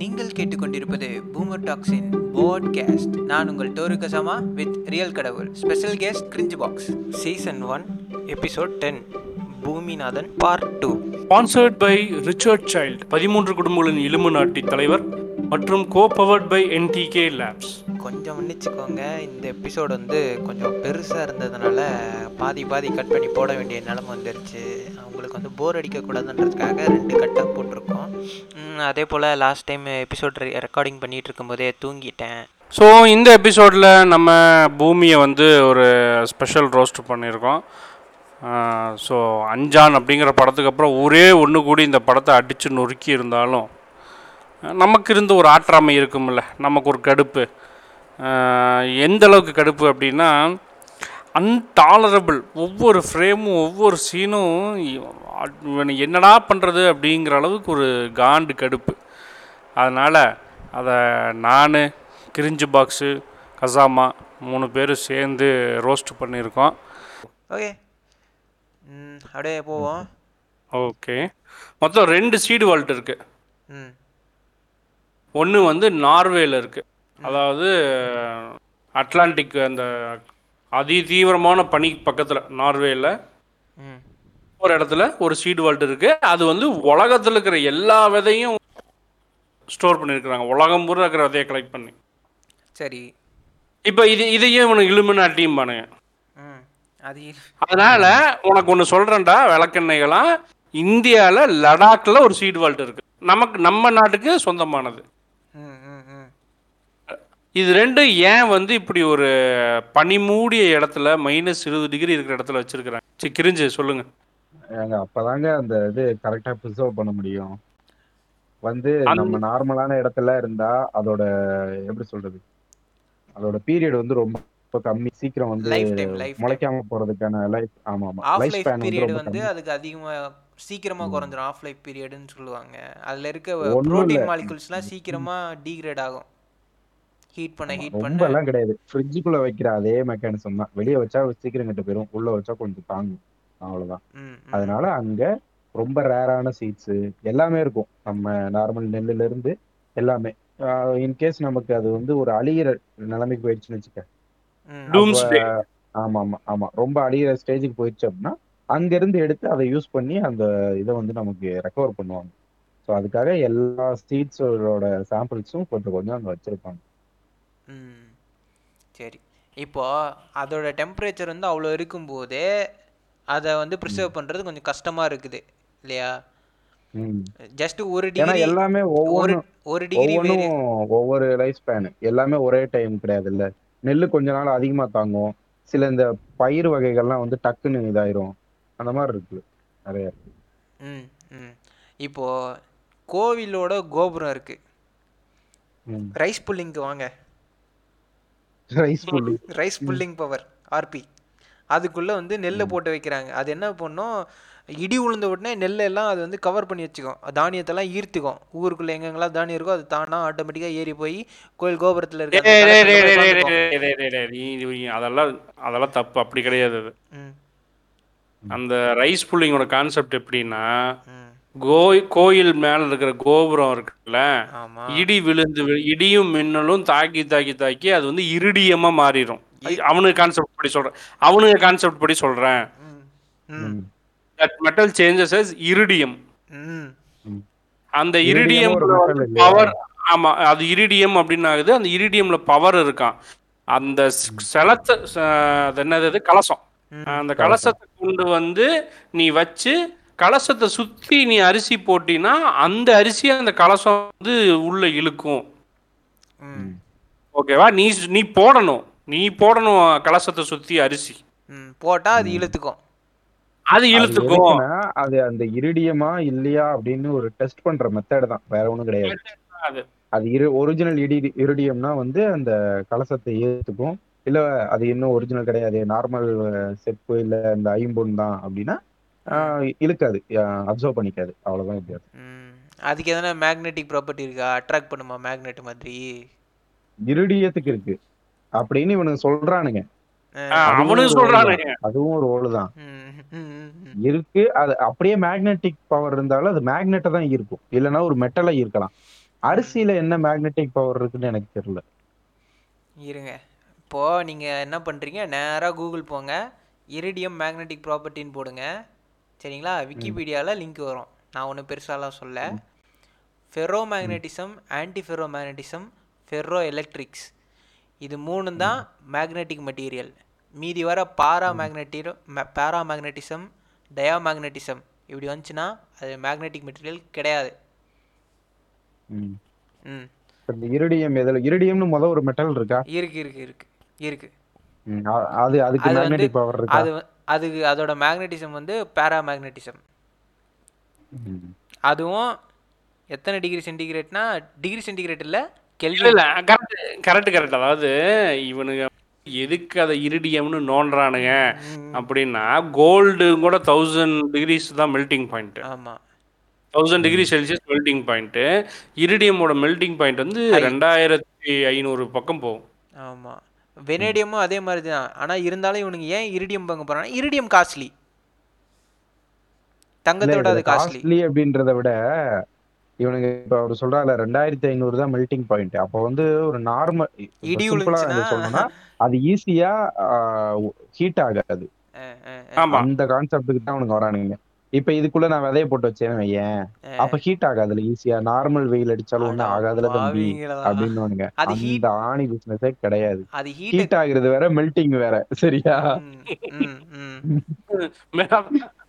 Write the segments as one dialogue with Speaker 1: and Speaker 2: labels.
Speaker 1: நீங்கள் கேட்டுக்கொண்டிருப்பது boomer toxin podcast நான் உங்கள் டோரு கசாமா வித் ரியல் கடவுள். Special guest cringe box season one episode ten Boominathan part two
Speaker 2: sponsored by Richard child பதிமூன்று குடும்பங்களின் இலும்பு நாட்டி தலைவர் மற்றும் co powered by NDK labs
Speaker 1: கொஞ்சம் மன்னிச்சுக்கோங்க இந்த எபிசோடு வந்து கொஞ்சம் பெருசாக இருந்ததுனால பாதி பாதி கட் பண்ணி போட வேண்டிய நிலமை வந்துருச்சு. உங்களுக்கு வந்து போர் அடிக்கக்கூடாதுன்றதுக்காக ரெண்டு கட்டாக போட்டிருக்கோம். அதே போல் லாஸ்ட் டைம் எபிசோட் ரெக்கார்டிங் பண்ணிகிட்டு இருக்கும்போதே தூங்கிட்டேன்.
Speaker 2: ஸோ இந்த எபிசோடில் நம்ம பூமியை வந்து ஒரு ஸ்பெஷல் ரோஸ்ட் பண்ணியிருக்கோம். ஸோ அஞ்சான் அப்படிங்கிற படத்துக்கு அப்புறம் ஒரே ஒன்று கூடி இந்த படத்தை அடித்து நொறுக்கி இருந்தாலும் நமக்கு இருந்து ஒரு ஆற்றாமை இருக்கும்ல நமக்கு ஒரு கடுப்பு. எந்த அளவுக்கு கடுப்பு அப்படின்னா அன்டாலரபிள் ஒவ்வொரு ஃப்ரேமும் ஒவ்வொரு சீனும் என்னடா பண்ணுறது அப்படிங்கிற அளவுக்கு ஒரு காண்டு கடுப்பு. அதனால் அதை நான் கிரிஞ்சு பாக்ஸு கசாமா மூணு பேரும் சேர்ந்து ரோஸ்ட் பண்ணியிருக்கோம்.
Speaker 1: ஓகே. அப்படியே போவோம்.
Speaker 2: ஓகே. மொத்தம் ரெண்டு சீடு வால்ட் இருக்குது
Speaker 1: ம்.
Speaker 2: ஒன்று வந்து நார்வேல இருக்குது அதாவது அட்லாண்டிக் அந்த அதி தீவிரமான பனி பக்கத்தில் நார்வேல.
Speaker 1: ம்.
Speaker 2: ஒரு இடத்துல ஒரு சீடு வால்ட் இருக்குது அது வந்து உலகத்தில் இருக்கிற எல்லா விதையும் ஸ்டோர் பண்ணியிருக்கிறாங்க உலகம் பூரா இருக்கிற விதையை கலெக்ட் பண்ணி.
Speaker 1: சரி.
Speaker 2: இப்போ இது இதையே இவனுக்கு இலுமினாட்டியும் பானுங்க. அதனால உனக்கு ஒன்று சொல்கிறேன்டா விளக்கெண்ணெய்களாம் இந்தியாவில் லடாக்கில் ஒரு சீடு வால்ட் இருக்குது நமக்கு நம்ம நாட்டுக்கு சொந்தமானது. இது ரெண்டும் ஏன் வந்து இப்படி ஒரு பனி மூடிய இடத்துல மைனஸ் இருபது டிகிரி இருக்கிற இடத்துல வச்சிருக்கிறாங்க? சரி கிரிஞ்சு சொல்லுங்க.
Speaker 3: ஏங்க அப்பதாங்க அந்த இது கரெக்டா ப்ரிசர்வ் பண்ண முடியும். வந்து
Speaker 2: அந்த-
Speaker 3: நம்ம நார்மலான இடத்துல இருந்தா அதோட எப்படி சொல்றது? அதோட பீரியட் வந்து ரொம்ப கம்மி. சீக்கிரம் வந்து
Speaker 1: லைஃப் டைம் லைஃப் டைம்
Speaker 3: முளைக்காம போறதுக்கான லைஃப் ஆமா ஆமா
Speaker 1: ஆஃப்
Speaker 3: லைஃப்
Speaker 1: லைஃப்
Speaker 3: ஸ்பேன் வந்து
Speaker 1: பீரியட்
Speaker 3: ரொம்ப
Speaker 1: வந்து
Speaker 3: கம்மி.
Speaker 1: அதுக்கு அதிகமா சீக்கிரமா குறைஞ்சிரும். ஆஃப் லைஃப் பீரியட்னு சொல்லுவாங்க. அதுல இருக்க
Speaker 3: ஒண்ணும்
Speaker 1: புரோட்டீன். மாலிகுல்ஸ்லாம் சீக்கிரமா டீக்ரேட் ஆகும். ஹீட் பண்ண ஹீட் பண்ண.
Speaker 3: எல்லாம் கிடையாது. ஃப்ரிட்ஜுக்குள்ள வைக்கிற அதே மெக்கானிசம் தான். வெளியே வச்சா சீக்கிரம் கெட்டு போயிரும். உள்ள வச்சா கொஞ்சம் தாங்கும். அவ்வளவுதான். அதனால அங்க ரொம்ப ரேரான சீட்ஸ் எல்லாமே இருக்கும். நம்ம நார்மல் நெல்லுல இருந்து எல்லாமே. இன்கேஸ் நமக்கு அது வந்து ஒரு அழியிற நிலைமைக்கு போயிடுச்சுன்னு வச்சுக்க. ஆமா ஆமா ஆமா. ரொம்ப அழியிற ஸ்டேஜுக்கு போயிடுச்சு அப்படின்னா அங்க இருந்து எடுத்து அதை யூஸ் பண்ணி அந்த இதை வந்து நமக்கு ரெக்கவர் பண்ணுவாங்க. ஸோ அதுக்காக எல்லா சீட்ஸோட சாம்பிள்ஸும் கொஞ்சம் கொஞ்சம் அங்க வச்சிருப்பாங்க.
Speaker 1: ம். சரி. இப்போ அதோட டெம்பரேச்சர் வந்து அவ்வளோ இருக்கும்போதே அதை வந்து ப்ரிசர்வ் பண்றது கொஞ்சம் கஷ்டமா இருக்குது இல்லையா. ஜஸ்ட் ஒரு டிகிரி
Speaker 3: எல்லாமே ஒவ்வொன்றும்
Speaker 1: ஒரு டிகிரி
Speaker 3: ஒவ்வொரு லைஃப் ஸ்பேனு எல்லாமே ஒரே டைம் கிடையாது இல்ல நெல்லு கொஞ்ச நாள் அதிகமா தாங்கும். சில இந்த பயிர் வகைகள்லாம் வந்து டக்குன்னு இதாயிரும். அந்த மாதிரி இருக்கு. நிறைய
Speaker 1: ம் ம். இப்போ கோவிலோட கோபுரம் இருக்கு. ரைஸ் புல்லிங்க்கு வாங்க.
Speaker 3: Rice pulling
Speaker 1: rice pulling power RP அதுக்குள்ள வந்து நெல்லை போட்டு வைக்கிறாங்க. அது என்ன பண்ணும்? இடி உளுந்த உடனே நெல்லை எல்லாம் அது வந்து கவர் பண்ணி வச்சுக்கும். தானியத்தெல்லாம் ஈர்த்துக்கும். ஊருக்குள்ள எங்கெங்கெல்லாம் தானியம் இருக்கோ அது தானா ஆட்டோமேட்டிக்காக ஏறி போய் கோயில் கோபுரத்தில் இருக்க
Speaker 2: அதெல்லாம் அதெல்லாம் தப்பு. அப்படி கிடையாது அது. அந்த ரைஸ் புல்லிங்கோட கான்செப்ட் எப்படின்னா கோய் கோயில் மேல இருக்கிற கோபுரம் இருக்குல்ல இடி விழுந்து இடியும் மின்னலும் தாக்கி தாக்கி தாக்கி அது வந்து இருடியமா மாறிடும் அவனுக்கு கான்செப்ட் படி சொல்றேன். அவனுக்கு கான்செப்ட் படி சொல்றேன். That metal changes as iridium அந்த
Speaker 3: இல்லையா?
Speaker 2: பவர் ஆமா அது இரிடியம் அப்படின்னு ஆகுது அந்த இரிடியம்ல பவர் இருக்கான். அந்த செலத்தை என்னது அது? கலசம். அந்த கலசத்தை கொண்டு வந்து நீ வச்சு கலசத்தை சுத்தி நீ அரிசி போட்டினா அந்த அரிசி அந்த கலசம் வந்து உள்ள இழுக்கும். ஓகேவா? நீ நீ போடணும். நீ போடணும் கலசத்தை சுத்தி அரிசி.
Speaker 1: ம் போட்டா அது இழுத்துக்கும்.
Speaker 2: அது இழுத்துக்கும்.
Speaker 3: அது அந்த இரிடியமா இல்லையா அப்படின்னு ஒரு டெஸ்ட் பண்ற மெத்தட் தான். வேற ஒண்ணும் கிடையாது.
Speaker 2: அது.
Speaker 3: அது இரு ஒரிஜினல் இடி இரிடியம்னா வந்து அந்த கலசத்தை ஏத்துக்கும். இல்ல அது இன்னும் ஒரிஜினல் கிடையாது. நார்மல் செப்பு இல்ல இந்த ஐம்பொன் தான் அப்படின்னா ஆஹ் இழுக்காது. அப்சர்வ் பண்ணிக்காது. அவ்வளவுதான் வித்தியாசம்.
Speaker 1: ம் அதுக்கு எதனா மேக்னெட்டிக் ப்ராப்பர்ட்டி இருக்கா? அட்ராக்ட் பண்ணுமா மேக்னெட் மாதிரி?
Speaker 3: இரிடியத்துக்கு இருக்கு. அப்படின்னு இவனுங்க சொல்றானுங்க.
Speaker 2: அவனும்
Speaker 3: ஒரு
Speaker 2: சொல்றானுங்க.
Speaker 3: அதுவும் ஒரு ஓடு தான். இருக்கு. அது அப்படியே மேக்னெட்டிக் பவர் இருந்தாலும் அது மேக்னெட்டை தான் ஈர்க்கும் இல்லைன்னா ஒரு மெட்டலை ஈர்க்கலாம் அரிசியில என்ன மேக்னெட்டிக் பவர் இருக்குன்னு எனக்கு தெரியல.
Speaker 1: இருங்க. இப்போது நீங்கள் என்ன பண்ணுறீங்க நேராக கூகுள் போங்க. இரிடியம் மேக்னெட்டிக் ப்ராப்பர்ட்டின்னு போடுங்க. சரிங்களா? விக்கிபீடியாவில் லிங்க் வரும். நான் ஒன்றும் பெருசாலாம் சொல்ல ferro magnetism anti ferro magnetism ferro electrics இது மூணு தான் மேக்னெட்டிக் மெட்டீரியல் மீதி வர பாரா மேக்னெட்டி பாரா மேக்னெட்டிசம் டயா மேக்னெட்டிசம் இப்படி வந்துச்சுன்னா அது மேக்னெட்டிக் மெட்டீரியல் கிடையாது.
Speaker 3: ம். இந்த இரிடியம் எதுல இரிடியம்னு முத ஒரு மெட்டல் இருக்கா?
Speaker 1: இருக்கு இருக்கு இருக்கு இருக்கு.
Speaker 3: அது அதுக்கு மேக்னெட்டிக் பவர் இருக்கா?
Speaker 1: அது அதுக்கு அதோட மேக்னெட்டிசம் வந்து பேரா மேக்னெட்டிசம். அதுவும் எத்தனை டிகிரி சென்டிகிரேட்னா டிகிரி சென்டிகிரேட் இல்லை
Speaker 2: இல்ல
Speaker 1: கெல்வின்
Speaker 2: இல்ல கரெக்ட் கரெக்ட் கரெக்ட் அதாவது இவனுங்க எதுக்கு அதை இரிடியம்னு நோண்டுறானுங்க அப்படின்னா கோல்டு கூட தௌசண்ட் டிகிரிஸ் தான் மெல்டிங் பாயிண்ட்
Speaker 1: ஆமாம்
Speaker 2: thousand degree Celsius melting point இரிடியமோட melting point வந்து. ரெண்டாயிரத்தி ஐநூறு பக்கம் போகும்.
Speaker 1: ஆமாம் வெனேடியமும் அதே மாதிரி தான் ஆனால் இருந்தாலும் இவனுங்க ஏன் இரிடியம் பங்கு போகிறாங்க இரிடியம் காஸ்ட்லி தங்கத்தோட அது காஸ்ட்லி
Speaker 3: காஸ்ட்லி அப்படின்றத விட இவனுங்க இப்ப அவர் சொல்றாருல ரெண்டாயிரத்தி ஐநூறு தான் மெல்டிங் பாயிண்ட் அப்போ வந்து ஒரு நார்மல் சிம்பிளா சொல்லணும்னா அது ஈஸியா ஹீட் ஆகாது.
Speaker 2: ஆமா.
Speaker 3: அந்த கான்செப்டுக்கு தான் அவனுங்க வரானுங்க. இப்ப இதுக்குள்ள நான் விதைய போட்டு வச்சேன் ஏன் அப்ப ஹீட் ஆகாதுல ஈஸியா நார்மல் வெயில் அடிச்சாலும் ஒண்ணும் ஆகாதுல தம்பி அப்படின்னு அந்த ஆணி பிசினஸே கிடையாது.
Speaker 1: அது ஹீட்
Speaker 3: ஹீட் ஆகுறது வேற மெல்டிங் வேற. சரியா?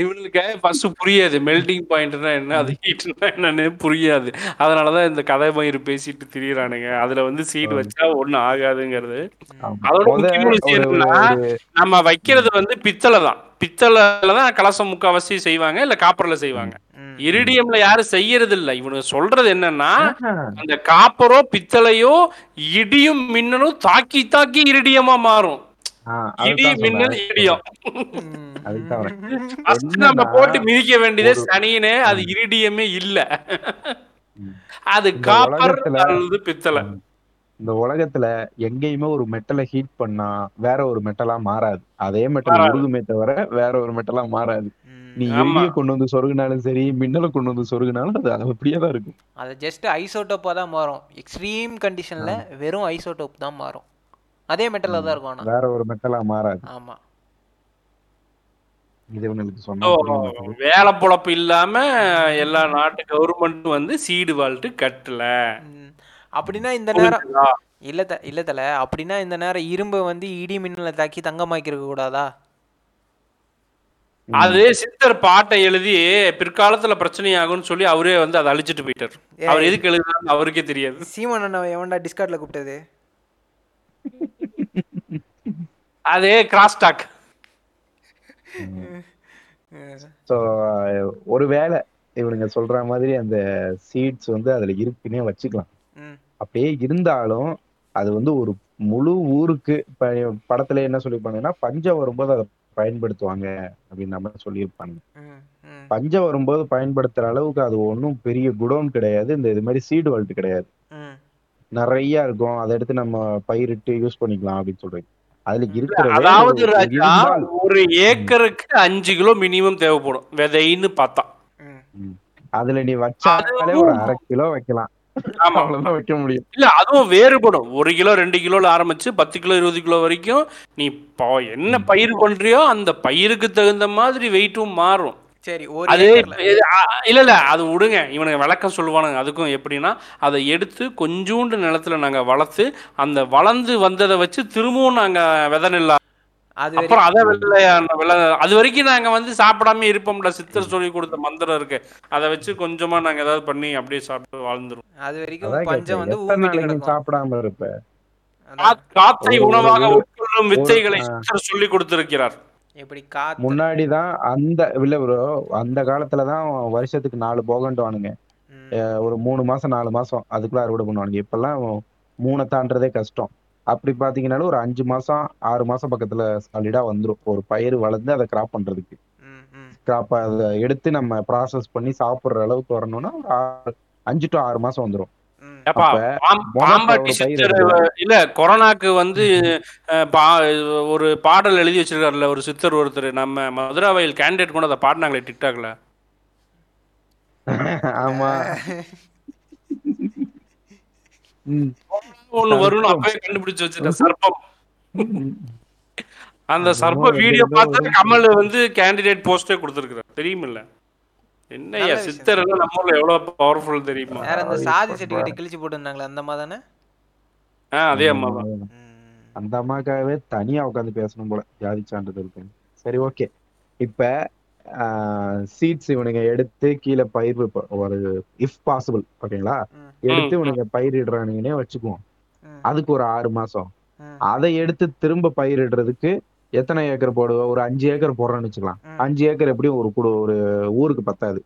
Speaker 2: இவனுக்கு ஃபர்ஸ்ட் புரியாது. மெல்டிங் பாயிண்ட்னா என்ன அது ஹீட்னா என்னன்னு புரியாது. அதனாலதான் இந்த கதை மயிர் பேசிட்டு திரியறானுங்க. அதுல வந்து சீடு வச்சா ஒண்ணும் ஆகாதுங்கிறது. அதோட முக்கியமான விஷயம்
Speaker 3: ஒரு-
Speaker 2: என்னன்னா நம்ம வைக்கிறது வந்து பித்தளை தான். பித்தளைல தான் கலசம் முக்காவாசி செய்வாங்க இல்ல காப்பர்ல செய்வாங்க. இரிடியம்ல யாரும் செய்யறது இல்ல இவனுங்க சொல்றது என்னன்னா அந்த காப்பரோ பித்தளையோ இடியும் மின்னலும் தாக்கி தாக்கி இரிடியமா மாறும். இடி மின்னல். இடியம்.
Speaker 3: அதுதான்
Speaker 2: நம்ம போட்டு மிதிக்க வேண்டியதே சனியனே அது இரிடியமே இல்ல. அது காப்பர்
Speaker 3: உலகத்துல-
Speaker 2: அல்லது பித்தளை.
Speaker 3: இந்த உலகத்துல எங்கேயுமே ஒரு மெட்டலை ஹீட் பண்ணா வேற ஒரு மெட்டலா மாறாது. அதே மெட்டல். உருகுமே தவிர வேற ஒரு மெட்டலா மாறாது. நீ
Speaker 2: ஆமா.
Speaker 3: எரிய கொண்டு வந்து சொருகினாலும் சரி மின்னலை கொண்டு வந்து சொருகினாலும் அது அப்படியே தான் இருக்கும்.
Speaker 1: அது ஜஸ்ட் ஐசோட்டோப்பாக தான் மாறும். எக்ஸ்ட்ரீம் கண்டிஷனில் வெறும் ஐசோட்டோப் தான் மாறும். அதே மெட்டலில் தான் இருக்கும்
Speaker 3: வேற ஒரு மெட்டலா மாறாது.
Speaker 1: ஆமாம்
Speaker 3: இது இவனுக்கு
Speaker 2: So,
Speaker 3: சொன்னா புரிய மாட்டேங்குது.
Speaker 2: வேலை பொழப்பு இல்லாம எல்லா நாட்டு கவர்மெண்ட்டும் வந்து சீடு வாழ்ட்டு கட்டல.
Speaker 1: அப்படின்னா இந்த நேரம்? இல்ல இல்ல தல. அப்படின்னா இந்த நேரம் இரும்பை வந்து இடி மின்னலை தாக்கி தங்கமாக்கிருக்க கூடாதா?
Speaker 2: அது சித்தர் பாட்டை எழுதி பிற்காலத்துல பிரச்சனை ஆகும்னு சொல்லி அவரே வந்து அதை அழிச்சிட்டு போயிட்டார். அவர் எதுக்கு எழுதுறாருன்னு அவருக்கே தெரியாது.
Speaker 1: சீமன் அண்ணன் எவன்டா டிஸ்கார்ட்ல கூப்பிட்டது?
Speaker 2: அதே கிராஸ் டாக்
Speaker 3: ஸோ ஒருவேளை இவனுங்க சொல்ற மாதிரி அந்த சீட்ஸ் வந்து அதுல இருக்குன்னே வச்சுக்கலாம். அப்படியே இருந்தாலும் அது வந்து ஒரு முழு ஊருக்கு இப்ப படத்துல என்ன சொல்லியிருப்பாங்கன்னா பஞ்சம் வரும்போது அதை பயன்படுத்துவாங்க அப்படின்னு நம்ம சொல்லியிருப்பாங்க. பஞ்சம் வரும்போது பயன்படுத்துற அளவுக்கு அது ஒன்றும் பெரிய குடோன் கிடையாது. இந்த இது மாதிரி சீடு வல்ட்டு கிடையாது. நிறைய இருக்கும். அதை எடுத்து நம்ம பயிரிட்டு யூஸ் பண்ணிக்கலாம் அப்படின்னு சொல்றீங்க. அதுல இருக்கிற
Speaker 2: அதாவது ராஜா ஒரு ஏக்கருக்கு அஞ்சு கிலோ மினிமம் தேவைப்படும். விதைன்னு பார்த்தா.
Speaker 3: அதுல நீ வச்சாலே ஒரு அரை கிலோ வைக்கலாம். வைக்க முடியும்.
Speaker 2: இல்ல அதுவும் வேறுபடும். ஒரு கிலோ ரெண்டு கிலோல ஆரம்பிச்சு பத்து கிலோ இருபது கிலோ வரைக்கும் நீ என்ன பயிர் பண்றியோ அந்த பயிருக்கு தகுந்த மாதிரி வெயிட்டும் மாறும்.
Speaker 1: சரி ஒரு
Speaker 2: அது இல்ல இல்ல அது விடுங்க. இவனுக்கு விளக்கம் சொல்லுவானுங்க. அதுக்கும் எப்படின்னா அதை எடுத்து கொஞ்சூண்டு நிலத்துல நாங்க வளர்த்து அந்த வளர்ந்து வந்ததை வச்சு திரும்பவும் நாங்க விதை நெல்லா
Speaker 1: அது
Speaker 2: அப்புறம் அதை வெள்ளையா வெள்ள அது வரைக்கும் நாங்க வந்து சாப்பிடாம இருப்போம்ல. சித்தர் சொல்லி கொடுத்த மந்திரம் இருக்கு. அதை வச்சு கொஞ்சமா நாங்க ஏதாவது பண்ணி அப்படியே சாப்பிட்டு வாழ்ந்துரும்
Speaker 1: அது வரைக்கும் பஞ்சம். வந்து
Speaker 3: சாப்பிடாம இருப்ப?
Speaker 2: காத்தை உணவாக
Speaker 3: ஒரு-
Speaker 2: உட்கொள்ளும் வித்தைகளை. சித்தர் சொல்லி கொடுத்திருக்கிறார்.
Speaker 1: எப்படி காத்து
Speaker 3: முன்னாடிதான் அந்த இல்ல ப்ரோ அந்த காலத்துலதான் வருஷத்துக்கு நாலு போகண்டுவானுங்க. ஒரு மூணு மாசம் நாலு மாசம் அதுக்குள்ள அறுவடை பண்ணுவானுங்க. இப்பெல்லாம் மூணை தாண்டறதே கஷ்டம். அப்படி பாத்தீங்கன்னாலும் ஒரு அஞ்சு மாசம் ஆறு மாசம் பக்கத்துல சாலிடா வந்துரும். ஒரு பயிர் வளர்ந்து அதை கிராப் பண்றதுக்கு. கிராப் அதை எடுத்து நம்ம ப்ராசஸ் பண்ணி சாப்பிடுற அளவுக்கு வரணும்னா ஒரு ஆறு அஞ்சு டு ஆறு மாசம் வந்துரும்.
Speaker 2: இல்ல கொரோனாக்கு வந்து ஒரு பாடல் எழுதி வச்சிருக்காருல்ல ஒரு சித்தர் ஒருத்தர். நம்ம மதுராவையில் கேண்டிடேட் கூட அதை பாடினாங்களே டிக்டாக்ல.
Speaker 3: ஆமா.
Speaker 2: ஒண்ணு வரும்னு. அப்பவே கண்டுபிடிச்சு வச்சுட்டேன் சர்ப்பம். அந்த சர்ப்ப வீடியோ பார்த்து கமல் வந்து கேண்டிடேட் போஸ்டே கொடுத்துருக்குறாரு. தெரியுமில்ல?
Speaker 1: விஷயம்.
Speaker 2: சித்தர் எல்லாம் நம்ம ஊர்ல எவ்வளவு பவர்ஃபுல் தெரியுமா?
Speaker 1: வேற அந்த சாதி
Speaker 3: இப்ப
Speaker 1: சர்டிஃபிகேட் கிழிச்சு போட்டுருந்தாங்களே அந்த மாதிரி தானே?
Speaker 2: ஆ அதே அம்மா தான்.
Speaker 3: அந்த அம்மாக்காகவே தனியா உட்காந்து பேசணும் போல ஜாதி சான்றிதழுக்கு சரி ஓகே. இப்ப சீட்ஸ் இவனுங்க எடுத்து கீழே பயிர் ஒரு இஃப் பாசிபிள் ஓகேங்களா. எடுத்து இவனுங்க பயிரிடுறானுங்கன்னே வச்சுக்குவோம். அதுக்கு ஒரு ஆறு மாசம். அதை எடுத்து திரும்ப பயிரிடுறதுக்கு எத்தனை ஏக்கர் போடுவ? ஒரு அஞ்சு ஏக்கர் போடுறோம்னு வச்சுக்கலாம். அஞ்சு ஏக்கர் எப்படியும் ஒரு குடு ஒரு ஊருக்கு பத்தாது.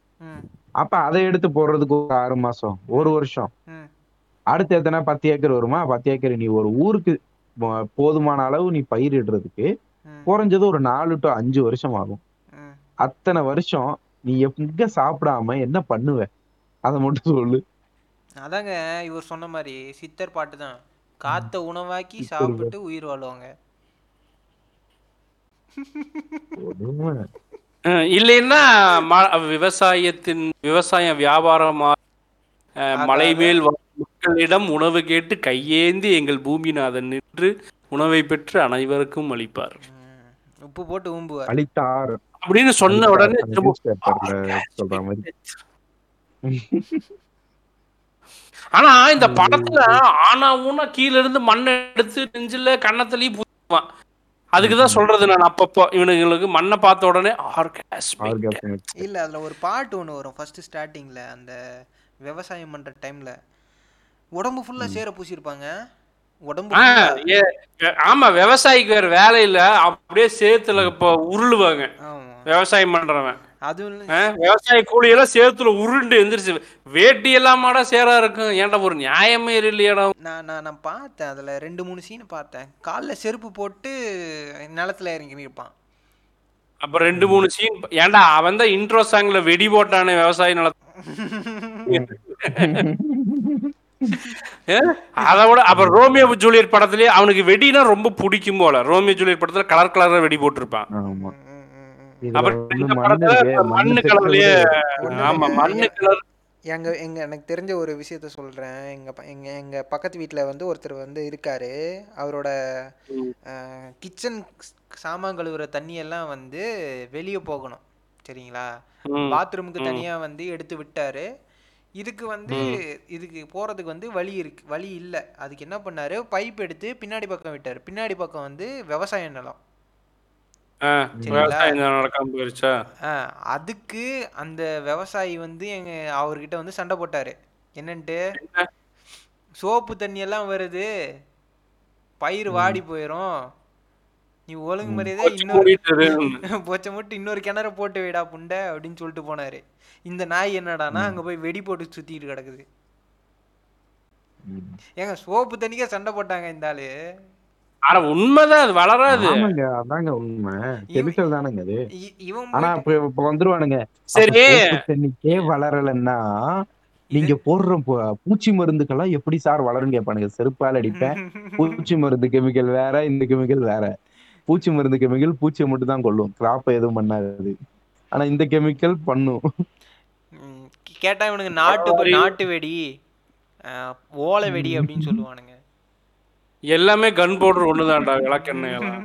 Speaker 3: அப்ப அதை எடுத்து போடுறதுக்கு ஒரு ஆறு மாசம் ஒரு வருஷம். அடுத்து எத்தனை? பத்து ஏக்கர் வருமா? பத்து ஏக்கர் நீ ஒரு ஊருக்கு போதுமான அளவு நீ பயிரிடுறதுக்கு. குறைஞ்சது ஒரு நாலு டு அஞ்சு வருஷம் ஆகும். அத்தனை வருஷம் நீ எங்க சாப்பிடாம என்ன பண்ணுவ? அதை மட்டும் சொல்லு.
Speaker 1: அதாங்க இவர் சொன்ன மாதிரி சித்தர் பாட்டு தான். காத்த உணவாக்கி சாப்பிட்டு உயிர் வாழ்வாங்க.
Speaker 2: இல்லைன்னா ம- விவசாயத்தின் விவசாயம் வியாபாரமா அஹ், மலை மேல் மக்களிடம் உணவு கேட்டு கையேந்தி எங்கள் பூமிநாதன் நின்று உணவை பெற்று அனைவருக்கும் அளிப்பார்.
Speaker 1: உப்பு போட்டு ஊம்புவார்.
Speaker 3: அழித்தார்
Speaker 2: அப்படின்னு சொன்ன உடனே
Speaker 3: சொல்ற மாதிரி.
Speaker 2: ஆனா இந்த படத்துல ஆனா ஊனா கீழ இருந்து மண்ணை எடுத்து நெஞ்சில கன்னத்துலயும் பூத்துவான் அதுக்குதான் சொல்றது நான் அப்பப்போ இவனுங்களுக்கு மண்ணை பார்த்த உடனே.
Speaker 1: இல்ல அதுல ஒரு பாட்டு ஒன்று வரும். ஃபர்ஸ்ட் ஸ்டார்டிங்ல அந்த விவசாயம் பண்ற டைம்ல உடம்பு ஃபுல்லா சேர பூசியிருப்பாங்க உடம்பு
Speaker 2: ஆமா விவசாயிக்கு வேற வேலை இல்ல. அப்படியே சேத்துல இப்போ உருளுவாங்க.
Speaker 1: ஆமா.
Speaker 2: விவசாயம் பண்றவன். விவசாய கூலியெல்லாம் சேத்துல உருண்டு எந்திரிச்சு வேட்டி எல்லாமாடா சேரா இருக்கும் ஏன்டா ஒரு நியாயமே இல்லையாடா.
Speaker 1: நான் நான் நான் பார்த்தேன் அதில் ரெண்டு மூணு சீன் பார்த்தேன். காலில் செருப்பு போட்டு நிலத்துல இறங்கி இருப்பான்
Speaker 2: அப்ப ரெண்டு மூணு சீன் ஏன்டா அவன் தான் இன்ட்ரோ சாங்ல வெடி போட்டானே விவசாய நிலத்துல அதை விட அப்புறம் ரோமியோ ஜூலியட் படத்துலயே அவனுக்கு வெடினா ரொம்ப பிடிக்கும் போல. ரோமியோ ஜூலியட் படத்துல கலர் கலரா வெடி போட்டிருப்பான்.
Speaker 1: எங்க எங்க எனக்கு தெரிஞ்ச ஒரு விஷயத்த சொல்றேன். எங்க எங்க எங்க பக்கத்து வீட்ல வந்து ஒருத்தர் வந்து இருக்காரு. அவரோட கிச்சன் சாமான் கழுவுற தண்ணியெல்லாம் வந்து வெளியே போகணும். சரிங்களா? பாத்ரூமுக்கு தனியா வந்து எடுத்து விட்டாரு. இதுக்கு வந்து இதுக்கு போறதுக்கு வந்து வழி இருக்கு வழி இல்லை. அதுக்கு என்ன பண்ணாரு? பைப் எடுத்து பின்னாடி பக்கம் விட்டாரு. பின்னாடி பக்கம் வந்து விவசாய நிலம்.
Speaker 2: விவசாயம் நடக்காம போயிருச்சா?
Speaker 1: ஆ, அதுக்கு அந்த விவசாயி வந்து எங்க அவர்கிட்ட வந்து சண்டை போட்டாரு. என்னன்ட்டு? சோப்பு தண்ணி எல்லாம் வருது. பயிர் வாடி போயிடும் நீ ஒழுங்கு மரியாதை இன்னொரு
Speaker 2: மூடிட்டு
Speaker 1: பொச்சை மட்டும் இன்னொரு கிணற போட்டு வைடா புண்டை அப்படின்னு சொல்லிட்டு போனாரு. இந்த நாய் என்னடான்னா அங்க போய் வெடி போட்டு சுத்திட்டு கிடக்குது.
Speaker 3: ம்.
Speaker 1: ஏங்க சோப்பு தண்ணிக்கே சண்டை போட்டாங்க இந்த ஆளு.
Speaker 2: ஆனா உண்மைதான் அது வளராது.
Speaker 3: ஆமாங்க அதாங்க உண்மை. கெமிக்கல் தானங்க அது. ஆனா இப்ப இப்ப வந்துருவானுங்க.
Speaker 2: சரி.
Speaker 3: தண்ணிக்கே வளரலன்னா நீங்க போடுற பூச்சி மருந்துக்கெல்லாம் எப்படி சார் வளரும் கேட்பானுங்க. செருப்பால் அடிப்பேன். பூச்சி மருந்து கெமிக்கல் வேற இந்த கெமிக்கல் வேற. பூச்சி மருந்து கெமிக்கல் பூச்சியை மட்டும் தான் கொல்லும். கிராப்பை எதுவும் பண்ணாது. ஆனா இந்த கெமிக்கல் பண்ணும்.
Speaker 1: கேட்டா இவனுங்க நாட்டு. நாட்டு வெடி அஹ், ஓலை வெடி அப்படின்னு சொல்லுவானுங்க.
Speaker 2: எல்லாமே கன் பவுடர் ஒண்ணுதான்டா விளக்கெண்ணெய் எல்லாம்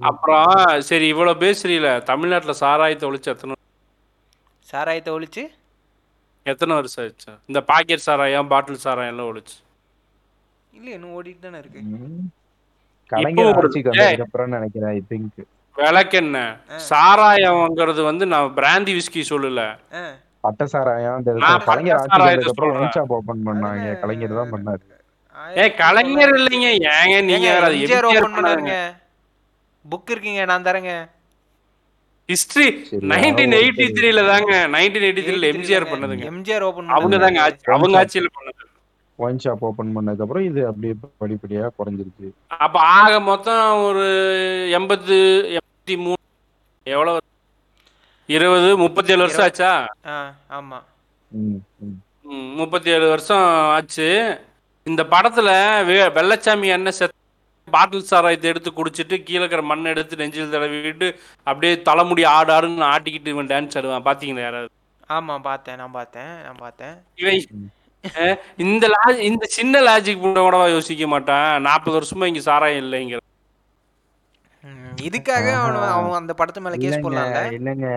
Speaker 2: அப்புறம் சரி இவ்வளவு பேசுறீல தமிழ்நாட்டுல சாராயத்தை ஒழிச்சு எத்தனை
Speaker 1: சாராயத்தை ஒழிச்சு?
Speaker 2: எத்தனை வருஷம் ஆச்சு? இந்த பாக்கெட் சாராயம் பாட்டில் சாராயம் எல்லாம் ஒழிச்சு.
Speaker 1: இல்ல இன்னும் ஓடிட்டு தானே இருக்கு.
Speaker 2: விளக்கெண்ணெய். சாராயம்ங்கிறது வந்து நான் பிராந்தி விஸ்கி சொல்லல.
Speaker 3: பட்ட சாராயம் இந்த கலைஞர் ஓபன் பண்ணாங்க. கலைஞர் தான் பண்ணாரு.
Speaker 2: ஏ
Speaker 1: ஆயிரத்தி
Speaker 2: கலைஞர் இல்லைங்க. ஏங்க நீங்க வேற அது
Speaker 1: எம்ஜிஆர்
Speaker 2: எம்ஜிஆர்
Speaker 1: ஓபன் பண்ணாருங்க. புக் இருக்குங்க நான் தரேங்க.
Speaker 2: ஹிஸ்டரி நைன்டீன் எயிட்டி த்ரீல தாங்க நைன்டீன் எயிட்டி த்ரீல எம்ஜிஆர் பண்ணதுங்க.
Speaker 1: எம்ஜிஆர் ஓபன்
Speaker 2: அவங்க தாங்க அவங்க ஆட்சியில பண்ணது.
Speaker 3: ஒயின் ஷாப் ஓபன் பண்ணதுக்கு அப்புறம் இது அப்படியே படிப்படியா குறைஞ்சிருச்சு.
Speaker 2: அப்ப ஆக மொத்தம் ஒரு எண்பத்து எண்பத்தி மூணு எவ்வளவு இருபது முப்பத்தி ஏழு வருஷம் ஆச்சா?
Speaker 1: ஆ ஆமா.
Speaker 2: முப்பத்தி ஏழு வருஷம் ஆச்சு. இந்த படத்துல வெ- வெள்ளச்சாமி அண்ணன் செத் பாட்டில் சாராயத்தை எடுத்து குடிச்சிட்டு கீழே இருக்கிற மண்ணை எடுத்து நெஞ்சில் தடவிட்டு அப்படியே தலைமுடி ஆடு ஆடுன்னு ஆட்டிக்கிட்டு இவன் டான்ஸ் ஆடுவான். பாத்தீங்களா யாராவது?
Speaker 1: ஆமா பார்த்தேன் நான் பார்த்தேன் நான் பார்த்தேன்.
Speaker 2: இவன் இந்த லாஜி இந்த சின்ன லாஜிக் கூட யோசிக்க மாட்டான். நாற்பது வருஷமா இங்க சாராயம் இல்லைங்கிற
Speaker 1: இதுக்காக அவன் அவன் அந்த படத்து மேல கேஸ் போடலாம்ல?
Speaker 3: இல்லைங்க.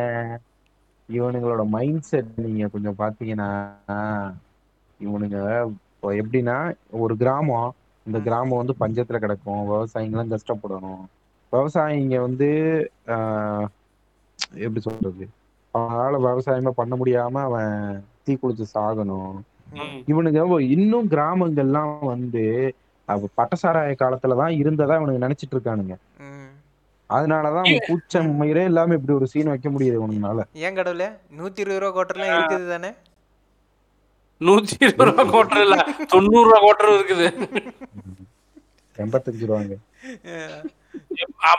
Speaker 3: இவனுங்களோட மைண்ட் செட் நீங்க கொஞ்சம் பாத்தீங்கன்னா இவனுங்க எப்படின்னா ஒரு கிராமம். இந்த கிராமம் வந்து பஞ்சத்துல கிடக்கும். விவசாயிங்கெல்லாம் கஷ்டப்படணும். விவசாயிங்க வந்து ஆஹ், எப்படி சொல்றது? அவனால விவசாயமே பண்ண முடியாம அவன் தீ குளிச்சு சாகணும்.
Speaker 2: ம்.
Speaker 3: இவனுங்க இன்னும் கிராமங்கள்லாம் வந்து பட்டசாராய காலத்துலதான் இருந்ததா இவனுங்க நினைச்சிட்டு இருக்கானுங்க. அதனாலதான் அவன் கூச்சம் மயிரே இல்லாம இப்படி ஒரு சீன் வைக்க முடியுது இவனுங்கனால
Speaker 1: ஏன் கடவுளே? நூத்தி இருபது ரூபா கோட்டர்லாம் இருக்குது தானே?
Speaker 2: நூத்தி இருபது ரூபா கோட்டர் இல்ல தொண்ணூறு ரூபா கோட்டர் இருக்குது.
Speaker 3: எண்பத்தஞ்சு ரூபாங்க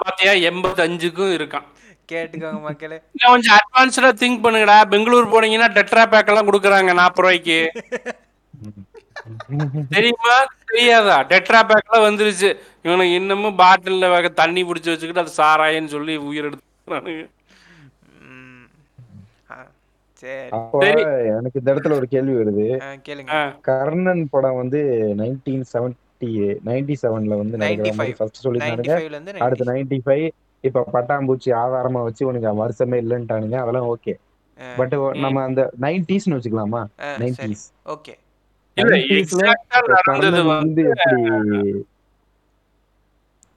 Speaker 2: பாத்தியா எண்பத்தஞ்சுக்கும் இருக்கான்.
Speaker 1: கேட்டுக்கோங்க மக்களே.
Speaker 2: கொஞ்சம் அட்வான்ஸ்டா திங்க் பண்ணுங்கடா. பெங்களூர் போனீங்கன்னா டெட்ரா பேக் எல்லாம் கொடுக்குறாங்க நாற்பது ரூபாய்க்கு. தெரியுமா? தெரியாதா? டெட்ரா பேக்லாம் வந்துருச்சு. இவனுக்கு இன்னமும் பாட்டில்ல வேக தண்ணி பிடிச்சி வச்சுக்கிட்டு அது சாராயன்னு சொல்லி உயிர் எடுத்துக்கிறானுங்க.
Speaker 1: சரி.
Speaker 3: எனக்கு இந்த இடத்துல ஒரு கேள்வி வருது. கர்ணன் படம் வந்து நைன்டீன் செவன்டி நைன்டி செவன்ல வந்து நடக்கிற மாதிரி
Speaker 1: 95.
Speaker 3: ஃபர்ஸ்ட் சொல்லியிருந்தானுங்க.
Speaker 1: 95 ல இருந்து
Speaker 3: அடுத்து
Speaker 1: 90.
Speaker 3: Ninety five. இப்ப பட்டாம்பூச்சி ஆதாரமா வச்சு உனக்கு வருஷமே இல்லைன்ட்டானுங்க. அதெல்லாம் ஓகே. பட் நம்ம அந்த நைன்டிஸ்னு வச்சுக்கலாமா? நைன்டிஸ்.
Speaker 1: ஓகே.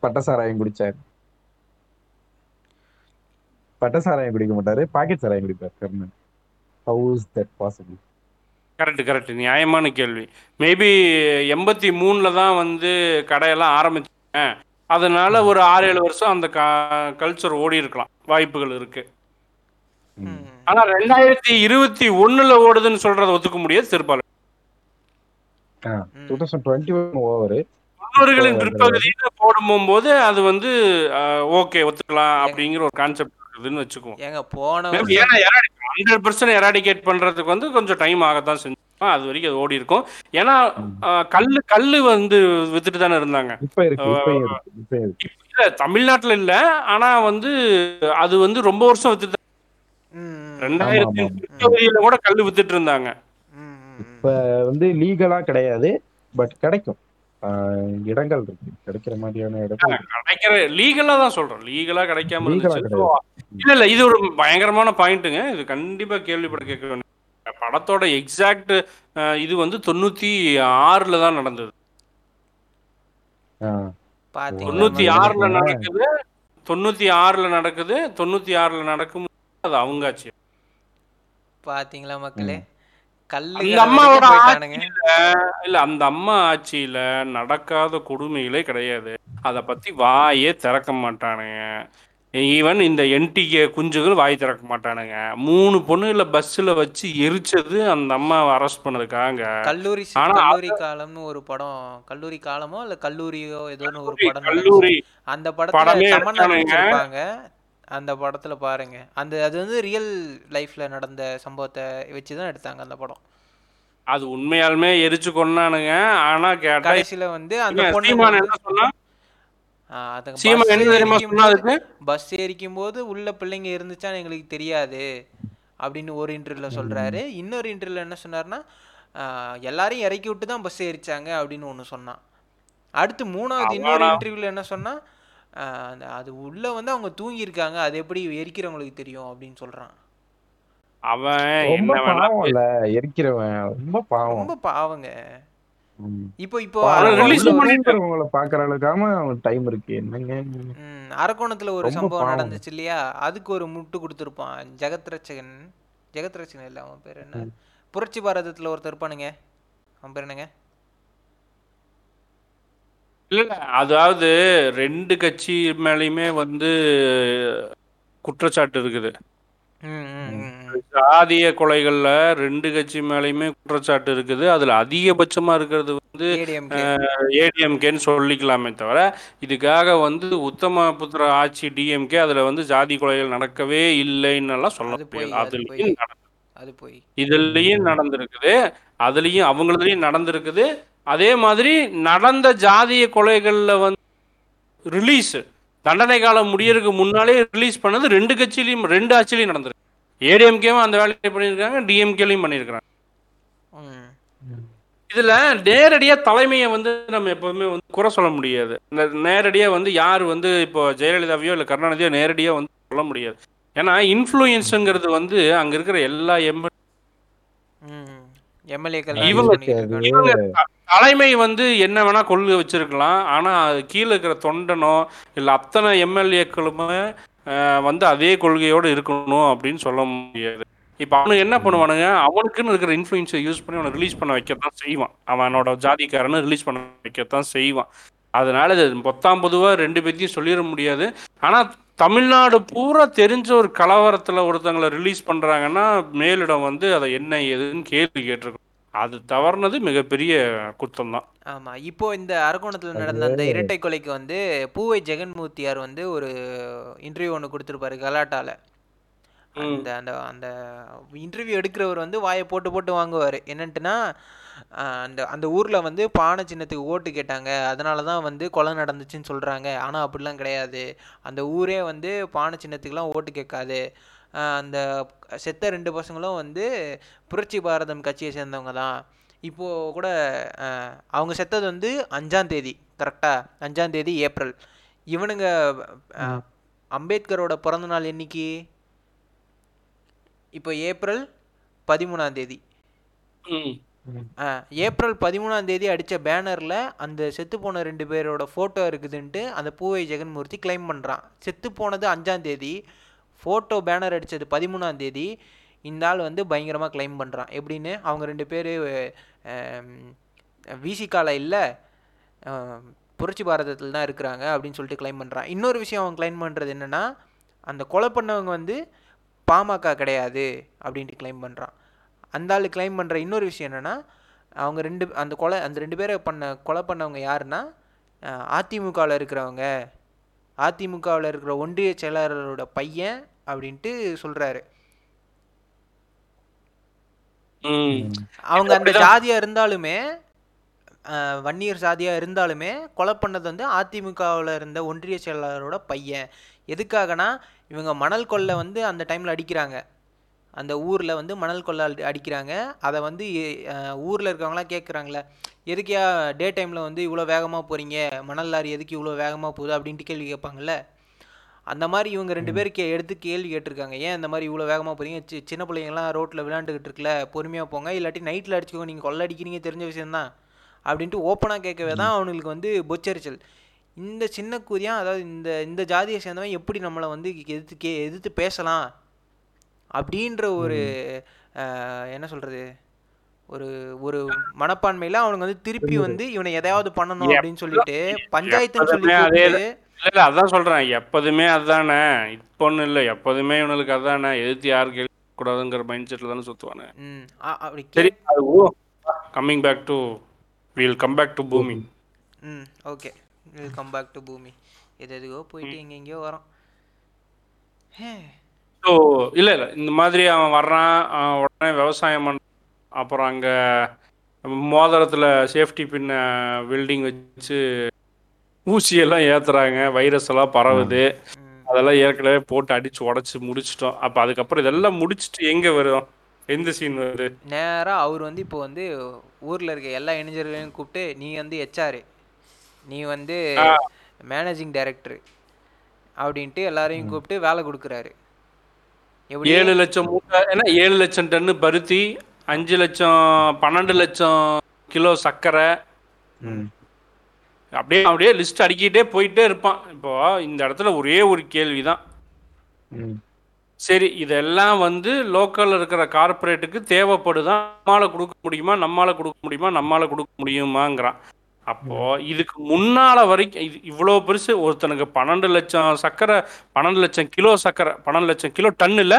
Speaker 3: பட்டசாராயம் குடிச்சாரு? பட்டசாராயம் குடிக்க மாட்டாரு பாக்கெட் சாராயம் குடிப்பார் Karnan. How is that possible
Speaker 2: correct correct நியாயமான கேள்வி. மேபி எண்பத்தி மூணுல தான் வந்து கடையெல்லாம் ஆரம்பிச்சாங்க. அதனால ஒரு ஆறு ஏழு வருஷம் அந்த கல்ச்சர் ஓடி இருக்கலாம். வாய்ப்புகள் இருக்கு. ஆனா ரெண்டாயிரத்தி இருபத்தி ஒண்ணுல ஓடுதுன்னு சொல்றத ஒத்துக்க முடியாது திருப்பாலும்
Speaker 3: two thousand twenty one over
Speaker 2: பிற்பகுதியில போடும்போது அது வந்து ஓகே ஒத்துக்கலாம் அப்படிங்கிற ஒரு கான்செப்ட் இருக்குதுன்னு வச்சுக்குவோம்.
Speaker 1: ஏங்க போன
Speaker 2: ஹண்ட்ரட் பர்சன்ட் எராடிகேட் பண்றதுக்கு வந்து கொஞ்சம் டைம் ஆகத்தான் செஞ்சோம் அது வரைக்கும் அது ஓடி இருக்கும். ஏன்னா கல்லு கல்லு வந்து வித்துட்டு தானே இருந்தாங்க.
Speaker 3: இப்ப இருக்கு இப்ப இருக்கு இப்ப இருக்கு.
Speaker 2: இல்ல தமிழ்நாட்டுல இல்ல ஆனா வந்து அது வந்து ரொம்ப வருஷம் வித்துட்டு ரெண்டாயிரத்தி கூட கல்லு வித்துட்டு இருந்தாங்க.
Speaker 3: இப்ப வந்து லீகலா கிடையாது பட் கிடைக்கும். இடங்கள் இருக்கு. கிடைக்கிற மாதிரியான இடங்கள்.
Speaker 2: கிடைக்கிற லீகலா தான் சொல்றோம். லீகலா கிடைக்காம இல்ல இல்ல இது ஒரு பயங்கரமான பாயிண்ட்டுங்க இது கண்டிப்பா கேள்விப்பட கேட்க வேண்டிய படத்தோட எக்ஸாக்ட் இது வந்து தொண்ணூத்தி ஆறுல தான் நடந்தது. தொண்ணூத்தி? ஆறுல நடக்குது. தொண்ணூத்தி ஆறுல நடக்குது. தொண்ணூத்தி ஆறுல நடக்கும் அது அவங்க ஆச்சு.
Speaker 1: பாத்தீங்களா மக்களே?
Speaker 2: அந்த அம்மாவோட இல்ல அந்த அம்மா ஆட்சியில நடக்காத கொடுமைகளே கிடையாது. அத பத்தி வாயே திறக்க மாட்டானுங்க. ஈவன் இந்த என்டிகே குஞ்சுகள் வாய் திறக்க மாட்டானுங்க. மூணு பொண்ணுல பஸ்ல வச்சு எரிச்சது அந்த அம்மாவை அரெஸ்ட் பண்ணதுக்காக.
Speaker 1: கல்லூரி கல்லூரி காலம்னு ஒரு படம். கல்லூரி காலமோ இல்ல கல்லூரியோ ஏதோன்னு ஒரு படம்
Speaker 2: கல்லூரி.
Speaker 1: அந்த படத்துல அந்த படத்துல பாருங்க. அந்த அது வந்து ரியல் லைஃப்ல நடந்த சம்பவத்தை வச்சுதான் எடுத்தாங்க அந்த படம்.
Speaker 2: அது உண்மையாலுமே எரிச்சு கொண்டானுங்க ஆனா
Speaker 1: கடைசியில வந்து அந்த பொண்ணு
Speaker 2: என்ன சொன்னா?
Speaker 1: பஸ் ஏறிக்கும் போது உள்ள பிள்ளைங்க இருந்துச்சான்னு எங்களுக்கு தெரியாது அப்படின்னு ஒரு இன்டர்வியூல சொல்றாரு. இன்னொரு இன்டர்வியூல என்ன சொன்னாருன்னா ஆஹ், எல்லாரையும் இறக்கி விட்டு தான் பஸ் ஏறிச்சாங்க அப்படின்னு ஒன்று சொன்னான். அடுத்து மூணாவது இன்னொரு? இன்டர்வியூல என்ன சொன்னா அந்த அது உள்ள வந்து அவங்க தூங்கி இருக்காங்க அது எப்படி எரிக்கிறவங்களுக்கு தெரியும் அப்படின்னு சொல்றான்.
Speaker 2: அவன்
Speaker 3: ரொம்ப எரிக்கிறவன் ரொம்ப பாவம்.
Speaker 1: ரொம்ப பாவங்க. இப்போ இப்போ
Speaker 3: பாவம்.
Speaker 2: அவனை
Speaker 1: அரக்கோணத்துல
Speaker 2: release
Speaker 3: உள்ள
Speaker 1: ஒரு-
Speaker 2: பண்ணிட்டு-
Speaker 3: தூங்குறவங்கள பாக்குற அளவுக்காம அவன் டைம் இருக்கு. என்னங்க?
Speaker 1: ம், அரக்கோணத்துல ஒரு சம்பவம்
Speaker 3: பாவம்.
Speaker 1: நடந்துச்சு இல்லையா? அதுக்கு ஒரு முட்டு கொடுத்துருப்பான். ஜெகத் ரட்சகன் ஜெகத் ரட்சகன் இல்லை அவன் பேர் என்ன? புரட்சி பாரதத்துல ஒருத்தர் இருப்பானுங்க. அவன் பேர் என்னங்க?
Speaker 2: இல்ல இல்ல அதாவது ரெண்டு கட்சி மேலயுமே வந்து குற்றச்சாட்டு இருக்குது
Speaker 1: ம், ம், ம், ம்.
Speaker 2: சாதிய கொலைகள்ல ரெண்டு கட்சி மேலயுமே குற்றச்சாட்டு இருக்குது அதுல அதிகபட்சமா இருக்கிறது வந்து. ஏடிஎம்கேன்னு சொல்லிக்கலாமே தவிர இதுக்காக வந்து உத்தம புத்திர ஆட்சி டிஎம்கே அதுல வந்து ஜாதி கொலைகள் நடக்கவே இல்லைன்னு எல்லாம் சொல்ல
Speaker 1: அது போய்,
Speaker 2: முடியாது
Speaker 1: அது
Speaker 2: அதுலயும்
Speaker 1: போய்.
Speaker 2: நடந்து-
Speaker 1: அது போய்
Speaker 2: இதுலயும் நடந்திருக்குது அதுலயும் அவங்களதுலயும் நடந்திருக்குது அதே மாதிரி நடந்த ஜாதிய கொலைகள்ல வந்து ரிலீஸ் தண்டனை காலம் முடியறதுக்கு முன்னாலே ரிலீஸ் பண்ணது ரெண்டு கட்சியிலையும் ரெண்டு ஆட்சியிலையும் நடந்திருக்கு. ஏடிஎம்கேவும் அந்த வேலையை பண்ணியிருக்காங்க டிஎம்கேலையும் பண்ணியிருக்காங்க
Speaker 1: ம்.
Speaker 2: இதுல நேரடியா தலைமையை வந்து நம்ம எப்போதுமே வந்து குறை சொல்ல முடியாது. இந்த நேரடியா வந்து யார் வந்து இப்போ ஜெயலலிதாவையோ இல்லை கருணாநிதியோ நேரடியா வந்து சொல்ல முடியாது. ஏன்னா இன்ஃப்ளூயன்ஸுங்கிறது வந்து அங்க இருக்கிற எல்லா எம்
Speaker 1: எம்எல்ஏக்கள்
Speaker 2: இவங்க- தலைமை வந்து என்ன வேணா கொள்கை வச்சிருக்கலாம். ஆனா அது கீழே இருக்கிற தொண்டனோ இல்ல அத்தனை எம்எல்ஏக்களுமே வந்து அதே கொள்கையோட இருக்கணும் அப்படின்னு சொல்ல முடியாது. இப்போ அவனுக்கு என்ன பண்ணுவானுங்க? அவனுக்குன்னு இருக்கிற இன்ஃப்ளூயன்ஸை யூஸ் பண்ணி அவனை ரிலீஸ் பண்ண வைக்கத்தான் செய்வான். அவனோட ஜாதிக்காரனை ரிலீஸ் பண்ண வைக்கத்தான் செய்வான். அதனால இது பொத்தாம் பொதுவாக ரெண்டு பேர்த்தையும் சொல்லிட முடியாது. ஆனால் தமிழ்நாடு பூரா தெரிஞ்ச ஒரு கலவரத்தில் ஒருத்தங்களை ரிலீஸ் பண்ணுறாங்கன்னா மேலிடம் வந்து அதை என்ன ஏதுன்னு கேள்வி கேட்டிருக்கோம் அது தவறுனது மிகப்பெரிய குத்தம் தான்
Speaker 1: ஆமா இப்போ இந்த அரக்கோணத்துல நடந்த அந்த இரட்டை கொலைக்கு வந்து பூவை ஜெகன்மூர்த்தியார் வந்து ஒரு இன்டர்வியூ ஒன்று கொடுத்துருப்பாரு கலாட்டால. அந்த அந்த அந்த இன்டர்வியூ எடுக்கிறவர் வந்து வாயை போட்டு போட்டு வாங்குவார். என்னன்ட்டுனா அந்த அந்த ஊரில் வந்து பானை சின்னத்துக்கு ஓட்டு கேட்டாங்க. அதனால தான் வந்து கொலை நடந்துச்சுன்னு சொல்கிறாங்க ஆனால் அப்படிலாம் கிடையாது. அந்த ஊரே வந்து பானை சின்னத்துக்குலாம் ஓட்டு கேட்காது. அந்த செத்த ரெண்டு பசங்களும் வந்து புரட்சி பாரதம் கட்சியை சேர்ந்தவங்க தான் இப்போது கூட அவங்க செத்தது வந்து அஞ்சாம் தேதி கரெக்டாக அஞ்சாம் தேதி ஏப்ரல். இவனுங்க அம்பேத்கரோட பிறந்த நாள் என்னைக்கு? இப்போ ஏப்ரல் பதிமூணாம் தேதி.
Speaker 2: ம்.
Speaker 1: ஆ, ஏப்ரல் பதிமூணாம் தேதி அடித்த பேனரில் அந்த செத்து போன ரெண்டு பேரோட ஃபோட்டோ இருக்குதுன்ட்டு அந்த பூவை ஜெகன்மூர்த்தி கிளைம் பண்ணுறான் செத்து போனது அஞ்சாம் தேதி. ஃபோட்டோ பேனர் அடித்தது பதிமூணாம் தேதி. இந்த ஆள் வந்து பயங்கரமாக கிளைம் பண்ணுறான் எப்படின்னு அவங்க ரெண்டு பேர் விசிகால இல்லை புரட்சி பாரதத்தில் தான் இருக்கிறாங்க அப்படின்னு சொல்லிட்டு கிளைம் பண்ணுறான் இன்னொரு விஷயம் அவன் கிளைம் பண்ணுறது என்னென்னா அந்த கொலை பண்ணவங்க வந்து பாமக கிடையாது அப்படின்ட்டு கிளைம் பண்ணுறான் அந்த ஆள் கிளைம் பண்ணுற இன்னொரு விஷயம் என்னென்னா அவங்க ரெண்டு அந்த கொலை அந்த ரெண்டு பேரை பண்ண கொலை பண்ணவங்க யாருன்னா அதிமுகவில் இருக்கிறவங்க. அதிமுகவில் இருக்கிற ஒன்றிய செயலாளரோட பையன் அப்படின்ட்டு சொல்கிறாரு
Speaker 2: ம்.
Speaker 1: அவங்க அந்த ஜாதியாக இருந்தாலுமே வன்னியர் சாதியாக இருந்தாலுமே கொலை பண்ணது வந்து அதிமுகவில் இருந்த ஒன்றிய செயலாளரோட பையன். எதுக்காகனா இவங்க மணல் கொள்ளை வந்து அந்த டைமில் அடிக்கிறாங்க. அந்த ஊரில் வந்து மணல் கொள்ளை அடி- அடிக்கிறாங்க. அதை வந்து ஊரில் இருக்கவங்களாம் கேட்குறாங்களே எதுக்கியா டே டைமில் வந்து இவ்வளோ வேகமாக போகிறீங்க மணல் லாரி எதுக்கு இவ்வளோ வேகமாக போகுது? அப்படின்ட்டு கேள்வி கேட்பாங்கல்ல. அந்த மாதிரி இவங்க ரெண்டு பேர் கே எடுத்து கேள்வி கேட்டிருக்காங்க. ஏன் இந்த மாதிரி இவ்வளோ வேகமாக போகிறீங்க சி சின்ன பிள்ளைங்கலாம் ரோட்டில் விளையாண்டுக்கிட்டு இருக்குல்ல பொறுமையாக போங்க. இல்லாட்டி நைட்டில் அடிச்சுக்கோங்க. நீங்கள் கொள்ளை அடிக்கிறீங்க தெரிஞ்ச விஷயம்தான் அப்படின்ட்டு ஓப்பனாக கேட்கவே தான் அவனுங்களுக்கு வந்து பொச்சரிச்சல். இந்த சின்ன கூதியான் அதாவது இந்த இந்த ஜாதியை சேர்ந்தவன் எப்படி நம்மளை வந்து எதிர்த்து கே எதிர்த்து பேசலாம்? அப்படின்ற ஒரு என்ன சொல்கிறது ஒரு ஒரு மனப்பான்மையில் அவனுங்க வந்து திருப்பி வந்து இவனை எதையாவது பண்ணணும் அப்படின்னு சொல்லிட்டு பஞ்சாயத்துன்னு சொல்லி
Speaker 2: எப்போதுமே அதே
Speaker 1: கூப்பிட்டு
Speaker 2: இல்ல இல்ல அதான் சொல்றேன். எப்போதுமே அதானே. இப்போன்னு இல்லை எப்போதுமே இவனுக்கு அதானே. எதிர்த்து யாரு கேள்வி கூடாதுங்கிற மைண்ட் செட்டில் தானே
Speaker 1: கே
Speaker 2: சரி coming back to will come back to Boomi
Speaker 1: ம் okay will come back to Boomi எது எதுக்கோ போயிட்டு எங்கெங்கேயோ வரோம். ஹே.
Speaker 2: ஸோ இல்லை இல்லை. இந்த மாதிரி அவன் வர்றான் அவன் உடனே விவசாயம் பண்ண அப்புறம் அங்கே மோதிரத்தில் சேஃப்டி பின்ன வெல்டிங் வச்சு ஊசியெல்லாம் ஏற்றுறாங்க வைரஸ் எல்லாம் பரவுது. அதெல்லாம் ஏற்கனவே போட்டு அடிச்சு உடச்சி முடிச்சிட்டோம். அப்போ அதுக்கப்புறம் இதெல்லாம் முடிச்சுட்டு எங்கே வரும் எந்த சீன் வருது?
Speaker 1: நேராக அவர் வந்து இப்போ வந்து ஊரில் இருக்க எல்லா இளைஞர்களையும் கூப்பிட்டு நீ வந்து ஹெச்ஆர் நீ வந்து மேனேஜிங் டைரக்டர் அப்படின்ட்டு எல்லாரையும் கூப்பிட்டு வேலை கொடுக்குறாரு.
Speaker 2: ஏழு லட்சம் மூட்டை ஏன்னா ஏழு லட்சம் டன்னு பருத்தி அஞ்சு லட்சம் பன்னெண்டு லட்சம் கிலோ சர்க்கரை. அப்படியே அப்படியே லிஸ்ட் அடிக்கிட்டே போயிட்டே இருப்பான். இப்போ இந்த இடத்துல ஒரே ஒரு கேள்வி தான். சரி இதெல்லாம் வந்து லோக்கல்ல இருக்கிற கார்ப்பரேட்டுக்கு தேவைப்படுதா? நம்மால கொடுக்க முடியுமா? நம்மால கொடுக்க முடியுமா? நம்மால கொடுக்க முடியுமாங்கிறான். அப்போ இதுக்கு முன்னால வரைக்கும் இது இவ்வளோ பெருசு ஒருத்தனுக்கு பன்னெண்டு லட்சம் சர்க்கரை பன்னெண்டு லட்சம் கிலோ சர்க்கரை பன்னெண்டு லட்சம் கிலோ டன் இல்ல?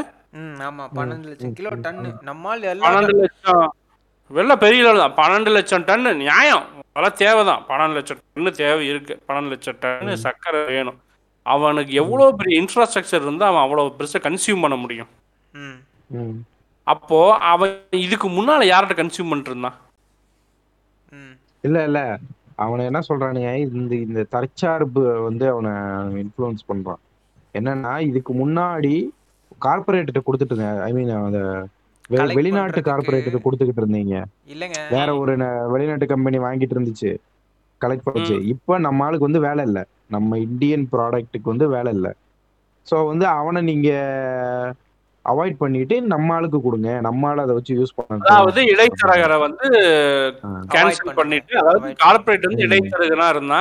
Speaker 1: பன்னெண்டு லட்சம் கிலோ டன்னு நம்மால் எல்லாம்
Speaker 2: பன்னெண்டு லட்சம் வெள்ள பெரிய தான். பன்னெண்டு லட்சம் டன்னு நியாயம். அதெல்லாம் தேவைதான். பன்னெண்டு லட்சம் டன்னு தேவை இருக்கு. பன்னெண்டு லட்சம் டன்னு சர்க்கரை வேணும். அவனுக்கு எவ்வளோ பெரிய இன்ஃப்ராஸ்ட்ரக்சர் இருந்தால் அவன் அவ்வளோ பெருசாக கன்சியூம் பண்ண முடியும்.
Speaker 1: ம்.
Speaker 3: ம்.
Speaker 2: அப்போ அவன் இதுக்கு முன்னால யார்கிட்ட கன்சியூம் பண்ணிட்டு இருந்தான்?
Speaker 3: இல்ல இல்ல. அவனை என்ன சொல்றானுங்க இந்த இந்த தற்சார்பு வந்து அவனை இன்ஃப்ளூயன்ஸ் பண்றான். என்னன்னா இதுக்கு முன்னாடி கார்பரேட்ட கொடுத்துட்டுங்க ஐ மீன் அந்த வெளிநாட்டு கார்பரேட்டுக்கு கொடுத்துக்கிட்டு இருந்தீங்க.
Speaker 1: இல்லைங்க.
Speaker 3: வேற ஒரு வெளிநாட்டு கம்பெனி வாங்கிட்டு இருந்துச்சு. கலெக்ட் பண்ணுச்சு. இப்போ நம்ம ஆளுக்கு வந்து வேலை இல்லை. நம்ம இந்தியன் ப்ராடக்ட்டுக்கு வந்து வேலை இல்லை. ஸோ வந்து அவனை நீங்க அவாய்ட் பண்ணிட்டு நம்ம ஆளுக்கு கொடுங்க. நம்ம ஆளு அதை வச்சு யூஸ் பண்ண
Speaker 2: அதாவது இடைத்தரகரை வந்து கேன்சல். பண்ணிட்டு அதாவது
Speaker 1: Avoid
Speaker 2: கார்ப்பரேட் வந்து. இடைத்தரகனா இருந்தா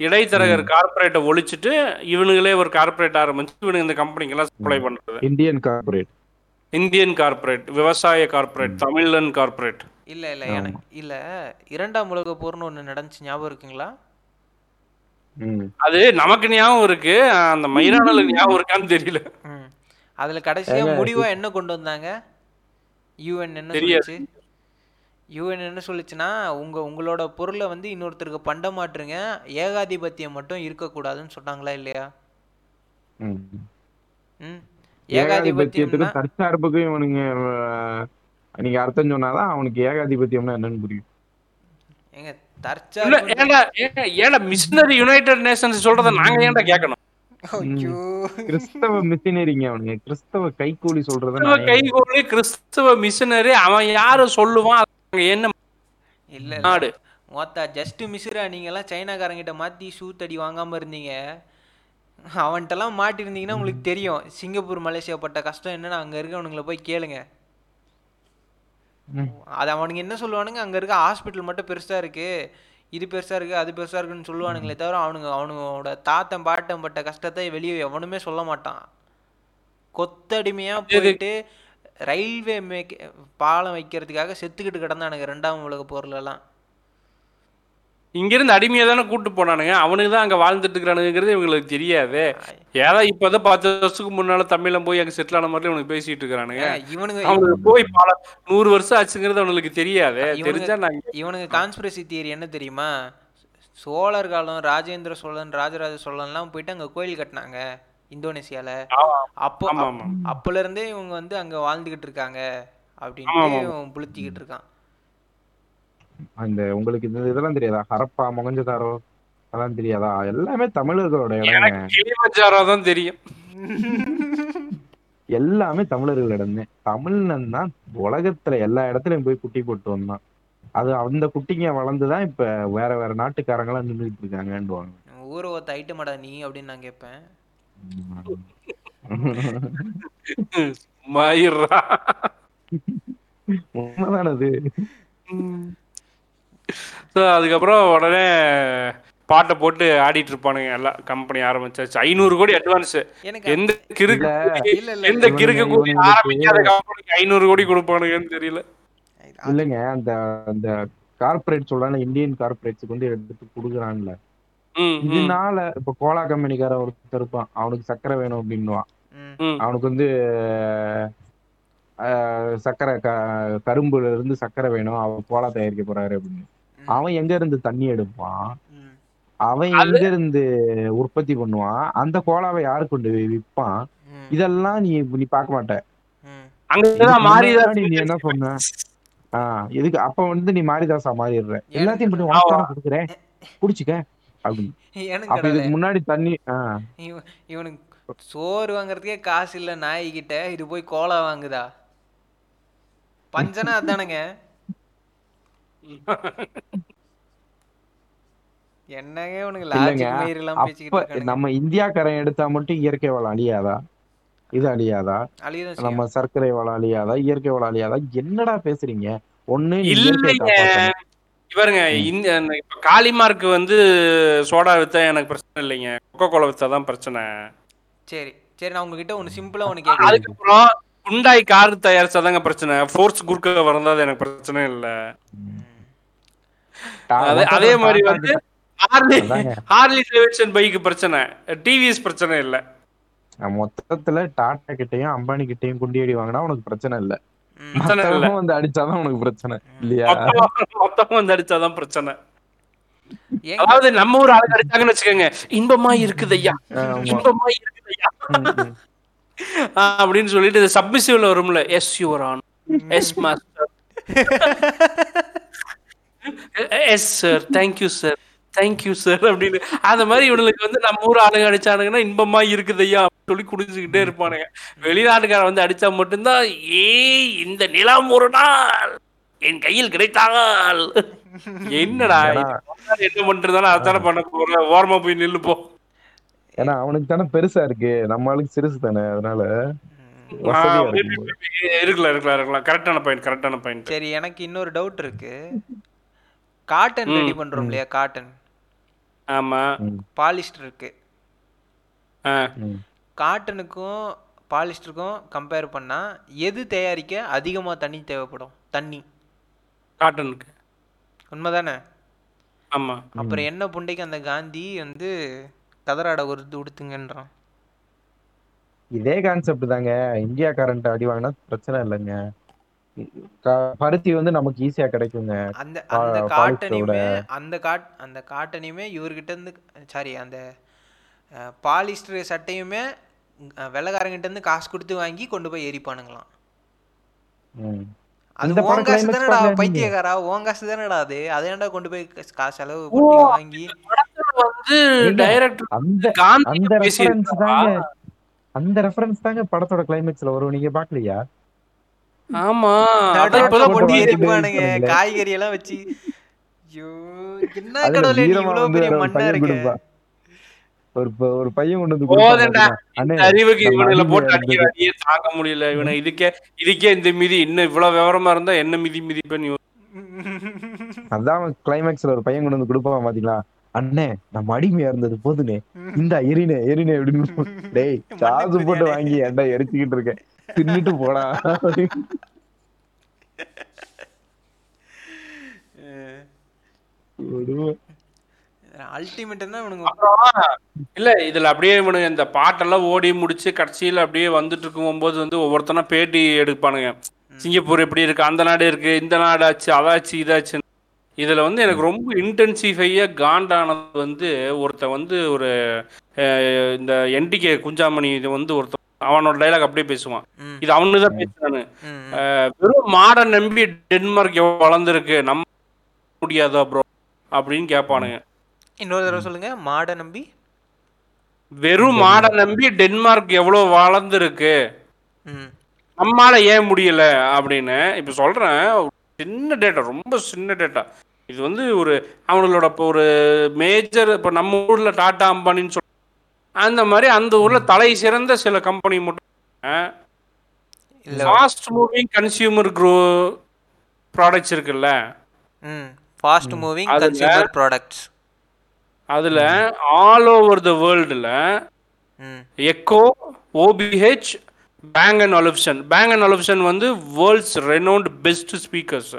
Speaker 2: இடைத்தரகர் கார்ப்பரேட்டை ஒழிச்சிட்டு இவனுங்களே ஒரு கார்ப்பரேட் ஆரம்பிச்சு இவனுங்க இந்த கம்பெனிக்கு எல்லாம் சப்ளை பண்றது.
Speaker 3: இந்தியன் கார்பரேட்
Speaker 2: இந்தியன் கார்ப்பரேட் விவசாய கார்ப்பரேட் தமிழன் கார்ப்பரேட்
Speaker 1: இல்ல இல்ல எனக்கு இல்ல. இரண்டாம் உலக போர்னு ஒண்ணு நடந்துச்சு. ஞாபகம் இருக்குங்களா?
Speaker 2: அது நமக்கு ஞாபகம் இருக்கு. அந்த மயிரானலுக்கு ஞாபகம் இருக்கான்னு தெரியல.
Speaker 1: அதுல கடைசியா முடிவா என்ன கொண்டு வந்தாங்க? யூஎன் என்ன. சொல்லுச்சு? யூஎன் என்ன சொல்லுச்சுன்னா உங்க உங்களோட பொருளை வந்து இன்னொருத்தருக்கு பண்ட மாட்டுருங்க ஏகாதிபத்தியம் மட்டும் இருக்கக்கூடாதுன்னு சொன்னாங்களா இல்லையா?
Speaker 3: ம்.
Speaker 1: ம்.
Speaker 3: ஏகாதிபத்தியத்துக்கும் தற்சார்புக்கும் இவனுங்க நீங்க அர்த்தம் சொன்னாதான் அவனுக்கு ஏகாதிபத்தியம்னா என்னன்னு புரியும்.
Speaker 1: ஏங்க
Speaker 2: இல்ல
Speaker 1: தற்சார்பு
Speaker 2: ஏன்டா ஏன் ஏன்டா மிஷினரி யுனைடெட் நேஷன்ஸ் சொல்றத நாங்க ஏன்டா கேட்கணும்?
Speaker 3: கிறிஸ்தவ மிஷினரிங்க அவனுங்க. கிறிஸ்தவ கைக்கூலி சொல்றத
Speaker 2: கைகோலி கிறிஸ்தவ மிஷினரி அவன் யாரு சொல்லுவான்? அங்க என்ன
Speaker 1: இல்ல
Speaker 2: நாடு.
Speaker 1: மொத்தா ஜஸ்ட் மிஸ்ரா நீங்கெல்லாம் சைனாக்காரங்கிட்ட மாத்தி ஷூ தடி வாங்காம இருந்தீங்க. அவன்கிட்டலாம் மாட்டிருந்தீங்கன்னா உங்களுக்கு தெரியும். சிங்கப்பூர் மலேசியா பட்ட கஷ்டம் என்னன்னு அங்க இருக்கவனுங்களை போய் கேளுங்க. அது அவனுங்க என்ன சொல்லுவானுங்க? அங்க இருக்க ஹாஸ்பிட்டல் மட்டும் பெருசா இருக்கு. இது பெருசா இருக்கு அது பெருசா இருக்குன்னு சொல்லுவானுங்களே தவிர அவனுங்க அவனுங்களோட தாத்தன் பாட்டன் பட்ட கஷ்டத்தை வெளியே எவனுமே சொல்ல மாட்டான். கொத்தடிமையா போயிட்டு ரயில்வே மேக் பாலம் வைக்கிறதுக்காக செத்துக்கிட்டு கிடந்தானுங்க ரெண்டாம் உலக போர்ல எல்லாம்
Speaker 2: இங்கிருந்து அடிமையா தானே கூட்டு போனானுங்க. அவனுக்கு தான் அங்க வாழ்ந்துட்டு இருக்கிறானுங்கிறது இவங்களுக்கு தெரியாது. ஏதோ இப்பதான் பத்து வருஷத்துக்கு முன்னால தமிழ்ல போய் அங்க செட்டில் ஆன மாதிரி இவனுக்கு பேசிட்டு இருக்கிறானுங்க.
Speaker 1: இவனுங்க
Speaker 2: அவனுக்கு போய் பல நூறு வருஷம் ஆச்சுங்கிறது அவனுக்கு தெரியாது. தெரிஞ்சா நாங்க
Speaker 1: இவனுங்க கான்ஸ்பிரசி தியரி என்ன தெரியுமா? சோழர் காலம் ராஜேந்திர சோழன் ராஜராஜ சோழன்லாம் போயிட்டு அங்க கோயில் கட்டினாங்க இந்தோனேசியால. அப்போ. அப்பல இருந்தே இவங்க வந்து அங்க வாழ்ந்துகிட்டு இருக்காங்க. இவன் புளுத்திக்கிட்டு இருக்கான்.
Speaker 3: அந்த உங்களுக்கு இந்த இதெல்லாம் தெரியாதா? ஹரப்பா மொகஞ்சதாரோ? அதெல்லாம் தெரியாதா? எல்லாமே தமிழர்களோட இடங்க.
Speaker 2: தான் தெரியும்.
Speaker 3: எல்லாமே தமிழர்கள் இடமே. தமிழன் தான் உலகத்துல எல்லா இடத்துலயும் போய் குட்டி போட்டு வந்தான். அது அந்த குட்டிங்க வளர்ந்துதான் இப்ப வேற வேற நாட்டுக்காரங்களாம் நின்றுட்டு இருக்காங்கன்னுவாங்க.
Speaker 1: ஊரை ஒருத்த ஐட்டமாடா நீ அப்படின்னு நான் கேட்பேன்.
Speaker 2: மயிரா.
Speaker 3: உண்மைதானே அது?
Speaker 2: ஸோ அதுக்கப்புறம் உடனே பாட்டை போட்டு ஆடிட்டு இருப்பானுங்க எல்லாம் கம்பெனி ஆரம்பிச்சாச்சு. ஐநூறு கோடி அட்வான்ஸ் எந்த கிறுக்கு
Speaker 3: இல்ல.
Speaker 1: இல்ல இல்ல
Speaker 2: எந்த கிறுக்கு கூடி ஆரம்பிக்காத கம்பெனிக்கு ஐநூறு கோடி கொடுப்பானுங்கன்னு தெரியல.
Speaker 3: இல்லைங்க அந்த அந்த கார்பரேட் சொல்றாங்க இந்தியன் கார்பரேட்ஸுக்கு வந்து எடுத்து கொடுக்குறான்ல. இதனால இப்ப கோலா கம்பெனிக்கார ஒருத்தர் இருப்பான். அவனுக்கு சக்கரை வேணும் அப்படின்னுவான். அவனுக்கு வந்து சக்கரை க கரும்புல இருந்து சக்கரை வேணும். அவர் கோலா தயாரிக்க போறாரு அப்படின்னு. அவன் எங்க இருந்து தண்ணி எடுப்பான்? அவன் எங்க இருந்து உற்பத்தி பண்ணுவான்? அந்த கோலாவை யாரு கொண்டு போய் விற்பான்? இதெல்லாம் நீ நீ பார்க்க மாட்ட. நீ என்ன சொன்ன? ஆஹ் இதுக்கு அப்ப வந்து நீ மாரிதாசா மாறிடுற. எல்லாத்தையும் பண்ணி உனக்கு தானே கொடுக்குறேன்? குடிச்சுக்க. அப்படின்னு அப்ப இதுக்கு முன்னாடி தண்ணி ஆஹ்
Speaker 1: இவன் இவனுக்கு சோறு வாங்குறதுக்கே காசு இல்ல நாய்கிட்ட. இது போய் கோலா வாங்குதா? பஞ்சனா அதானுங்க. என்னங்க
Speaker 3: இல்லைங்க.
Speaker 1: லாஜிக் மயிர் எல்லாம் பேசிக்கிட்டு
Speaker 3: அப்ப
Speaker 1: இருக்கானுங்க.
Speaker 3: நம்ம இந்தியாக்காரன் எடுத்தா மட்டும் இயற்கை வளம் அழியாதா? இது அழியாதா? நம்ம சர்க்கரை வளம் அழியாதா? இயற்கை வளம் அழியாதா? என்னடா பேசுறீங்க? ஒண்ணு
Speaker 2: இல்லைங்க. இவருங்க இந்த காளிமார்க்கு வந்து சோடா வித்தா எனக்கு பிரச்சனை இல்லைங்க. கொக்கோ கோலா வித்தா தான் பிரச்சனை.
Speaker 1: சரி சரி நான் உங்ககிட்ட ஒண்ணு சிம்பிளா ஒண்ணு கேக்குறேன்.
Speaker 2: அதுக்கப்புறம் குண்டாய் கார் தயாரிச்சாதாங்க பிரச்சனை. ஃபோர்ஸ் குறுக்க வரதா அது எனக்கு பிரச்சனை இல்ல. அதே மாதிரி வந்து ஹார்லி டேவிட்சன் பைக்கு பிரச்சனை. டிவிஎஸ் பிரச்சனை இல்ல.
Speaker 3: மொத்தத்துல டாடா கிட்டயும் அம்பானி கிட்டயும் குண்டியடி வாங்கினா உனக்கு பிரச்சனை இல்ல. வந்து அடிச்சாதான் உனக்கு பிரச்சனை இல்லையா?
Speaker 2: மொத்தமா மொத்தமா வந்து அடிச்சாதான் பிரச்சனை. அதாவது நம்ம ஊர் ஆளுங்க அடிச்சாங்கன்னு வச்சுக்கோங்க. இன்பமா இருக்குது ஐயா. இன்பமா இருக்குது ஐயா அப்படின்னு சொல்லிட்டு இது சப்மிசிவ்ல வரும்ல. Yes your honour yes master yes sir thank you sir thank you sir அப்படின்னு. அந்த மாதிரி இவனுக்கு வந்து நம்ம ஊர் ஆளுங்க அடிச்சானுங்கன்னா இன்பமா இருக்குது ஐயா அப்படின்னு சொல்லி குடிச்சுக்கிட்டே இருப்பானுங்க. வெளிநாட்டுக்காரன் வந்து அடிச்சா மட்டும்தான் ஏய் இந்த நிலம் ஒரு நாள் என் கையில் கிடைத்தால். என்னடா என்ன பண்றதானே அதானே பண்ண போற ஓரமா போய் நில்லு போ.
Speaker 3: ஏன்னா அவனுக்கு தானே பெருசா இருக்கு. நம்ம ஆளுக்கு சிறுசு தானே அதனால
Speaker 2: இருக்கலாம் இருக்கலாம் இருக்கலாம். கரெக்டான பாயிண்ட் கரெக்டான பாயிண்ட்
Speaker 1: சரி எனக்கு இன்னொரு டவுட் இருக்கு. காட்டன் ரெடி பண்றோம் இல்லையா காட்டன்?
Speaker 2: ஆமா.
Speaker 1: பாலிஸ்டர் இருக்கு. காட்டனுக்கும் பாலிஸ்டருக்கும் கம்பேர் பண்ணா எது தயாரிக்க அதிகமா தண்ணி தேவைப்படும்? தண்ணி.
Speaker 2: காட்டனுக்கு.
Speaker 1: உண்மைதானே?
Speaker 2: ஆமா.
Speaker 1: அப்புறம் என்ன புண்டைக்கு அந்த காந்தி வந்து கதராட உருது உடுத்துங்கன்றான்.
Speaker 3: இதே கான்செப்ட் தாங்க. இந்தியா கரண்ட் அடி வாங்கினா பிரச்சனை இல்லைங்க. பருத்தி வந்து நமக்கு ஈஸியா கிடைக்குங்க
Speaker 1: அந்த அந்த காட்டனையுமே அந்த காட் அந்த காட்டனையுமே இவர்கிட்ட இருந்து சாரி அந்த பாலிஸ்டர் சட்டையுமே வெள்ளைக்காரங்கிட்ட இருந்து காசு கொடுத்து வாங்கி கொண்டு போய் எரிப்பானுங்களாம். அது
Speaker 3: இந்த
Speaker 1: உன் காசு தானடா? பைத்தியக்காரா உன் காசு தானடா அது அதை ஏன்டா கொண்டு போய் காசு- செலவு வாங்கி
Speaker 2: வந்து. டைரக்டர்
Speaker 3: அந்த
Speaker 2: காந்தி
Speaker 3: அந்த ரெஃபரன்ஸ்? தாங்க அந்த ரெஃபரன்ஸ் தாங்க படத்தோட கிளைமேக்ஸ்ல வரும் நீங்க பாக்கலையா
Speaker 2: ஆமா. அதான் இப்பதான்
Speaker 1: காய்கறி எல்லாம் வச்சு. ஐயோ என்ன
Speaker 3: அதுல
Speaker 1: கடவுளே நீ
Speaker 3: வீரமா
Speaker 1: இவ்வளவு
Speaker 3: வந்து
Speaker 1: பெரிய
Speaker 3: ஒரு
Speaker 1: மண்ணா
Speaker 3: பையன்
Speaker 1: இருக்க.
Speaker 3: கொடுப்பான். ஒரு ப- ஒரு பையன் கொண்டு வந்து? அண்ணே
Speaker 2: அறிவுக்கு
Speaker 3: நம்ம
Speaker 2: இவனுல
Speaker 3: அடிமையா
Speaker 2: போட்டு
Speaker 3: இருந்தது.
Speaker 2: அடிக்கிறாடியே தாங்க முடியல இவனை. இதுக்கே இதுக்கே இந்த மிதி. இன்னும் இவ்வளவு விவரமா இருந்தா என்ன மிதி மிதிப்பேன்னு யோ-
Speaker 3: அதான் கிளைமேக்ஸ்ல ஒரு பையன் கொண்டு வந்து கொடுப்பான் பாத்தீங்களா? அண்ணே நம்ம அடிமையா இருந்தது போதுனே இந்த எரினே எரினே அப்படின்னு டேய் காசு போட்டு வாங்கி ஏன்டா எரிச்சுக்கிட்டு இருக்கேன் தின்னுட்டு போடா
Speaker 2: இல்ல இதுல அப்படியே இவனுங்க இந்த பாட்டெல்லாம் ஓடி முடிச்சு கடைசியில அப்படியே வந்துட்டு இருக்கும்போது வந்து ஒவ்வொருத்தனா பேட்டி எடுப்பானுங்க சிங்கப்பூர் எப்படி இருக்கு அந்த நாடு இருக்கு இந்த நாடு ஆச்சு அதாச்சு இதாச்சு இதுல வந்து எனக்கு ரொம்ப இன்டென்சிஃபையா காண்டானது வந்து ஒருத்தன் வந்து ஒரு இந்த என்டிகே குஞ்சாமணி இது வந்து ஒருத்தன் அவனோட டைலாக் அப்படியே பேசுவான். இது அவனு தான் பேசுறானு. வெறும் மாடை நம்பி டென்மார்க் எவ்வளவு வளர்ந்துருக்கு நம்ம முடியாதா ப்ரோ அப்படின்னு கேட்பானுங்க.
Speaker 1: இன்னொரு தடவை சொல்லுங்க மாட நம்பி?
Speaker 2: வெறும் மாடை நம்பி டென்மார்க் எவ்வளவு வளர்ந்துருக்கு
Speaker 1: ம்.
Speaker 2: நம்மால ஏன் முடியல அப்படின்னு இப்ப சொல்றேன் சின்ன டேட்டா ரொம்ப சின்ன டேட்டா இது வந்து ஒரு அவங்களோட இப்போ ஒரு மேஜர் இப்போ நம்ம ஊர்ல டாடா அம்பானின்னு சொல்ல அந்த மாதிரி அந்த ஊர்ல தலை சிறந்த சில கம்பெனி மட்டும்.
Speaker 1: இல்ல.
Speaker 2: Fast moving consumer grow products இருக்குல்ல?
Speaker 1: ம். ஃபாஸ்ட் மூவிங் கன்சியூமர் ப்ராடக்ட்ஸ்
Speaker 2: அதுல ஆல் ஓவர் த வேர்ல்டுல
Speaker 1: ம்.
Speaker 2: Echo OPH bang and Olufsen bang and Olufsen வந்து வேர்ல்ட்ஸ் ரெனோன்ட் பெஸ்ட் ஸ்பீக்கர்ஸ்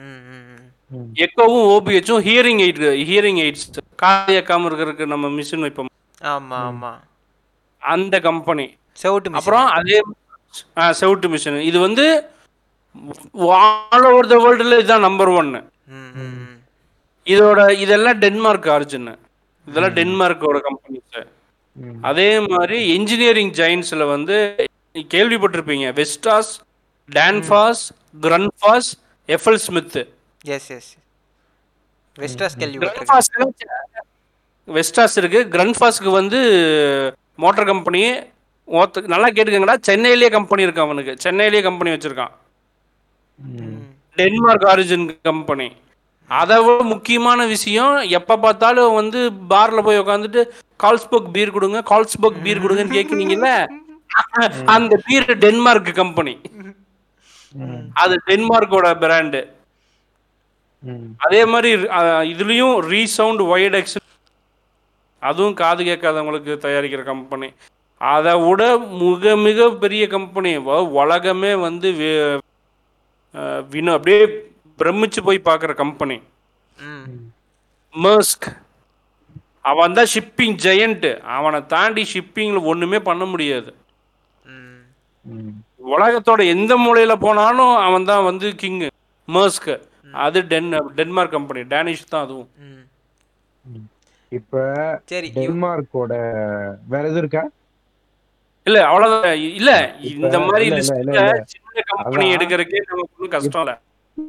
Speaker 1: ம் ம், ம்.
Speaker 2: எக்கோவும் ஓபிஹெச்சும் ஹியரிங் எய்ட் ஹியரிங் எய்ட்ஸ் காதியக்காம இருக்கிறதுக்கு நம்ம மிஷின் வைப்போம்.
Speaker 1: ஆமா ஆமா.
Speaker 2: அந்த கம்பெனி
Speaker 1: செவுட்டு மிஷின்.
Speaker 2: அப்புறம் அதே ஆ, செவுட்டு மிஷின் இது வந்து ஆல் ஓவர் த வேர்ல்டுல இதுதான் நம்பர் ஒன்னு இதோட இதெல்லாம் டென்மார்க் ஆரிஜின் இதெல்லாம் டென்மார்க்கோட கம்பெனிஸ். அதே மாதிரி இன்ஜினியரிங் ஜெயின்ஸ்ல வந்து கேள்விப்பட்டிருப்பீங்க. Vestas Danfoss Grundfos FL Smith
Speaker 1: yes yes Vestas கேள்விப்பட்டிருக்கேன்.
Speaker 2: வெஸ்டாஸ் இருக்கு. கிரன்ஃபாஸ்க்கு வந்து மோட்டார் கம்பெனி ஒருத்த நல்லா கேட்டுக்கங்கடா. சென்னையிலேயே கம்பெனி இருக்கு அவனுக்கு. சென்னையிலேயே கம்பெனி வச்சிருக்கான். டென்மார்க் ஆரிஜின் கம்பெனி அதை விட முக்கியமான விஷயம் எப்ப பார்த்தாலும் வந்து பார்ல போய் உட்காந்துட்டு கால்ஸ்போக் பீர் கொடுங்க கால்ஸ்போக் பீர் கொடுங்கன்னு கேட்குறீங்கல்ல அந்த பீர் டென்மார்க் கம்பெனி. அது டென்மார்க்கோட பிராண்டு. அதே மாதிரி இதுலயும் ரீசவுண்ட் ஒய்டெக்ஸ் அதுவும் காது கேட்காதவங்களுக்கு தயாரிக்கிற கம்பெனி அதை விட மிக மிக பெரிய கம்பெனி உலகமே வந்து வினு அப்படியே பிரமிச்சு போய் பார்க்குற கம்பெனி
Speaker 1: ம்.
Speaker 2: மர்ஸ்க் அவன் தான் ஷிப்பிங் ஜெயண்ட் அவனை தாண்டி ஷிப்பிங்ல ஒண்ணுமே பண்ண முடியாது. உலகத்தோட எந்த மூலையில போனாலும் அவன் தான் வந்து கிங் மர்ஸ்க் அது டென் டென்மார்க் கம்பெனி டேனிஷ் தான் அதுவும்.
Speaker 1: ம்.
Speaker 3: இப்ப
Speaker 1: சரி
Speaker 3: டென்மார்க்கோட வேற எதுவும் இருக்கா?
Speaker 2: இல்ல அவ்வளவுதான். இல்ல இந்த மாதிரி. சின்ன கம்பெனி. எடுக்கிறதுக்கே நமக்கு கஷ்டம் இல்ல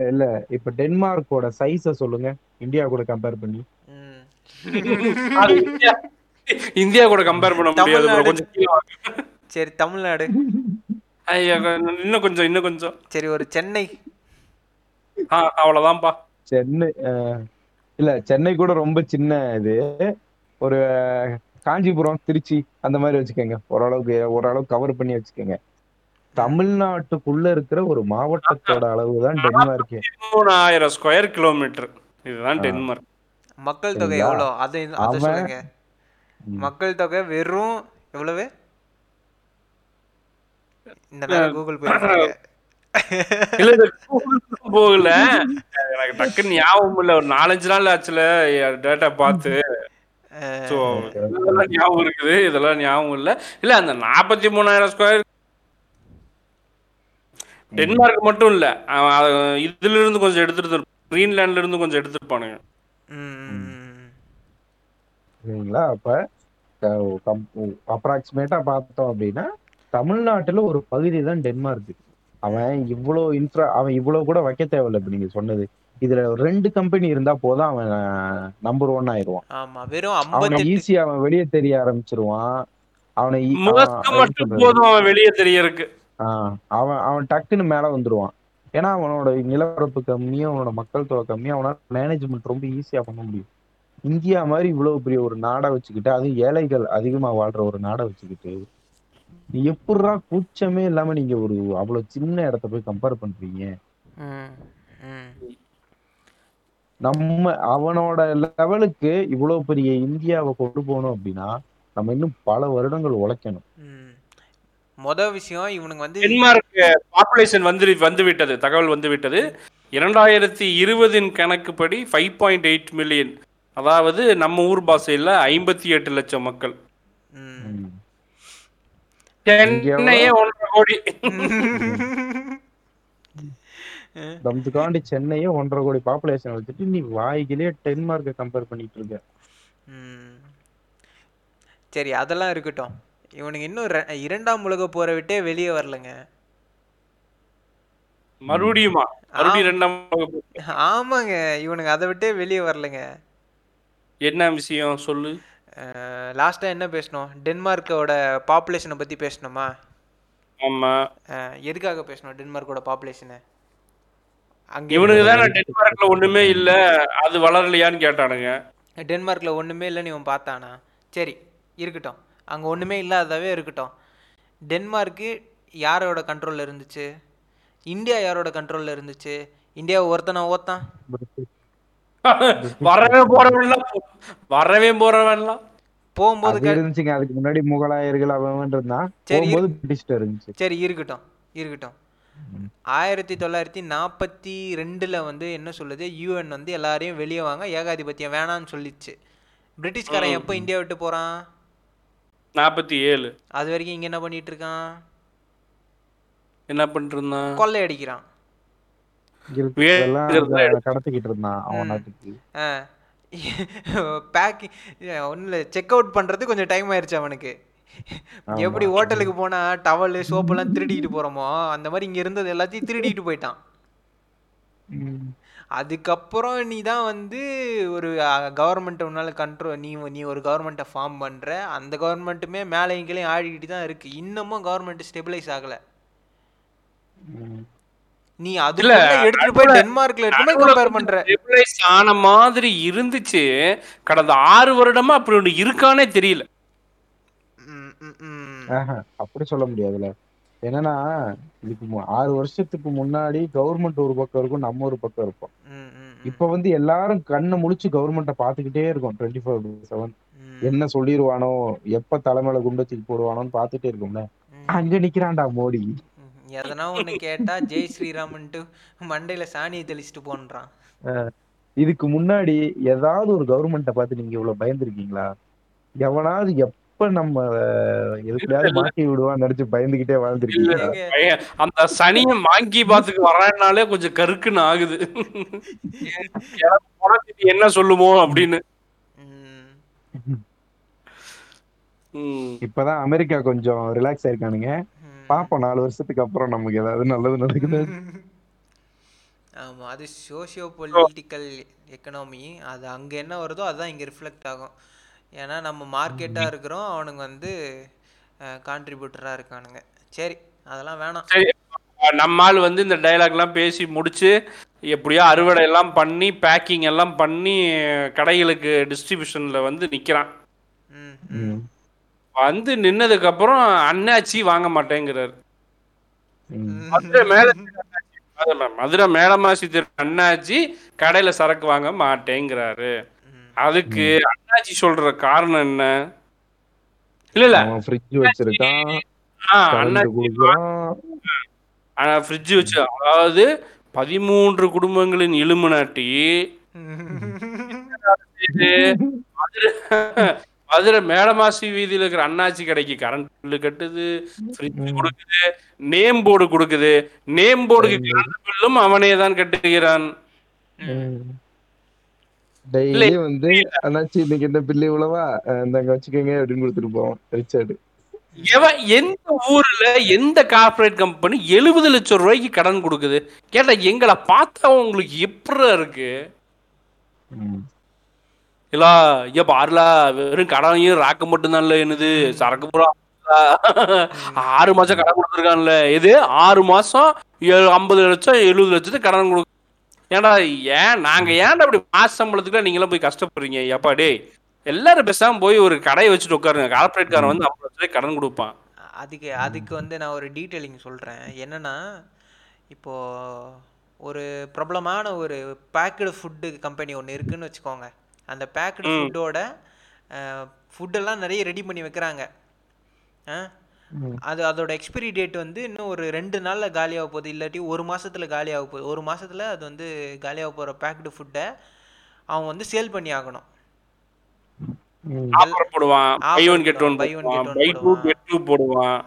Speaker 3: இல்ல இப்ப டென்மார்க்கோட சைஸ சொல்லுங்க. இந்தியா கூட கம்பேர் பண்ணி.
Speaker 2: இந்தியா. இந்தியா கூட கம்பேர் பண்ண முடியாது. கொஞ்சம்.
Speaker 1: சரி தமிழ்நாடு.
Speaker 2: ஐயா, இன்னும் கொஞ்சம் இன்னும் கொஞ்சம்.
Speaker 1: சரி ஒரு சென்னை.
Speaker 2: ஆ அவ்வளவுதான்ப்பா.
Speaker 3: சென்னை இல்ல சென்னை கூட ரொம்ப சின்ன இது. ஒரு காஞ்சிபுரம் திருச்சி அந்த மாதிரி வச்சுக்கோங்க. ஓரளவுக்கு ஓரளவுக்கு கவர் பண்ணி வச்சுக்கோங்க. தமிழ்நாட்டுக்குள்ள இருக்கிற ஒரு மாவட்டத்தோட அளவு தான் டென்மார்க்கே
Speaker 2: மூணாயிரம் ஸ்கொயர் கிலோமீட்டர் இதுதான். டென்மார்க்
Speaker 1: மக்கள் தொகை? எவ்வளோ? அது சொல்லுங்க. மக்கள் தொகை வெறும் எவ்வளவு? இந்த நேரம் கூகுள்
Speaker 2: Google போகல. எனக்கு டக்குன்னு ஞாபகம் இல்ல. ஒரு நாலஞ்சு நாள் ஆச்சுல. டேட்டா பார்த்து. இதெல்லாம் ஞாபகம் இருக்குது. இதெல்லாம் ஞாபகம் இல்ல. இல்ல அந்த நாற்பத்தி மூணாயிரம் ஸ்கொயர் டென்மார்க் மட்டும் இல்ல. இதுல இருந்து கொஞ்சம் எடுத்துட்டு கிரீன்லாண்ட்ல இருந்து கொஞ்சம் எடுத்துருப்பானுங்க.
Speaker 3: சரிங்களா? அப்ப அப்ராக்சிமேட்டா பார்த்தோம் அப்படின்னா தமிழ்நாட்டுல ஒரு பகுதி தான் டென்மார்க் அவன் இவ்வளவு இன்ஃப்ரா அவன் இவ்வளவு கூட வைக்க தேவையில்ல இப்ப நீங்க சொன்னது. இதுல ரெண்டு கம்பெனி இருந்தா போதும் அவன் நம்பர் ஒன்
Speaker 1: ஆமா வெறும்
Speaker 3: அவனை ஈஸியா அவன் வெளியே தெரிய ஆரம்பிச்சிருவான். அவனை
Speaker 2: மட்டும்? போதும் அவன் வெளியே தெரியறதுக்கு.
Speaker 3: ஆஹ் அவன் அவன் டக்குன்னு மேல வந்துருவான். ஏன்னா அவனோட நிலப்பரப்பு கம்மி அவனோட மக்கள் தொகை கம்மி அவனால மேனேஜ்மெண்ட் ரொம்ப ஈஸியா பண்ண முடியும். இந்தியா மாதிரி இவ்வளவு பெரிய ஒரு நாடை வச்சுக்கிட்டு அதுவும் ஏழைகள் அதிகமா வாழ்ற ஒரு நாடை வச்சுக்கிட்டு நீ எப்படிரா கூச்சமே இல்லாம நீங்க ஒரு அவ்வளவு சின்ன இடத்த போய் கம்பேர் பண்றீங்க
Speaker 1: ம், ம்.
Speaker 3: நம்ம அவனோட லெவலுக்கு இவ்வளவு பெரிய இந்தியாவை கொண்டு போகணும் அப்படின்னா நம்ம இன்னும் பல வருடங்கள் உழைக்கணும்
Speaker 1: ம். மொத விஷயம் இவனுங்க வந்து
Speaker 2: டென்மார்க் பாப்புலேஷன் வந்து வந்து விட்டது தகவல் வந்து விட்டது இரண்டாயிரத்தி இருபதின் கணக்குப்படி ஃபைவ் பாயிண்ட் எயிட் மில்லியன் அதாவது நம்ம ஊர் பாஷையில் ஐம்பத்தி எட்டு லட்சம் மக்கள். சென்னையே ஒன்றரை கோடி.
Speaker 3: தம்துக்காண்டி சென்னையே ஒன்றரை கோடி பாப்புலேஷன் வச்சுட்டு நீ வாய்கிலே டென்மார்க்கை கம்பேர் பண்ணிட்டு இருக்க.
Speaker 1: ம். சரி அதெல்லாம் இருக்கட்டும். இவனுங்க இன்னும் இரண்டாம் உலக போரை விட்டே வெளியே வரலங்க.
Speaker 2: மறுபடியுமா.
Speaker 1: ஆமாங்க இவனுங்க அதை விட்டே வெளியே வரலங்க.
Speaker 2: என்ன விஷயம்? சொல்லு.
Speaker 1: லாஸ்ட்டாக என்ன பேசணும்? டென்மார்க்கோட பாப்புலேஷனை பற்றி பேசணுமா?
Speaker 2: ஆமா.
Speaker 1: அஹ், எதுக்காக பேசணும் டென்மார்க்கோட பாப்புலேஷனை அங்கே
Speaker 2: இவனுக்கு தான் டென்மார்க்ல ஒண்ணுமே இல்ல அது வளரலையான்னு கேட்டானுங்க.
Speaker 1: டென்மார்க்கில் ஒன்றுமே இல்லைன்னு இவன் பார்த்தானா? சரி இருக்கட்டும். அங்கே ஒன்றுமே இல்லாததாவே இருக்கட்டும். டென்மார்க்கு யாரோட கண்ட்ரோலில் இருந்துச்சு? இந்தியா யாரோட கண்ட்ரோலில் இருந்துச்சு? இந்தியா ஒருத்தனை ஓத்தான்
Speaker 2: வரவே போறவன்லாம் வரவே போறவன்லாம்.
Speaker 1: போகும்போது
Speaker 3: இருந்துச்சுங்க அதுக்கு முன்னாடி முகலாயர்கள் அவன் இருந்தான்
Speaker 1: சரி,
Speaker 3: போகும்போது பிரிட்டிஷ்ட இருந்துச்சு.
Speaker 1: சரி இருக்கட்டும் இருக்கட்டும். ஆயிரத்தி தொள்ளாயிரத்தி நாற்பத்தி ரெண்டில் வந்து என்ன சொல்லுது? யூஎன் வந்து எல்லாரையும் வெளியே வாங்க ஏகாதிபத்தியம் வேணான்னு சொல்லிச்சு. பிரிட்டிஷ்காரன் எப்போ இந்தியா விட்டு போகிறான்
Speaker 2: நாற்பத்தி ஏழு.
Speaker 1: அது வரைக்கும் இங்கே என்ன பண்ணிட்டு இருக்கான்?
Speaker 2: என்ன பண்ணிட்டு இருந்தான்? வேர்க்கிறதுல
Speaker 3: அங்க கடத்திக்கிட்டு இருந்தான் அவன் நாட்டுக்கு.
Speaker 1: பேக்கிங் ஒன்றும் செக் அவுட் பண்ணுறது கொஞ்சம் டைம் ஆயிடுச்சு அவனுக்கு. எப்படி ஹோட்டலுக்கு போனால் டவலு சோப்பெல்லாம் திருடிக்கிட்டு போகிறோமோ அந்த மாதிரி இங்கே இருந்தது எல்லாத்தையும் திருடிட்டு போயிட்டான். அதுக்கப்புறம் நீ தான் வந்து ஒரு கவர்மெண்ட்டை உன்னால கண்ட்ரோல் நீ நீ ஒரு கவர்மெண்ட்டை ஃபார்ம் பண்ணுற அந்த கவர்மெண்ட்டுமே மேலே இங்கேயும் ஆடிக்கிட்டு தான் இருக்குது இன்னமும் கவர்மெண்ட் ஸ்டெபிளைஸ் ஆகலை. நீ அதுல எடுத்துட்டு போய் டென்மார்க்ல எடுத்து கம்பேர் பண்ற
Speaker 2: ஸ்டெபிளைஸ் ஆன மாதிரி இருந்துச்சு கடந்த ஆறு வருடமா அப்படி ஒண்ணு இருக்கானே தெரியல
Speaker 1: ம், ம், ம்.
Speaker 3: ஆஹா, அப்படி சொல்ல முடியாதுல்ல என்னன்னா இதுக்கு ஆறு வருஷத்துக்கு முன்னாடி கவர்மெண்ட் ஒரு பக்கம் இருக்கும் நம்ம ஒரு பக்கம் இருப்போம்
Speaker 1: ம், ம், ம்.
Speaker 3: இப்ப வந்து எல்லாரும் கண்ணை முழிச்சு கவர்மெண்ட்டை பாத்துக்கிட்டே இருக்கும் டுவெண்ட்டி ஃபோர் செவன் என்ன சொல்லிடுவானோ எப்ப தலைமையில குண்டு போடுவானோன்னு பாத்துட்டே இருக்கும்ல. அங்க நிக்கிறான்டா மோடி.
Speaker 1: எதனா ஒண்ணு கேட்டா ஜெய் ஸ்ரீராமன்ட்டு மண்டையில சாணியை தெளிச்சுட்டு போன்றான்.
Speaker 3: இதுக்கு முன்னாடி ஏதாவது ஒரு கவர்மெண்ட்டை பார்த்து நீங்க இவ்வளவு பயந்துருக்கீங்களா? எவனாவது எப்ப நம்ம அஹ், எதுக்குள்ளயாவது மாட்டி விடுவான்னு நினைச்சு பயந்துகிட்டே
Speaker 2: பையன், அந்த சனிய மாங்கி பாத்துக்கு வரனாலே கொஞ்சம் கருக்குன்னு ஆகுது. என்ன சொல்லுமோ அப்படின்னு.
Speaker 3: இப்பதான் அமெரிக்கா கொஞ்சம் ரிலாக்ஸ் ஆயிருக்கானுங்க. பாப்போம் நாலு வருஷத்துக்கு அப்புறம் நமக்கு ஏதாவது நல்லது நடக்குது?
Speaker 1: ஆமா அது சோஷியோ பொலிட்டிக்கல் எக்கனாமி அது அங்க என்ன வருதோ அதுதான் இங்க ரிஃப்ளெக்ட் ஆகும். ஏன்னா நம்ம மார்க்கெட்டாக இருக்கிறோம். அவனுங்க வந்து கான்ட்ரிபியூட்டராக இருக்கானுங்க. சரி அதெல்லாம் வேணாம்.
Speaker 2: நம்மால் வந்து இந்த டைலாக்லாம் பேசி முடிச்சு எப்படியோ அறுவடை எல்லாம் பண்ணி பேக்கிங் எல்லாம் பண்ணி கடைகளுக்கு டிஸ்ட்ரிபியூஷனில் வந்து நிற்கிறான்
Speaker 1: ம்.
Speaker 3: ம்,
Speaker 2: வந்து நின்னதுக்கு அப்புறம் அண்ணாச்சி வாங்க மாட்டேங்கிறாரு. மதுரை மேல மதுரை- மேலமாசி திரு அண்ணாச்சி கடையில சரக்கு வாங்க மாட்டேங்கிறாரு. அதுக்கு அண்ணாச்சி சொல்ற காரணம் என்ன? இல்ல இல்ல.
Speaker 3: ஃப்ரிட்ஜ் வச்சிருக்கான்.
Speaker 2: ஆ,
Speaker 3: கரண்ட்
Speaker 2: அண்ணாச்சி
Speaker 3: கொடுக்குறான்.
Speaker 2: ஃப்ரிட்ஜ் வச்சு அதாவது பதிமூன்று குடும்பங்களின் இலுமினாட்டி இது மதுரை மேலமாசி வீதியில இருக்கிற அண்ணாச்சி கடைக்கு கரண்ட் பில்லு கட்டுது ஃப்ரிட்ஜ். கொடுக்குது நேம் போர்டு கொடுக்குது. நேம் போர்டுக்கு கரண்ட் பில்லும் அவனே தான் கட்டுகிறான்.
Speaker 3: டெய்லி வந்து அண்ணாச்சி இன்னைக்கு என்ன பில்லு இவ்வளவா? இந்தாங்க வச்சுக்கோங்க அப்படின்னு கொடுத்துட்டு போவான் ரிச்சர்டு
Speaker 2: எவன் எந்த ஊர்ல எந்த கார்ப்பரேட் கம்பெனி எழுபது லட்சம் ரூபாய்க்கு கடன் கொடுக்குது? கேட்டா எங்களை பார்த்தா உங்களுக்கு எப்படி இருக்கு? இல்ல ஐயா பாருலா வெறும் கடனையும் ராக்க மட்டும்தான்ல என்னது? சரக்கு பூரா ஆறு மாசம் கடன் கொடுத்துருக்கான்ல. இது ஆறு மாசம் ஐம்பது லட்சம் எழுபது லட்சத்துக்கு கடன் கொடு. ஏன்டா ஏன்? நாங்க ஏன்டா அப்படி மாச சம்பளத்துக்கு நீங்களாம் போய் கஷ்டப்படுறீங்க? எப்பா டேய் எல்லாரும் பேசாம போய் ஒரு கடையை வச்சுட்டு உட்காருங்க. கார்ப்பரேட் காரன் வந்து ஐம்பது லட்சம் ரூபாய்க்கு கடன் கொடுப்பான்.
Speaker 1: அதுக்கு அதுக்கு வந்து நான் ஒரு டீட்டெயிலிங் சொல்கிறேன் என்னன்னா இப்போ ஒரு பிரபலமான ஒரு பேக்கடு ஃபுட்டு கம்பெனி ஒன்று இருக்குன்னு வச்சுக்கோங்க. அந்த பேக்கடு ஃபுட்டோட ஃபுட்டெல்லாம் நிறைய ரெடி பண்ணி வைக்கிறாங்க. ஆ? அது அதோட எக்ஸ்பிரி டேட் வந்து இன்னும் ஒரு ரெண்டு நாளில் காலியாக போகுது. இல்லாட்டி ஒரு மாசத்துல காலியாக போகுது. ஒரு மாசத்துல அது வந்து காலியாக போகிற பேக்டு ஃபுட்டை அவன் வந்து சேல் பண்ணி ஆகணும்.
Speaker 2: ஆஃபர் போடுவான். Buy
Speaker 1: Offer
Speaker 2: one get one buy two
Speaker 1: போடுவான்.
Speaker 2: கெட் டூ போடுவான்.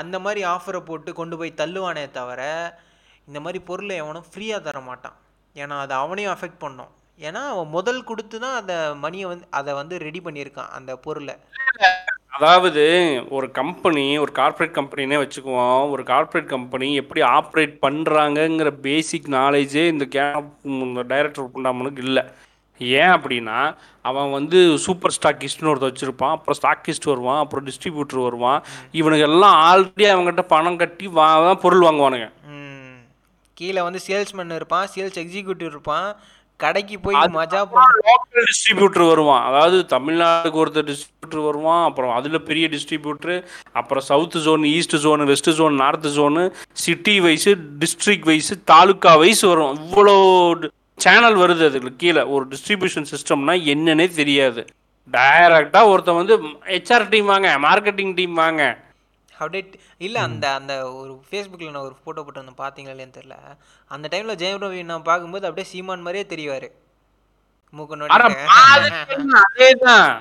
Speaker 1: அந்த மாதிரி ஆஃபரை போட்டு கொண்டு போய் தள்ளுவானே தவிர இந்த மாதிரி பொருளை எவனும் ஃப்ரீயாக தர மாட்டான் ஏன்னா அது அவனையும் அஃபெக்ட் பண்ணும். ஏன்னா அவன் முதல் கொடுத்து தான் அந்த மணியை வந்து அதை வந்து ரெடி பண்ணியிருக்கான் அந்த பொருளை.
Speaker 2: அதாவது ஒரு கம்பெனி ஒரு கார்ப்பரேட் கம்பெனினே வச்சுக்குவோம். ஒரு கார்ப்பரேட் கம்பெனி எப்படி ஆப்ரேட் பண்ணுறாங்கங்கிற பேசிக் நாலேஜே இந்த கேப் இந்த டைரக்டர் புண்டாமனுக்கு இல்லை. ஏன் அப்படின்னா அவன் வந்து சூப்பர் ஸ்டாக்கிஸ்ட்னு ஒருத்தர் வச்சுருப்பான். அப்புறம் ஸ்டாக்கிஸ்ட் வருவான் அப்புறம் டிஸ்ட்ரிபியூட்டர் வருவான். இவனுக்கு எல்லாம் ஆல்ரெடி அவங்ககிட்ட பணம் கட்டி வா தான் பொருள் வாங்குவானுங்க.
Speaker 1: கீழே வந்து சேல்ஸ்மேன் இருப்பான் சேல்ஸ் எக்ஸிக்யூட்டிவ் இருப்பான். கடைக்கு போய் மஜா
Speaker 2: லோக்கல் டிஸ்ட்ரிபியூட்டர் வருவான். அதாவது தமிழ்நாடுக்கு ஒருத்தர் டிஸ்ட்ரிபியூட்டர் வருவான் அப்புறம் அதில் பெரிய டிஸ்ட்ரிபியூட்டர் அப்புறம் south zone east zone west zone north zone city wise district wise taluka wise வரும். இவ்வளோ சேனல் வருது அதுக்கு கீழே. ஒரு டிஸ்ட்ரிபியூஷன் சிஸ்டம்னா என்னன்னே தெரியாது. டைரக்டாக ஒருத்தன் வந்து ஹெச்ஆர் டீம் வாங்க மார்க்கெட்டிங் டீம் வாங்க.
Speaker 1: அப்படியே இல்லை அந்த அந்த ஒரு ஃபேஸ்புக்கில் நான் ஒரு ஃபோட்டோ போட்டு வந்து பார்த்தீங்களா இல்லையான்னு தெரில அந்த டைமில் ஜெயம் ரவி நான் பார்க்கும்போது அப்படியே சீமான் மாதிரியே
Speaker 2: அதேதான்.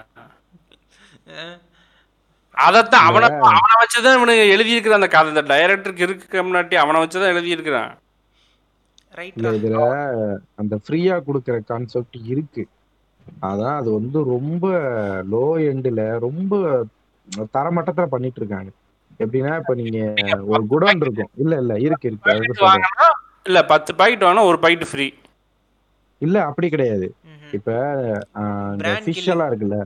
Speaker 2: அதைத்தான் அவனை அவனை வச்சுதான் இவனுக்கு எழுதியிருக்கிறான் அந்த கதை. டைரக்டருக்கு இருக்கு முன்னாடி அவனை வச்சுதான் எழுதியிருக்கிறான்.
Speaker 3: இதுல அந்த ஃப்ரீயா கொடுக்கற கான்செப்ட் இருக்கு. அதான் அது வந்து ரொம்ப லோ எண்டுல ரொம்ப தரமட்டத்துல பண்ணிட்டு இருக்காங்க. எப்படின்னா இப்ப நீங்க ஒரு குடோன் இருக்கும். இல்ல இல்ல இருக்கு இருக்கு. அதுக்கு
Speaker 2: இல்ல பத்து பாக்கெட் வாங்கினா ஒரு பாக்கெட் ஃப்ரீ
Speaker 3: இல்ல அப்படி கிடையாது. இப்ப ஆஹ், இந்த ஃபிஷ். எல்லாம் இருக்குல்ல.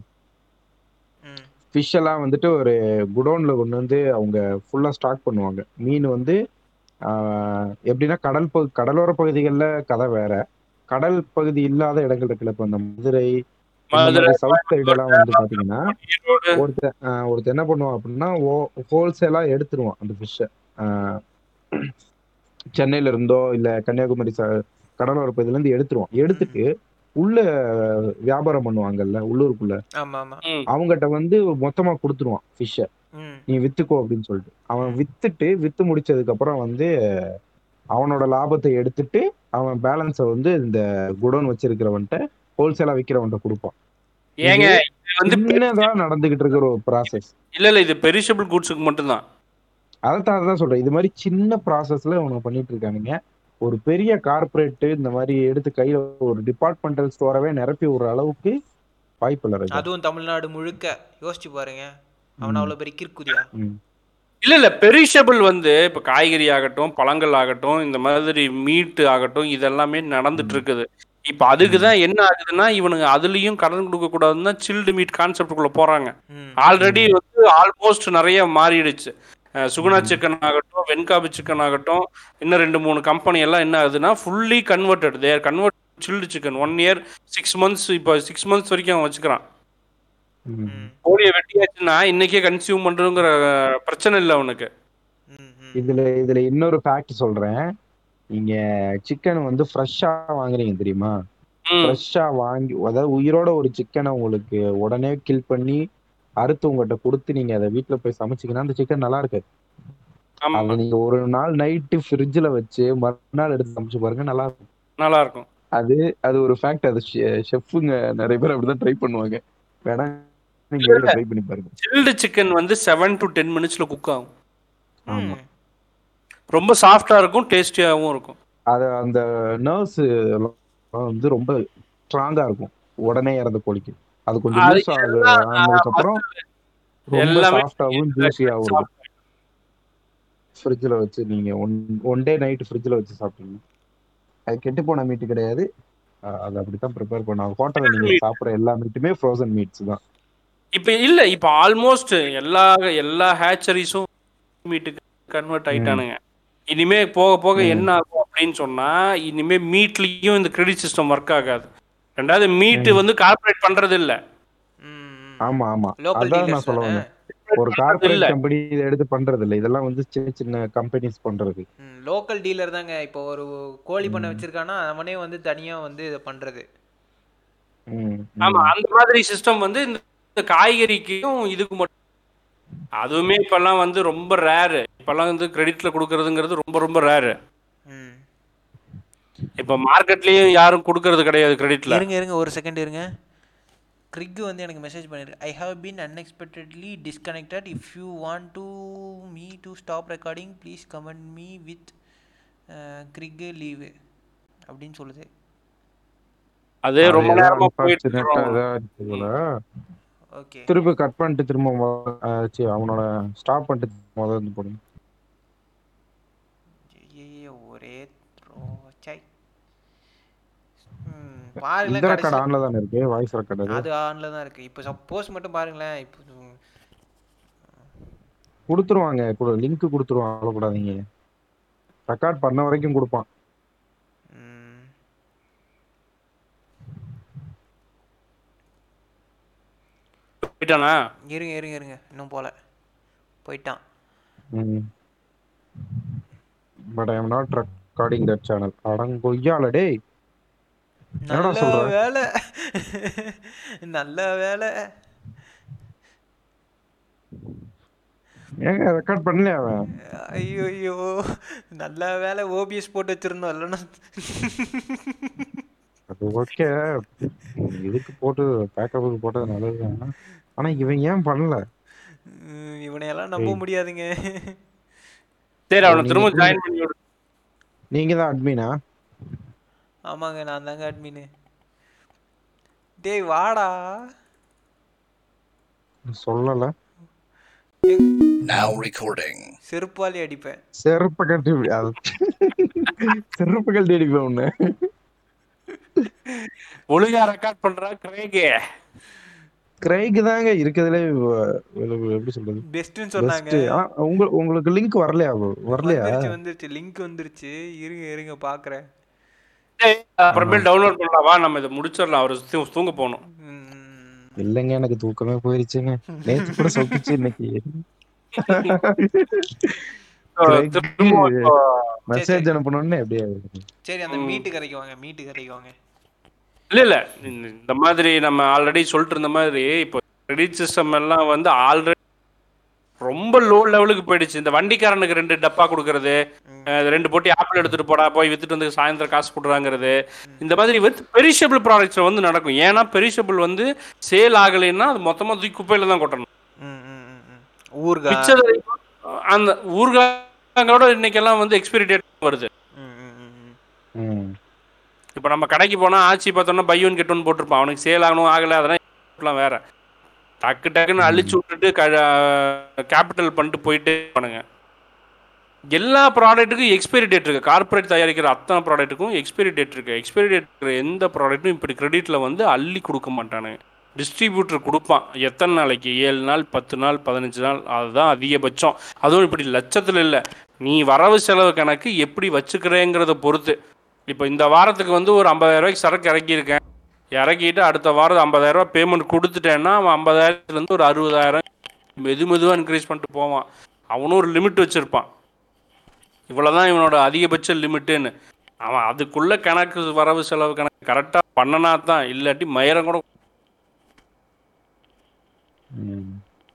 Speaker 3: ஃபிஷ் எல்லாம் வந்துட்டு ஒரு குடோன்ல கொண்டு வந்து அவங்க ஃபுல்லா ஸ்டாக் பண்ணுவாங்க. மீன் வந்து ஆஹ், எப்படின்னா கடல் பகு கடலோர பகுதிகளில் கதை வேற. கடல் பகுதி இல்லாத இடங்கள் இருக்குல்ல இப்ப இந்த மதுரை, சவுத் சைடெல்லாம் வந்து பாத்தீங்கன்னா ஆஹ், ஒருத்தன் என்ன பண்ணுவான் அப்படின்னா ஹோல்சேலா எடுத்துருவான் அந்த ஃபிஷ்ஷை சென்னையில இருந்தோ இல்ல கன்னியாகுமரி ச- கடலோர பகுதியில இருந்து எடுத்துருவான். எடுத்துட்டு உள்ள வியாபாரம் பண்ணுவாங்கல்ல உள்ளூருக்குள்ள. அவங்ககிட்ட வந்து மொத்தமா கொடுத்துருவான் ஃபிஷ்ஷை நீ வித்துக்கோ அப்படின்னு சொல்லிட்டு. அவன் வித்துட்டு வித்து முடிச்சதுக்கு அப்புறம் வந்து அவனோட லாபத்தை எடுத்துட்டு அவன் பேலன்ஸை வந்து இந்த குடோன் வச்சிருக்கிறவன்ட்ட ஹோல்சேலா விக்கிறவன்ட்ட கொடுப்பான்.
Speaker 2: ஏங்க இது வந்து
Speaker 3: சின்னதான் நடந்துகிட்டு இருக்கிற ஒரு ப்ராசஸ்
Speaker 2: இல்ல இல்ல இது பெரிஷபிள் குட்ஸுக்கு மட்டும்தான்.
Speaker 3: அதைத்தான் அதான் சொல்றேன். இது மாதிரி சின்ன ப்ராசஸ்ல இவனுங்க பண்ணிட்டு இருக்கானுங்க. ஒரு பெரிய கார்ப்பரேட் இந்த மாதிரி எடுத்து கையில ஒரு டிபார்ட்மெண்டல் ஸ்டோரவே நிரப்பி விடுற அளவுக்கு வாய்ப்பு இல்லை
Speaker 1: அதுவும் தமிழ்நாடு முழுக்க. யோசிச்சு பாருங்க. அவன் அவ்வளோ பெரிய கிற்குதியா.
Speaker 2: இல்ல இல்ல பெரிஷபிள் வந்து இப்ப காய்கறி ஆகட்டும் பழங்கள் ஆகட்டும் இந்த மாதிரி மீட் ஆகட்டும் இதெல்லாமே நடந்துட்டு இருக்குது. இப்போ அதுக்கு தான் என்ன ஆகுதுன்னா இவனுங்க அதுலயும் கடன் கொடுக்க கூடாதுன்னா சில்டு மீட் கான்செப்டுக்குள்ள போறாங்க. ஆல்ரெடி வந்து ஆல்மோஸ்ட் நிறைய மாறிடுச்சு. சுகுணா சிக்கன் ஆகட்டும் வெண்காபி சிக்கன் ஆகட்டும் இன்னும் ரெண்டு மூணு கம்பெனி எல்லாம் என்ன ஆகுதுன்னா fully converted there convert chilled chicken one year six months இப்போ சிக்ஸ் மந்த்ஸ் வரைக்கும் அவன் வச்சுக்கிறான். கோழியை வெட்டியாச்சுன்னா இன்னைக்கே கன்சியூம் பண்ணுறங்கிற பிரச்சனை இல்லை அவனுக்கு.
Speaker 3: இதுல இதுல இன்னொரு ஃபேக்ட் சொல்றேன். நீங்க சிக்கன் வந்து ஃப்ரெஷ்ஷா வாங்குறீங்க தெரியுமா? ஃப்ரெஷ்ஷா வாங்கி அதாவது உயிரோட ஒரு சிக்கனை உங்களுக்கு உடனே கில் பண்ணி அறுத்து உங்கள்கிட்ட கொடுத்து நீங்க அதை வீட்ல போய் சமைச்சீங்கன்னா அந்த சிக்கன் நல்லா இருக்கு
Speaker 2: ஆமா.
Speaker 3: அதை நீங்க ஒரு நாள் நைட்டு ஃப்ரிட்ஜ்ல வச்சு மறுநாள் எடுத்து சமைச்சு பாருங்க நல்லா இருக்கும்.
Speaker 2: நல்லா இருக்கும்.
Speaker 3: அது அது ஒரு ஃபேக்ட் அது ஷெஃப்ங்க நிறைய பேர் அப்படிதான் ட்ரை பண்ணுவாங்க. வேணா நீங்க ட்ரை பண்ணி பாருங்க.
Speaker 2: சில்டு சிக்கன் வந்து செவன் டு டென் மினிட்ஸ்ல குக் ஆகும்.
Speaker 3: ஆமா.
Speaker 2: ரொம்ப சாஃப்டா இருக்கும் டேஸ்டியாகவும் இருக்கும்.
Speaker 3: அது அந்த நர்வ்ஸ் வந்து ரொம்ப ஸ்ட்ராங்கா இருக்கும். உடனே இறந்த கோழிக்கு அது கொஞ்சம் லூஸ் ஆகுது. ஆனதுக்கு அப்புறம் ரொம்ப இருக்கும். ஃப்ரிட்ஜில் வச்சு நீங்க ஒன் ஒன் டே நைட் ஃப்ரிட்ஜில் வச்சு சாப்பிட்டீங்க அது கெட்டு போன மீட்டு கிடையாது. அது அப்படித்தான் ப்ரிப்பேர் பண்ணுவாங்க. ஹோட்டலில் நீங்க சாப்பிட்ற எல்லா மீட்டுமே ஃப்ரோசன் மீட்ஸ் தான்.
Speaker 2: இப்போ இல்ல இப்போ ஆல்மோஸ்ட் எல்லா எல்லா ஹேச்சரிஸும் மீட்டுக்கு கன்வெர்ட் ஆயிட்டானுங்க. இனிமே போக போக. என்ன ஆகும் அப்படின்னு சொன்னா இனிமே மீட்லயும் இந்த கிரெடிட் சிஸ்டம் ஒர்க் ஆகாது. ரெண்டாவது மீட் வந்து கார்பரேட் பண்றது இல்ல
Speaker 1: ம்.
Speaker 3: ஆமா ஆமா.
Speaker 1: லோக்கல்
Speaker 3: அதான் நான் சொல்ல
Speaker 1: தானே
Speaker 3: வந்தேன் ஒரு
Speaker 2: இல்ல.
Speaker 3: கார்பரேட் கம்பெனி இதை எடுத்து பண்றது இல்ல இதெல்லாம் வந்து சின்ன சின்ன கம்பெனிஸ் பண்றது.
Speaker 1: ம் லோக்கல் டீலர் தாங்க. இப்போ ஒரு கோழி பண்ணை. வச்சிருக்கானா அவனே வந்து தனியா வந்து இதை பண்றது.
Speaker 3: ம்,
Speaker 2: ஆமா. அந்த மாதிரி சிஸ்டம் வந்து இந்த இந்த காய்கறிக்கும் இதுக்கு மட்டும். அதுவுமே இப்பெல்லாம் வந்து ரொம்ப ரேரு இப்பெல்லாம் வந்து கிரெடிட்ல கொடுக்கறதுங்கிறது ரொம்ப ரொம்ப ரேரு
Speaker 1: ம்.
Speaker 2: இப்போ மார்க்கெட்லயும் யாரும் கொடுக்கறது கிடையாது கிரெடிட்ல
Speaker 1: இருங்க இருங்க ஒரு செகண்ட் இருங்க. க்ரிக் வந்து எனக்கு மெசேஜ் பண்ணிருக்கு I have been unexpectedly disconnected if you want to me to stop recording please comment me with க்ரிக் லீவு அப்படின்னு சொல்லுது.
Speaker 2: அது
Speaker 3: அது
Speaker 2: ரொம்ப நேரமா போயிட்டு.
Speaker 1: ஓகே.
Speaker 3: திருப்பி கட் பண்ணிட்டு திரும்ப அவனோட ஸ்டாப் பண்ணிட்டு முதல்ல இருந்து போடுங்க
Speaker 1: ஐயையோ, ஒரே ரோச்சை ம் பாருங்களேன்
Speaker 3: ரெக்கார்ட் ஆன்ல தானே இருக்கு? வாய்ஸ் ரெக்கார்ட் அது?
Speaker 1: ஆன்ல தான் இருக்கு. இப்போ சப்போஸ் மட்டும் பாருங்களேன் இப்போ
Speaker 3: கொடுத்துருவாங்க. லிங்க் கொடுத்துருவாங்க. கவலைப்படாதீங்க. ரெக்கார்ட் பண்ண வரைக்கும் கொடுப்பான்.
Speaker 1: ம்
Speaker 2: போயிட்டானா?
Speaker 1: இருங்க இருங்க இருங்க. இன்னும் போல. போயிட்டான்.
Speaker 3: But I am not recording that channel அடங்கொய்யால டேய்.
Speaker 1: நல்ல? வேலை. நல்ல வேலை.
Speaker 3: ஏங்க ரெக்கார்ட் பண்ணல அவன்
Speaker 1: ஐயோ ஐயோ நல்ல வேலை. ஓபிஎஸ் போட்டு வச்சிருந்தோம் இல்லைன்னா.
Speaker 3: அது ஓகே. இதுக்கு போட்டு பேக்கப்புக்கு போட்டது நல்லதுதான் ஆனா இவன் ஏன் பண்ணல?
Speaker 1: இவனையெல்லாம் நம்ப. முடியாதுங்க.
Speaker 2: சரி அவனை
Speaker 3: நீங்க
Speaker 2: திரும்ப
Speaker 3: திரும்ப-
Speaker 2: ஜாயின் பண்ணி விடு.
Speaker 3: நீங்க தான் அட்மினா
Speaker 1: ஆமாங்க நான் தாங்க அட்மின் டேய் வாடா.
Speaker 3: சொல்லல.
Speaker 4: Now recording.
Speaker 1: செருப்பாலே அடிப்பேன்.
Speaker 3: செருப்ப கட்டி செருப்ப கட்டி அடிப்பேன் உன்னை.
Speaker 2: ஒழுங்கா ரெக்கார்ட் பண்றா கிரேகே
Speaker 3: கிரைக்கு தாங்க இருக்கிறதுலே எப்படி சொல்றது?
Speaker 1: பெஸ்ட்னு சொன்னாங்க.
Speaker 3: உங்களுக்கு லிங்க் வரலையா? வரலையா?
Speaker 1: வந்துருச்சு லிங்க் வந்துருச்சு. இருங்க இருங்க பாக்குறேன்.
Speaker 2: அப்புறமேல் டவுன்லோட் பண்ணலாம். வா நம்ம இதை முடிச்சிடலாம். அவர் தூங்க போகணும்.
Speaker 3: இல்லைங்க எனக்கு தூக்கமே போயிருச்சுங்க. நேத்து கூட சொக்குச்சு இன்னைக்கு. மெசேஜ் அனுப்பணும்னு அப்படியே
Speaker 1: சரி அந்த. மீட்டு கரைக்கு வாங்க மீட்டு கரைக்கு வாங்க.
Speaker 2: இல்ல இல்ல. இந்த மாதிரி நம்ம ஆல்ரெடி சொல்லிட்டு இருந்த மாதிரி இப்போ கிரெடிட் சிஸ்டம் எல்லாம் வந்து ஆல்ரெடி ரொம்ப லோ லெவலுக்கு போயிடுச்சு. இந்த வண்டிக்காரனுக்கு ரெண்டு டப்பா கொடுக்கறது ரெண்டு போட்டி ஆப்பிள் எடுத்துட்டு போடா போய் வித்துட்டு வந்து சாயந்தரம் காசு கொடுறாங்கிறது. இந்த மாதிரி வந்து பெரிஷபிள் ப்ராடக்ட்ஸ் வந்து நடக்கும். ஏன்னா பெரிஷபிள் வந்து சேல் ஆகலைன்னா அது மொத்தமா தூக்கி குப்பையில தான் கொட்டணும். அந்த ஊர்காங்களோட இன்னைக்கெல்லாம் வந்து எக்ஸ்பிரி டேட் வருது. இப்போ நம்ம கடைக்கு போனால் ஆச்சி பார்த்தோம்னா பை ஒன் கெட் ஒன் போட்டிருப்பான். அவனுக்கு சேல் ஆகணும் ஆகலை அதெல்லாம் வேற. டக்கு டக்குன்னு அழிச்சு விட்டுட்டு கேபிட்டல் பண்ணிட்டு போயிட்டே இருப்பானுங்க. எல்லா ப்ராடக்ட்டுக்கும் எக்ஸ்பைரி டேட் இருக்குது கார்ப்பரேட் தயாரிக்கிற அத்தனை ப்ராடக்ட்டுக்கும் எக்ஸ்பைரி டேட் இருக்குது எக்ஸ்பைரி டேட் இருக்கிற எந்த ப்ராடக்ட்டும் இப்படி கிரெடிட்டில் வந்து அள்ளி கொடுக்க மாட்டானுங்க. டிஸ்ட்ரிபியூட்டர் கொடுப்பான். எத்தனை நாளைக்கு? ஏழு நாள் பத்து நாள் பதினஞ்சு நாள். அதுதான் அதிகபட்சம். அதுவும் இப்படி லட்சத்தில் இல்லை. நீ வரவு செலவு கணக்கு எப்படி வச்சுக்கிறேங்கிறத பொறுத்து. இப்போ இந்த வாரத்துக்கு வந்து ஒரு 50000 ரூபாய்க்கு சரக்கு இறக்கியிருக்கேன். இறக்கிட்டு அடுத்த வாரம் 50000 ரூபாய் பேமெண்ட் கொடுத்துட்டேன்னா அவன் ஐம்பதாயிரத்துலேருந்து ஒரு அறுபதாயிரம் மெது மெதுவாக இன்க்ரீஸ் பண்ணிட்டு போவான். அவனும் ஒரு லிமிட் வச்சுருப்பான். இவ்வளோதான் இவனோட அதிகபட்ச லிமிட்டுன்னு அவன் அதுக்குள்ள கணக்கு வரவு செலவு கணக்கு கரெக்டாக பண்ணனா தான் இல்லாட்டி மயிரம் கூட.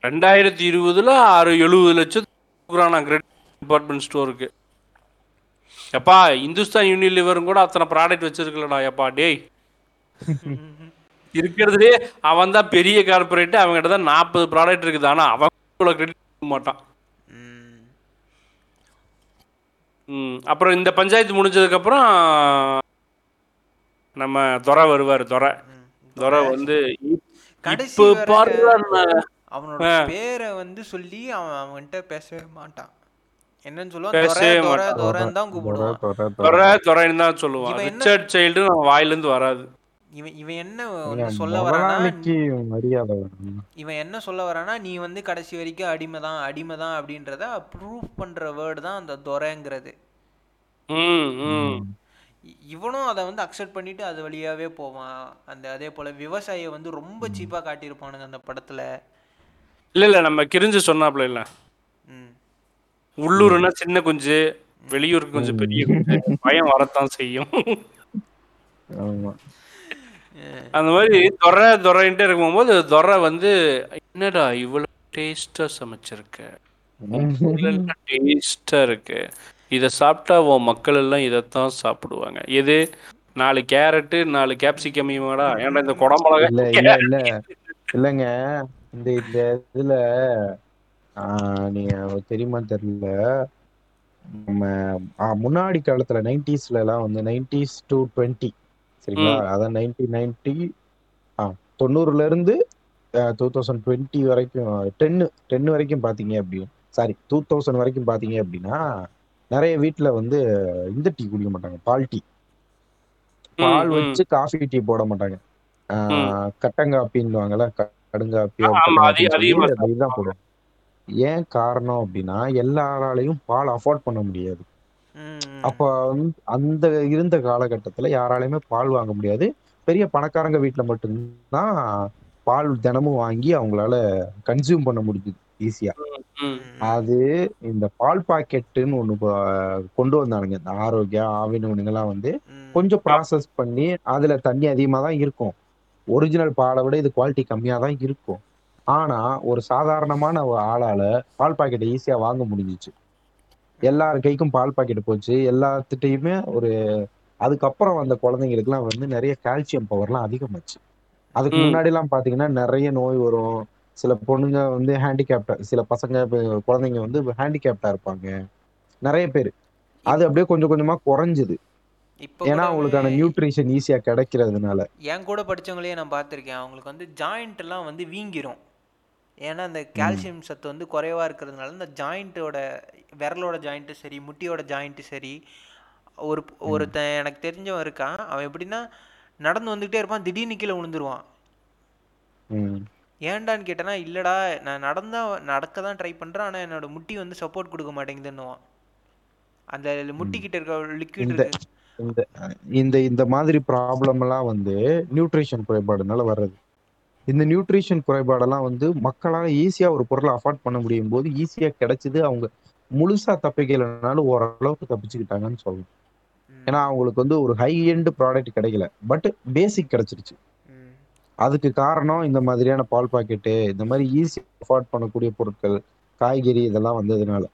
Speaker 2: ரெண்டாயிரத்தி இருபதுல ஆறு எழுபது லட்சம் கொடுக்குறான் நான் கிரெடிட் டிபார்ட்மெண்ட் ஸ்டோருக்கு எப்பா இந்துஸ்தான் யூனிலிவரும் கூட அத்தனை ப்ராடக்ட் வச்சிருக்கலடா எப்பா டேய். இருக்கிறதுலே அவன் தான் பெரிய கார்பரேட் அவங்ககிட்ட தான் நாற்பது ப்ராடக்ட் இருக்குது. ஆனால் அவன் இவ்வளோ கிரெடிட் கொடுக்க மாட்டான்.
Speaker 1: ம்.
Speaker 2: ம் அப்புறம் இந்த பஞ்சாயத்து முடிஞ்சதுக்கப்புறம் நம்ம துரை வருவார்
Speaker 1: ம்.
Speaker 2: துரை வந்து
Speaker 1: கடைசி அவனோட பேரை வந்து சொல்லி அவன் அவன்கிட்ட பேசவே மாட்டான். என்னன்னு சொல்லுவான்? தான் கூப்பிடுவான்.
Speaker 2: தான் சொல்லுவான். ரிச்சர்ட் சைல்டு நம்ம வாயிலேருந்து வராது.
Speaker 1: இவன் இவன் என்ன சொல்ல வரானா. இவன் என்ன சொல்ல வரானா நீ வந்து கடைசி வரைக்கும் அடிமை தான் அடிமை தான் அப்படின்றத ப்ரூவ் பண்ற வேர்டு தான் அந்த துரைங்கிறது.
Speaker 2: ம் ம்.
Speaker 1: இ- இவனும் அதை வந்து அக்செப்ட் பண்ணிட்டு அது வழியாவே போவான். அந்த அதே போல விவசாயியை வந்து ரொம்ப சீப்பா காட்டியிருப்பானுங்க அந்த படத்துல.
Speaker 2: இல்லை இல்லை நம்ம கிரிஞ்சு சொன்னாப்புல இல்லை.
Speaker 1: ம்.
Speaker 2: உள்ளூர்னா சின்ன குஞ்சு வெளியூருக்கு கொஞ்சம் பெரிய குஞ்சு பயம் வரத்தான் செய்யும்.
Speaker 3: ஆமா.
Speaker 2: அந்த மாதிரி துறை துறைன்ட்டு இருக்கும்போது துறை வந்து என்னடா இவ்வளோ டேஸ்ட்டாக சமைச்சிருக்க? டேஸ்ட்டாக இருக்கு. இதை சாப்பிட்டா உன் மக்கள் எல்லாம் இதைத்தான் சாப்பிடுவாங்க. எது? நாலு கேரட்டு நாலு கேப்சிகமியுமாடா ஏன்டா இந்த குடமிளகா
Speaker 3: இல்ல இல்ல இல்ல. இல்லங்க. இந்த இந்த இதுல நீங்க தெரியுமா தெரியல. நம்ம முன்னாடி காலத்துல நைன்டிஸ்ல எல்லாம் வந்து நைன்டிஸ் டு டுவெண்ட்டி சரிங்களா? அதான் நைன்டி நைன்டி ஆ தொண்ணூறுல இருந்து டூ தௌசண்ட் டுவெண்ட்டி வரைக்கும் டென்னு டென் வரைக்கும் பாத்தீங்க அப்படின்னு சாரி டூ தௌசண்ட் வரைக்கும் பாத்தீங்க அப்படின்னா நிறைய வீட்ல வந்து இந்த டீ குடிக்க மாட்டாங்க. பால் டீ. பால். வச்சு காஃபி டீ போட மாட்டாங்க. ஆஹ் கட்டங்காப்பின்னுவாங்கல்ல கடுங்காப்பி இதுதான் போடுவாங்க. ஏன் காரணம் அப்படின்னா எல்லாராலையும் பால் அஃபோர்ட் பண்ண முடியாது. அப்ப வந்து அந்த இருந்த காலகட்டத்துல யாராலையுமே பால் வாங்க முடியாது. பெரிய பணக்காரங்க வீட்டுல மட்டும்தான் பால் தினமும் வாங்கி அவங்களால கன்சியூம் பண்ண முடியுது ஈஸியா அது இந்த பால் பாக்கெட்டுன்னு ஒண்ணு கொண்டு வந்தானுங்க. இந்த ஆரோக்கியா ஆவினுங்கெல்லாம் வந்து. கொஞ்சம் ப்ராசஸ் பண்ணி அதுல தண்ணி அதிகமா தான் இருக்கும். ஒரிஜினல் பாலை விட இது குவாலிட்டி கம்மியா தான் இருக்கும். ஆனா ஒரு சாதாரணமான ஒரு ஆளால பால் பாக்கெட்டை ஈஸியா வாங்க முடிஞ்சிச்சு. எல்லார் கைக்கும் பால் பாக்கெட் போச்சு. எல்லாத்துட்டையுமே ஒரு அதுக்கப்புறம் வந்த குழந்தைங்களுக்குலாம் வந்து நிறைய கால்சியம் பவர்லாம் அதிகமாச்சு. அதுக்கு. முன்னாடி எல்லாம் பாத்தீங்கன்னா நிறைய நோய் வரும். சில பொண்ணுங்க வந்து ஹேண்டிகேப்டா சில பசங்க குழந்தைங்க வந்து ஹேண்டிகேப்டா இருப்பாங்க. நிறைய பேர். அது அப்படியே கொஞ்சம் கொஞ்சமா குறைஞ்சுது. ஏன்னா அவங்களுக்கான நியூட்ரிஷன் ஈஸியா கிடைக்கிறதுனால.
Speaker 1: என் கூட படிச்சவங்களே நான் பார்த்துருக்கேன். அவங்களுக்கு வந்து ஜாயிண்ட் எல்லாம் வந்து வீங்கிரும். ஏன்னா அந்த கால்சியம் சத்து வந்து குறைவா இருக்கிறதுனால இந்த ஜாயிண்ட்டோட விரலோட ஜாயிண்ட்டு சரி முட்டியோட ஜாயிண்ட்டு சரி ஒரு ஒருத்தன் எனக்கு தெரிஞ்சவன் இருக்கான் அவன் எப்படின்னா நடந்து வந்துகிட்டே இருப்பான் திடீர்னு கீழே விழுந்துருவான். ஏன்டான்னு கேட்டேன்னா இல்லடா நான் நடந்தா நடக்க தான் ட்ரை பண்றேன் ஆனா என்னோட முட்டி வந்து சப்போர்ட் கொடுக்க மாட்டேங்குதுன்னுவான். அந்த முட்டி கிட்ட இருக்க லிக்விட்
Speaker 3: இந்த
Speaker 1: இருக்கு.
Speaker 3: இந்த இந்த இந்த மாதிரி ப்ராப்ளம் எல்லாம் வந்து நியூட்ரிஷன் குறைபாடுனால வர்றது. இந்த நியூட்ரிஷன் குறைபாடெல்லாம் வந்து மக்களால ஈஸியா ஒரு பொருளை அஃபோர்ட் பண்ண முடியும் போது ஈஸியா கிடைச்சது அவங்க முழுசா தப்பிக்கலைனாலும் ஓரளவுக்கு தப்பிச்சுக்கிட்டாங்கன்னு சொல்லணும் ஏன்னா அவங்களுக்கு வந்து ஒரு ஹை எண்ட் ப்ராடக்ட் கிடைக்கல. பட் பேசிக் கிடைச்சிருச்சு. அதுக்கு காரணம் இந்த மாதிரியான பால் பாக்கெட்டு இந்த மாதிரி ஈஸி அஃபோர்ட் பண்ணக்கூடிய பொருட்கள் காய்கறி இதெல்லாம் வந்ததுனால.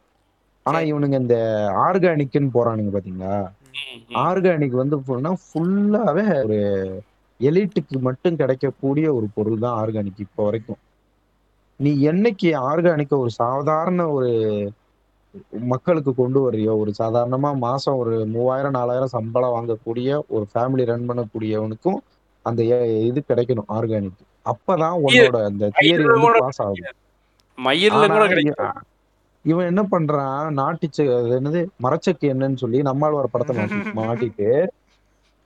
Speaker 3: ஆனா. இவனுங்க இந்த ஆர்கானிக்னு போறானுங்க பாத்தீங்களா. ஆர்கானிக் வந்து ஃபுல்லாவே ஒரு எலிட்டுக்கு மட்டும் கிடைக்கக்கூடிய ஒரு பொருள் தான் ஆர்கானிக் இப்போ வரைக்கும். நீ என்னைக்கு ஆர்கானிக்க ஒரு சாதாரண ஒரு மக்களுக்கு கொண்டு வர்றியோ ஒரு சாதாரணமா மாசம் ஒரு மூவாயிரம் நாலாயிரம் சம்பளம் வாங்கக்கூடிய ஒரு ஃபேமிலி ரன் பண்ணக்கூடியவனுக்கும் அந்த இது கிடைக்கணும் ஆர்கானிக். அப்பதான் உன்னோட அந்த தியரி வந்து பாஸ் ஆகும். இவன் என்ன பண்றான்? நாட்டுச்சு என்னது? மரச்சக்கு என்னன்னு சொல்லி நம்மாழ்வார் படத்தை மாட்டி மாட்டிட்டு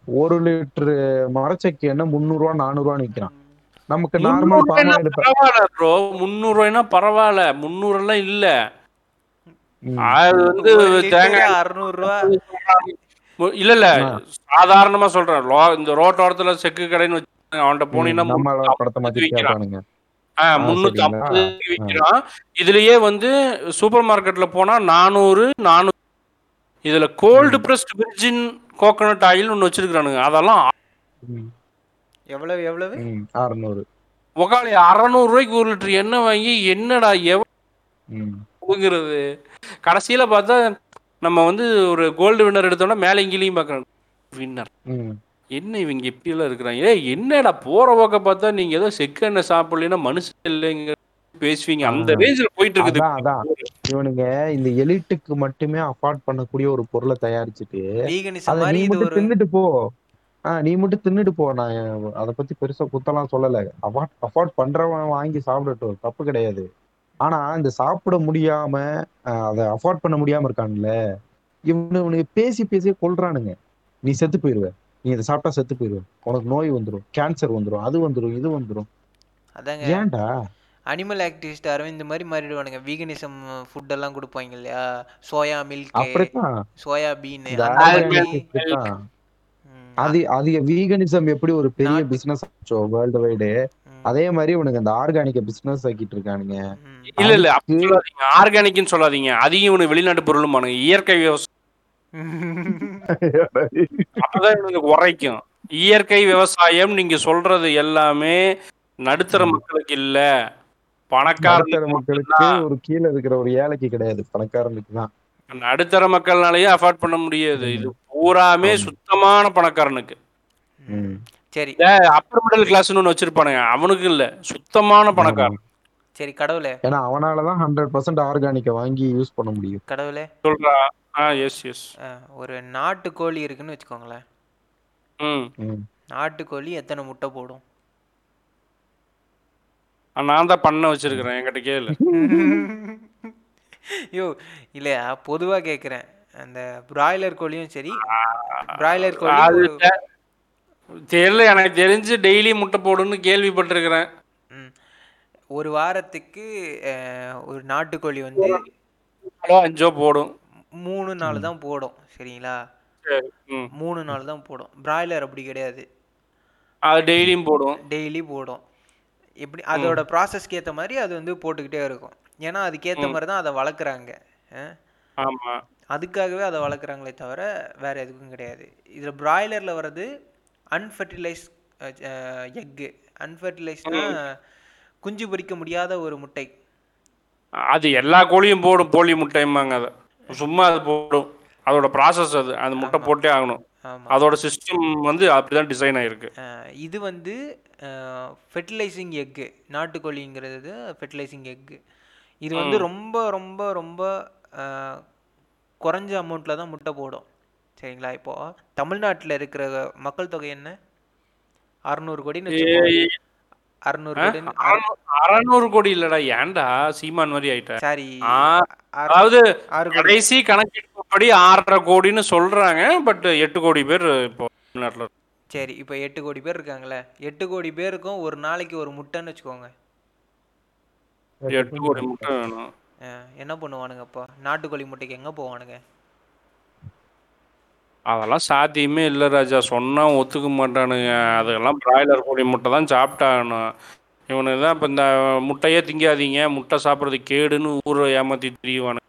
Speaker 3: ஒரு லிட்டரு மரச்சக்கு எண்ணெய் முந்நூறு ரூபா நானூறு ரூபான்னு விற்கிறான் நமக்கு நார்மல்
Speaker 2: பரவாயில்ல ப்ரோ முந்நூறு ரூபாய்னா பரவாயில்ல. முந்நூறு எல்லாம் இல்ல அது வந்து தேங்காய்
Speaker 1: அறுநூறுவா.
Speaker 2: மு- இல்ல இல்ல. சாதாரணமா சொல்றேன். இந்த ரோட்டோரத்துல செக்கு கடைன்னு வச்சு அவன்கிட்ட போனீங்கன்னா விக்கிறான். முன்னூத்தி? ஐம்பது விற்கிறான் இதுலயே வந்து சூப்பர் மார்க்கெட்ல போனா நானூறு நானூறு. இதுல cold pressed virgin coconut oil ஒன்று வச்சிருக்கானுங்க அதெல்லாம்
Speaker 3: ம்,
Speaker 1: எவ்வளவு எவ்வளவு?
Speaker 3: அறுநூறு.
Speaker 2: உக்காளி அறநூறு ரூபாய்க்கு ஒரு லிட்டர் எண்ணெய் வாங்கி என்னடா
Speaker 3: ம்,
Speaker 2: எவ்வளவுங்கிறது கடைசியில பார்த்தா நம்ம வந்து ஒரு கோல்டு வின்னர் எடுத்தோம்னா மேலே இங்கேயும் பார்க்கணும். வின்னர்
Speaker 3: ம்.
Speaker 2: என்ன இவங்க எப்படியெல்லாம் இருக்கிறாங்க? ஏய் என்னடா போற போக்க பார்த்தா நீங்க ஏதோ செக்கு எண்ணெய் சாப்பிடலைன்னா மனுஷன் இல்லைங்க. பேசுவீங்க. அந்த. ரேஞ்சில் போயிட்டு இருக்குது
Speaker 3: அதான். இவனுங்க இந்த எலிட்டுக்கு மட்டுமே அஃபோர்ட் பண்ணக்கூடிய ஒரு பொருளை தயாரிச்சுட்டு நீ மட்டும் தின்னுட்டு போ. ஆ நீ மட்டும் தின்னுட்டு போ. நான் அத பத்தி பெருசா குத்தலாம் சொல்லல. அஃபோர்ட் அஃபோர்ட் பண்றவன் வாங்கி சாப்பிடட்டும். தப்பு கிடையாது. ஆனா இந்த சாப்பிட முடியாம ஆஹ், அதை அஃபோர்ட் பண்ண முடியாம இருக்கான்ல. இவனு இவனுக்கு பேசி பேசியே கொல்றானுங்க. நீ செத்து போயிருவ. நீ இதை சாப்பிட்டா செத்து போயிருவ. உனக்கு நோய் வந்துரும். கேன்சர் வந்துரும். அது வந்துரும் இது வந்துரும்.
Speaker 1: அதாங்க.
Speaker 3: ஏன்டா?
Speaker 1: அனிமல் ஆக்டிவிஸ்ட் அரவிந்த் இந்த மாதிரி மாறிடுவானுங்க. வீகனிசம் ஃபுட் எல்லாம் கொடுப்பாங்க இல்லையா? சோயா மில்க் சோயா பீன்
Speaker 3: அது அது வீகனிசம் எப்படி ஒரு பெரிய பிசினஸ் ஆச்சோ வேர்ல்டு வைடு அதே மாதிரி உனக்கு அந்த ஆர்கானிக்க பிசினஸ் ஆக்கிட்டு இருக்கானுங்க.
Speaker 2: இல்ல இல்ல சொல்லாதீங்க. ஆர்கானிக்னு சொல்லாதீங்க. அதிகம் இவனு வெளிநாட்டு பொருளும் இயற்கை விவசாயம். அப்பதான் இவனுக்கு உரைக்கும் இயற்கை விவசாயம் நீங்க சொல்றது எல்லாமே நடுத்தர மக்களுக்கு இல்ல. பணக்கார
Speaker 3: மக்களுக்கு ஒரு கீழே இருக்கிற ஒரு ஏழைக்கு கிடையாது. பணக்காரனுக்கு தான்.
Speaker 2: நடுத்தர மக்கள்னாலயே அஃபோர்ட் பண்ண முடியாது. இது பூராமே. சுத்தமான பணக்காரனுக்கு.
Speaker 3: ம்.
Speaker 1: சரி.
Speaker 2: அப்பர் மிடில் கிளாஸ்னு ஒன்று வச்சிருப்பானுங்க. அவனுக்கு இல்ல. சுத்தமான பணக்காரன்.
Speaker 1: சரி கடவுளே.
Speaker 3: ஏன்னா அவனாலதான் ஹண்ட்ரட் பர்சன்ட் ஆர்கானிக்க வாங்கி யூஸ் பண்ண முடியும்.
Speaker 1: கடவுளே.
Speaker 2: சொல்றா. ஆ எஸ் எஸ்
Speaker 1: ஆ, ஒரு நாட்டுக்கோழி இருக்குன்னு வச்சுக்கோங்களேன்.
Speaker 2: ம்.
Speaker 3: ம்.
Speaker 1: நாட்டுக்கோழி எத்தனை முட்டை போடும்?
Speaker 2: நான் தான் பண்ண வச்சிருக்கிறேன் என்கிட்ட கேளு.
Speaker 1: ஐயோ இல்லையா பொதுவா கேக்குறேன். அந்த பிராய்லர் கோழியும் சரி பிராய்லர் கோழி
Speaker 2: தெரியல எனக்கு தெரிஞ்சு டெய்லி முட்டை போடுன்னு கேள்விப்பட்டிருக்கிறேன்.
Speaker 1: ஒரு வாரத்துக்கு ஒரு நாட்டுக்கோழி வந்து
Speaker 2: அஞ்சோ போடும்.
Speaker 1: மூணு நாள் தான் போடும் சரிங்களா? மூணு நாள் தான் போடும். பிராய்லர் அப்படி கிடையாது.
Speaker 2: அது டெய்லியும் போடும்.
Speaker 1: டெய்லி போடும். எப்படி அதோட ப்ராசஸ்க்கு ஏற்ற மாதிரி அது வந்து போட்டுக்கிட்டே இருக்கும். ஏன்னா அதுக்கேற்ற மாதிரி தான் அதை வளர்க்குறாங்க. அஹ்.
Speaker 2: ஆமா.
Speaker 1: அதுக்காகவே அதை வளர்க்குறாங்களே தவிர வேற எதுக்கும் கிடையாது. இதில் பிராய்லரில் வர்றது அன்ஃபர்டிலைஸ் எக்கு அன்ஃபர்டிலைஸ்னா குஞ்சு பொரிக்க முடியாத ஒரு முட்டை.
Speaker 2: அது எல்லா கோழியும் போடும் போலி முட்டைம்பாங்க அதை. சும்மா அது போடும். அதோட ப்ராசஸ் அது. அந்த முட்டை போட்டே ஆகணும்.
Speaker 1: ஆமாம்
Speaker 2: அதோட சிஸ்டம் வந்து அப்படிதான் டிசைன் ஆயிருக்கு.
Speaker 1: இது வந்து ஃபெர்டிலைசிங் எக்கு நாட்டுக்கோழிங்கிறது ஃபெர்டிலைசிங் எக்கு இது வந்து ரொம்ப ரொம்ப ரொம்ப குறைஞ்ச அமௌண்ட்டில் தான் முட்டை போடும். சரிங்களா? இப்போது தமிழ்நாட்டில் இருக்கிற மக்கள் தொகை என்ன? அறநூறு கோடின்னு அறநூறு
Speaker 2: அறநூ- அறநூறு கோடி இல்லடா ஏன்டா? சீமான் மாதிரி ஆயிட்ட.
Speaker 1: சாரி.
Speaker 2: அதாவது கடைசி கணக்கெடுப்புப்படி ஆறரை கோடின்னு சொல்றாங்க பட் எட்டு கோடி பேர் இப்போ தமிழ்நாட்டில்
Speaker 1: சரி இப்போ எட்டு கோடி பேர் இருக்காங்களே எட்டு கோடி பேருக்கும் ஒரு நாளைக்கு ஒரு முட்டைன்னு வச்சுக்கோங்க.
Speaker 2: எட்டு கோடி முட்டை வேணும்.
Speaker 1: என்ன பண்ணுவானுங்க அப்போ? நாட்டுக்கோழி முட்டைக்கு எங்கே போவானுங்க?
Speaker 2: அதெல்லாம் சாத்தியமே இல்லை ராஜா சொன்னா ஒத்துக்க மாட்டானுங்க. அதெல்லாம் பிராய்லர் கோழி முட்டை தான் சாப்பிட்டாகணும். இவனுக்கு தான் இப்போ இந்த முட்டையே திங்காதீங்க. முட்டை சாப்பிட்றது கேடுன்னு ஊரை ஏமாத்தி திரியுவானு.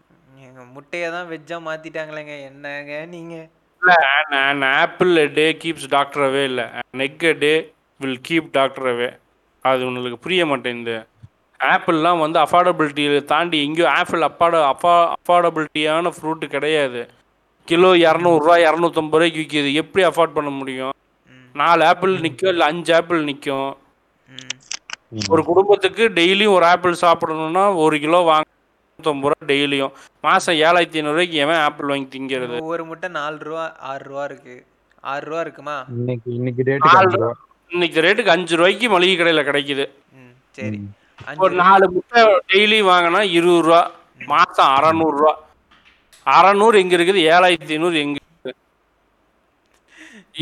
Speaker 1: எங்க முட்டையை தான் வெஜ்ஜாக மாற்றிட்டாங்களேங்க என்னங்க நீங்கள்
Speaker 2: an apple a day keeps doctor away இல்லை. நெக் a day will keep doctor away அது உங்களுக்கு புரிய மாட்டேங்குது. ஆப்பிள்லாம் வந்து அஃபோர்டபிலிட்டியை தாண்டி எங்கேயோ ஆப்பிள் அப்பாட அஃபா அஃபோர்டபிலிட்டியான ஃப்ரூட்டு கிடையாது. கிலோ இரநூறுவா இரநூத்தம்பது ரூபாய்க்கு விற்கிது எப்படி அஃபோர்ட் பண்ண முடியும். நாலு ஆப்பிள் நிற்கும் இல்லை அஞ்சு ஆப்பிள் நிற்கும் ஒரு குடும்பத்துக்கு டெய்லியும் ஒரு ஆப்பிள் சாப்பிடணும்னா ஒரு கிலோ வாங்க நூற்றம்பது ரூபா டெய்லியும். மாதம் ஏழாயிரத்தி ஐநூறுரூவாய்க்கு எவன் ஆப்பிள் வாங்கி திங்கிறது?
Speaker 1: ஒவ்வொரு முட்டை நாலு ரூபா ஆறு ரூபா இருக்கு. ஆறு ரூபா இருக்குமா?
Speaker 3: இன்னைக்கு இன்னைக்கு ரேட்டுக்கு
Speaker 2: நாலு
Speaker 3: அஞ்சு ரூபா.
Speaker 2: இன்னைக்கு ரேட்டுக்கு அஞ்சு ரூபாய்க்கு மளிகை கடையில் கிடைக்குது.
Speaker 1: சரி.
Speaker 2: ஒரு நாலு முட்டை டெய்லி வாங்கினா இருபது ரூபா. மாதம் அறநூறுரூவா அறநூறு எங்கே இருக்குது? ஏழாயிரத்தி ஐநூறு எங்கே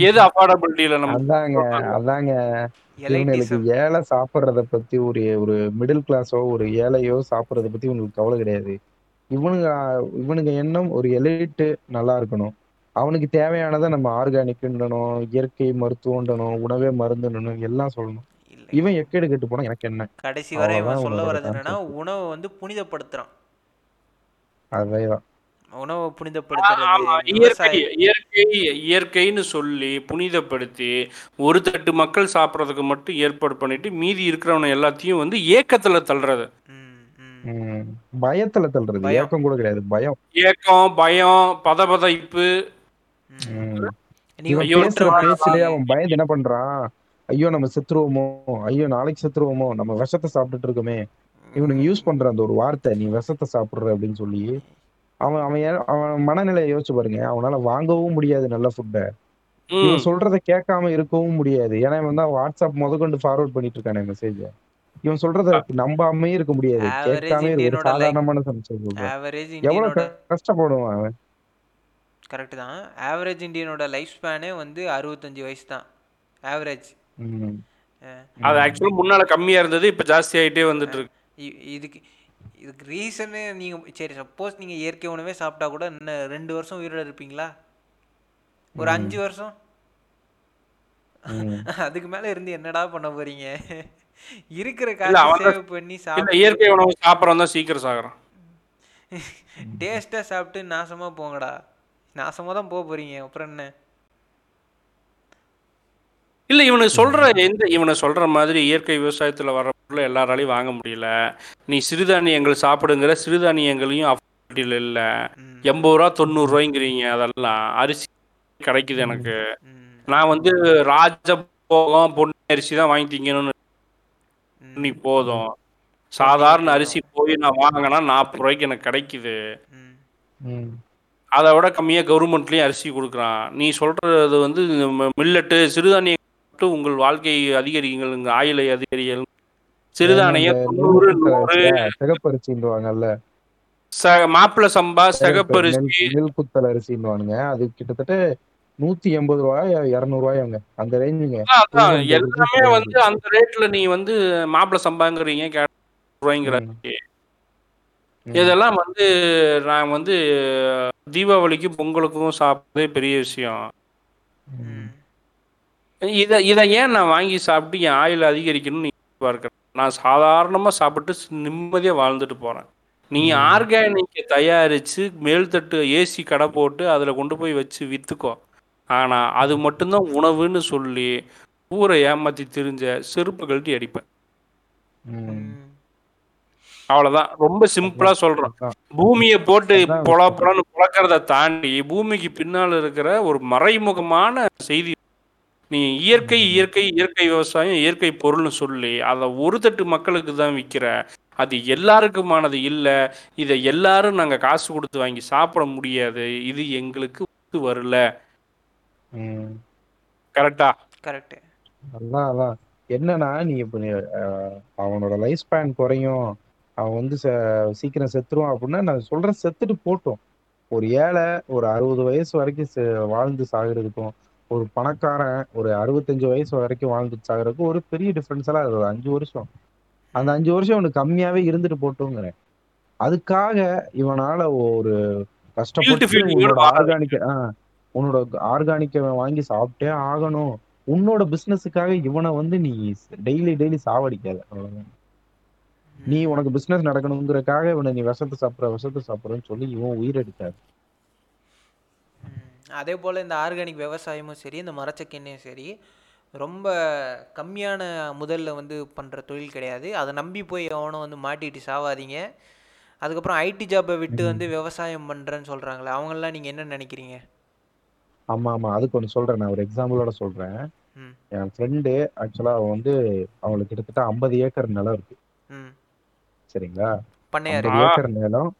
Speaker 2: எது அஃபோர்டபிலிட்டியில் நம்ம
Speaker 3: அதாங்க அதாங்க.
Speaker 1: எலைட்டிசம்
Speaker 3: ஏழை சாப்பிடுறத பத்தி ஒரு ஒரு மிடில் கிளாஸோ ஒரு ஏழையோ சாப்பிடுறத பத்தி இவனுக்கு கவலை கிடையாது. இவனுங்க இவனுங்க எண்ணம் ஒரு எலைட்டு நல்லா இருக்கணும். அவனுக்கு தேவையானதை நம்ம ஆர்கானிக்ன்றணும் இயற்கை மருத்துவன்றணும் உணவே மருந்துன்றணும் எல்லாம் சொல்லணும். இவன் எக்கேடு கெட்டு போனா எனக்கு என்ன?
Speaker 1: கடைசி வரை இவன் சொல்ல வர்றது என்னன்னா. உணவை வந்து புனிதப்படுத்துறான்.
Speaker 3: அதேதான்.
Speaker 1: உணவை புனிதப்படுத்துறது
Speaker 2: இயற்கை இயற்கைன்னு சொல்லி புனிதப்படுத்தி ஒரு தட்டு மக்கள் சாப்பிட்றதுக்கு மட்டும் ஏற்பாடு பண்ணிட்டு மீதி இருக்கிறவன எல்லாத்தையும் வந்து ஏக்கத்துல தள்ளுறது.
Speaker 1: ம், ம்.
Speaker 3: உம் பயத்துல தள்ளுறது.
Speaker 1: பயம்.
Speaker 3: ஏக்கம் கூட கிடையாது. பயம்.
Speaker 2: ஏக்கம் பயம் பதபதைப்பு.
Speaker 3: அவன் பயந்து என்ன பண்றான்? ஐயோ நம்ம செத்துருவோமோ? ஐயோ நாளைக்கு செத்துருவோமோ? நம்ம விஷத்தை சாப்பிட்டுட்டு இருக்கோமே. இவனுக்கு யூஸ் பண்ற அந்த ஒரு வார்த்தை நீ விஷத்தை சாப்பிடுற அப்படின்னு சொல்லி அவன் அவன் அவன் மனநிலையை யோசிச்சு பாருங்க. அவனால வாங்கவும் முடியாது நல்ல ஃபுட்டை. இவன் சொல்றத கேட்காம இருக்கவும் முடியாது. ஏன்னா இவன் தான் வாட்ஸ்அப் முதற்கொண்டு ஃபார்வர்ட் பண்ணிட்டு இருக்கானே மெசேஜ இவன் சொல்றத நம்பாமே இருக்க முடியாது. கேட்காம இருக்க சாதாரணமான எவ்வளவு கஷ்டப்படுவான் அவன்?
Speaker 1: கரெக்ட் தான். ஆவரேஜ் இந்தியனோட லைஃப் ஸ்பேனே வந்து அறுபத்தஞ்சு வயசு தான். ஆவரேஜ்
Speaker 3: உம்
Speaker 2: அது ஆக்சுவலாக முன்னால கம்மியா இருந்தது இப்ப ஜாஸ்தி ஆயிட்டே வந்துட்டு இருக்கு.
Speaker 1: இதுக்கு இதுக்கு ரீசனே நீங்கள் சரி சப்போஸ் நீங்கள் இயற்கை உணவே சாப்பிட்டா கூட இன்னும் ரெண்டு வருஷம் உயிரோட இருப்பீங்களா? ஒரு அஞ்சு வருஷம்? அதுக்கு மேலே இருந்து என்னடா பண்ண போறீங்க? இருக்கிற
Speaker 2: அவன்
Speaker 1: சேவ் பண்ணி சாப்பிட்டு
Speaker 2: இயற்கை உணவு சாப்பிட்றவன் தான் சீக்கிரம் சாகுறான்.
Speaker 1: டேஸ்ட்டாக சாப்பிட்டு நாசமாக போங்கடா. நாசமாக தான் போக போறீங்க. அப்புறம் என்ன?
Speaker 2: இல்ல இவனுக்கு சொல்ற எந்த இவனை சொல்ற மாதிரி இயற்கை விவசாயத்துல வர பொருளை எல்லாராலையும் வாங்க முடியல. நீ சிறுதானியங்கள் சாப்பிடுங்கிற சிறுதானியங்களையும் அஃபோர்டபிள் இல்ல. எண்பது ரூபா தொண்ணூறு ரூபாய்ங்கிறீங்க அதெல்லாம். அரிசி கிடைக்குது எனக்கு. நான் வந்து ராஜபோகம் பொன்னி அரிசி தான் வாங்கி திங்கணும்னு
Speaker 1: ம்,
Speaker 2: நீ போதும். சாதாரண அரிசி போய் நான் வாங்கினா நாற்பது ரூபாய்க்கு எனக்கு கிடைக்குது. அதை விட கம்மியாக கவர்மெண்ட்லேயும் அரிசி கொடுக்குறான். நீ சொல்கிறது வந்து மில்லட்டு சிறுதானியம் உங்கள் வாழ்க்கை அதிகரிங்கள் உங்கள் ஆயுளை அதிகரிகள் சிறுதானியம் தொண்ணூறு நூறு.
Speaker 3: சிகப்பரிசின்னுவாங்கல்ல.
Speaker 2: ச மாப்பிள சம்பா சிகப்பரிசி.
Speaker 3: நெல் குத்தல் அரிசின்னுவானுங்க அது கிட்டத்தட்ட நூத்தி எண்பது ரூபாய் இருநூறு ரூபாய் அவங்க அந்த ரேஞ்சுங்க
Speaker 2: எல்லாமே வந்து அந்த ரேட்ல நீ வந்து மாப்பிள சம்பாங்கிறீங்க ரூபாய்ங்கிற. இதெல்லாம் வந்து நான் வந்து தீபாவளிக்கும் பொங்கலுக்கும் சாப்பிட்றதே பெரிய விஷயம். இதை இதை ஏன் நான் வாங்கி சாப்பிட்டு என் ஆயுள் அதிகரிக்கணும்னு பார்க்குறேன் நான் சாதாரணமாக சாப்பிட்டு நிம்மதியாக வாழ்ந்துட்டு போகிறேன் நீ ஆர்கானிக்கை தயாரித்து மேல்தட்டு ஏசி கடை போட்டு அதில் கொண்டு போய் வச்சு விற்றுக்கோ ஆனால் அது மட்டும்தான் உணவுன்னு சொல்லி ஊரை ஏமாற்றி திரிஞ்ச செருப்பு கழட்டி அடிப்பேன். அவ்வளோதான் ரொம்ப சிம்பிளாக சொல்கிறேன்
Speaker 3: அதான்.
Speaker 2: பூமியை போட்டு பொல பொலன்னு புழக்கிறத தாண்டி பூமிக்கு பின்னால் இருக்கிற ஒரு மறைமுகமான செய்தி நீ இயற்கை இயற்கை இயற்கை விவசாயம் இயற்கை பொருள்னு சொல்லி அதை ஒரு தட்டு மக்களுக்கு தான் விற்கிற அது எல்லாருக்குமானது இல்லை. இதை எல்லாரும் நாங்கள் காசு கொடுத்து வாங்கி சாப்பிட முடியாது. இது எங்களுக்கு ஒத்து வரல. கரெக்டா?
Speaker 1: கரெக்ட்
Speaker 3: அதான் அதான். என்னன்னா நீ இப்ப நீ, அஹ், அவனோட லைஃப் ஸ்பேன் குறையும். அவன் வந்து ச- சீக்கிரம் செத்துருவான் அப்படின்னா நான் சொல்றேன் செத்துட்டு போட்டோம். ஒரு ஏழை ஒரு அறுபது வயசு வரைக்கும் வாழ்ந்து சாகுறதுக்கும் ஒரு பணக்காரன் ஒரு அறுபத்தஞ்சு வயசு வரைக்கும் வாழ்ந்து சாகுறதுக்கும் ஒரு பெரிய டிஃபரன்ஸ் எல்லாம் ஒரு அஞ்சு வருஷம். அந்த அஞ்சு வருஷம் அவனுக்கு கம்மியாவே இருந்துட்டு போட்டோங்கிறேன். அதுக்காக இவனால ஒரு கஷ்டப்பட்டு
Speaker 2: feeling ஓட
Speaker 3: உன்னோட
Speaker 2: வாழ
Speaker 3: ஆர்கானிக் உன்னோட ஆர்கானிக்க வாங்கி சாப்பிட்டே ஆகணும். உன்னோட பிசினஸுக்காக இவனை வந்து நீ டெய்லி டெய்லி சாவடிக்காத. அவ்வளவுதான். நீ உனக்கு பிசினஸ் நடக்கணுங்கிறதுக்காக இவனை நீ விஷத்தை சாப்பிடுற விஷத்தை சாப்பிடுறன்னு சொல்லி இவன் உயிரெடுத்தாரு
Speaker 1: ம். அதே போல் இந்த ஆர்கானிக் விவசாயமும் சரி இந்த மரச்செக்கெண்ணையும் சரி ரொம்ப கம்மியான முதல்ல வந்து பண்ணுற தொழில் கிடையாது. அதை நம்பி போய் எவனும் வந்து மாட்டிட்டு சாவாதீங்க. அதுக்கப்புறம் ஐடி ஜாப்பை விட்டு வந்து விவசாயம் பண்ணுறேன்னு சொல்கிறாங்களே அவங்கெல்லாம் நீங்கள் என்ன நினைக்கிறீங்க?
Speaker 3: ஆமா ஆமா. அதுக்கு ஒன்று சொல்றேன். நான் ஒரு எக்ஸாம்பிளோட சொல்றேன்.
Speaker 1: ம்.
Speaker 3: என் ஃப்ரெண்டு ஆக்சுவலா அவன் வந்து அவங்களுக்கு கிட்டத்தட்ட ஐம்பது ஏக்கர் நிலம் இருக்கு.
Speaker 1: ம்.
Speaker 3: சரிங்களா?
Speaker 1: பண்ணையார்
Speaker 3: ஏக்கர் நிலம்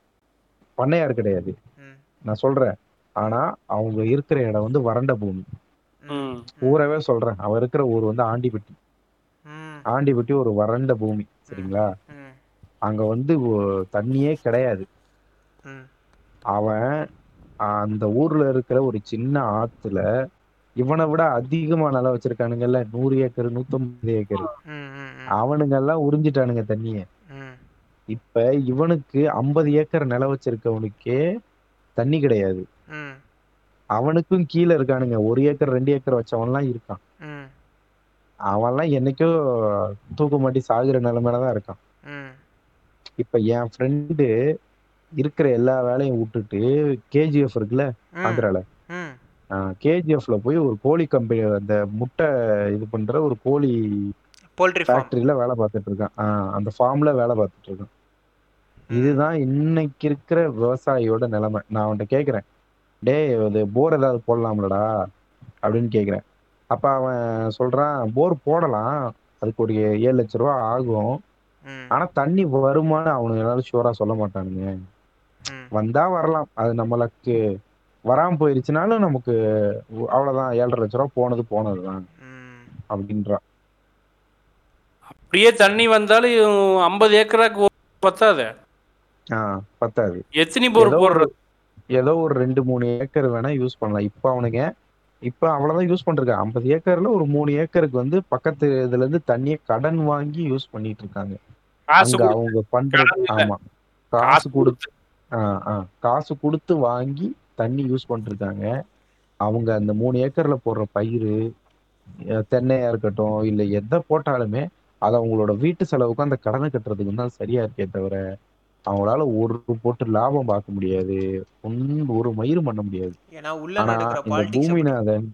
Speaker 3: பண்ணையார் கிடையாது.
Speaker 1: ம்.
Speaker 3: நான் சொல்றேன். ஆனா அவங்க இருக்கிற இடம் வந்து வறண்ட பூமி. ஊரவே சொல்றேன். அவன் இருக்கிற ஊர் வந்து ஆண்டிப்பட்டி ஆண்டிப்பட்டி ஒரு வறண்ட பூமி சரிங்களா? அங்க வந்து தண்ணியே கிடையாது. அவன் அந்த ஊர்ல இருக்கிற ஒரு சின்ன ஆத்துல இவனை விட அதிகமா நிலம் வச்சிருக்கானுங்கல்ல. நூறு ஏக்கர் நூத்தம்பது ஏக்கர். அவனுங்க எல்லாம் உறிஞ்சிட்டானுங்க தண்ணிய. இப்ப இவனுக்கு ஐம்பது ஏக்கர் நிலம் வச்சிருக்கவனுக்கே தண்ணி கிடையாது. அவனுக்கும் கீழே இருக்கானுங்க. ஒரு ஏக்கர் ரெண்டு ஏக்கர் வச்சவன்லாம் இருக்கான். அவன்லாம் என்னைக்கோ தூக்க மாட்டி சாகுற நிலைமையில தான் இருக்கான். இப்ப என் ஃப்ரெண்டு இருக்கிற எல்லா வேலையும் விட்டுட்டு கேஜிஎஃப் இருக்குல்ல ஆந்திரால. கேஜிஎஃப்ல போய் ஒரு கோழி கம்பெனி அந்த முட்டை இது பண்ற ஒரு கோழி
Speaker 1: போல்ட்ரி
Speaker 3: ஃபேக்டரியில வேலை பார்த்துட்டு இருக்கான். அந்த ஃபார்ம்ல வேலை பார்த்துட்டு இருக்கான். இதுதான் இன்னைக்கு இருக்கிற விவசாயியோட நிலைமை. நான் அவன்கிட்ட கேக்குறேன். டேய் அது போர் ஏதாவது போடலாம்லடா? அப்படின்னு கேக்குறேன். அப்ப அவன் சொல்றான் போர் போடலாம். அதுக்கு ஒரு ஏழு லட்ச ரூபா ஆகும்.
Speaker 1: ம்.
Speaker 3: ஆனா தண்ணி வருமானு அவனுங்களால ஷூரா சொல்ல மாட்டானுங்க.
Speaker 1: ம்.
Speaker 3: வந்தா வரலாம். அது நம்மளுக்கு வராம போயிருச்சுனாலும் நமக்கு அவ்வளவுதான். ஏழரை லட்ச ரூபா போனது போனதுதான்.
Speaker 1: ம்.
Speaker 3: அப்படின்றான்.
Speaker 2: அப்படியே தண்ணி வந்தாலும் ஐம்பது ஏக்கராக்கு பத்தாது?
Speaker 3: பத்தாது.
Speaker 2: எத்தனை போர்
Speaker 3: ஏதோ ஒரு
Speaker 2: போடுறது?
Speaker 3: ஏதோ ஒரு ரெண்டு மூணு ஏக்கர் வேணா யூஸ் பண்ணலாம். இப்ப அவனுங்க இப்ப அவ்வளவுதான் யூஸ் பண்றாங்க ஐம்பது ஏக்கர்ல ஒரு மூணு ஏக்கருக்கு வந்து பக்கத்து இதுல இருந்து தண்ணிய கடன் வாங்கி யூஸ் பண்ணிட்டு இருக்காங்க.
Speaker 2: காசு
Speaker 3: அங்க
Speaker 2: கொடுத்து
Speaker 3: அவங்க பண்றது. ஆமா.
Speaker 2: காசு
Speaker 3: கொடுத்து. காசு கொடுத்து வாங்கி தண்ணி யூஸ் பண்ணிட்டு இருக்காங்க அவங்க அந்த மூணு ஏக்கர்ல போடுற பயிர் தென்னையா இருக்கட்டும் இல்ல எதை போட்டாலுமே அது அவங்களோட வீட்டு செலவுக்கும் அந்த கடனை கட்டுறதுக்கும் தான் சரியா இருக்கே தவிர அவங்களால ஒரு போட்டு லாபம் பார்க்க முடியாது. ஒன்னு ஒரு மயிரும் பண்ண முடியாது. ஆனா இந்த பூமிநாதன்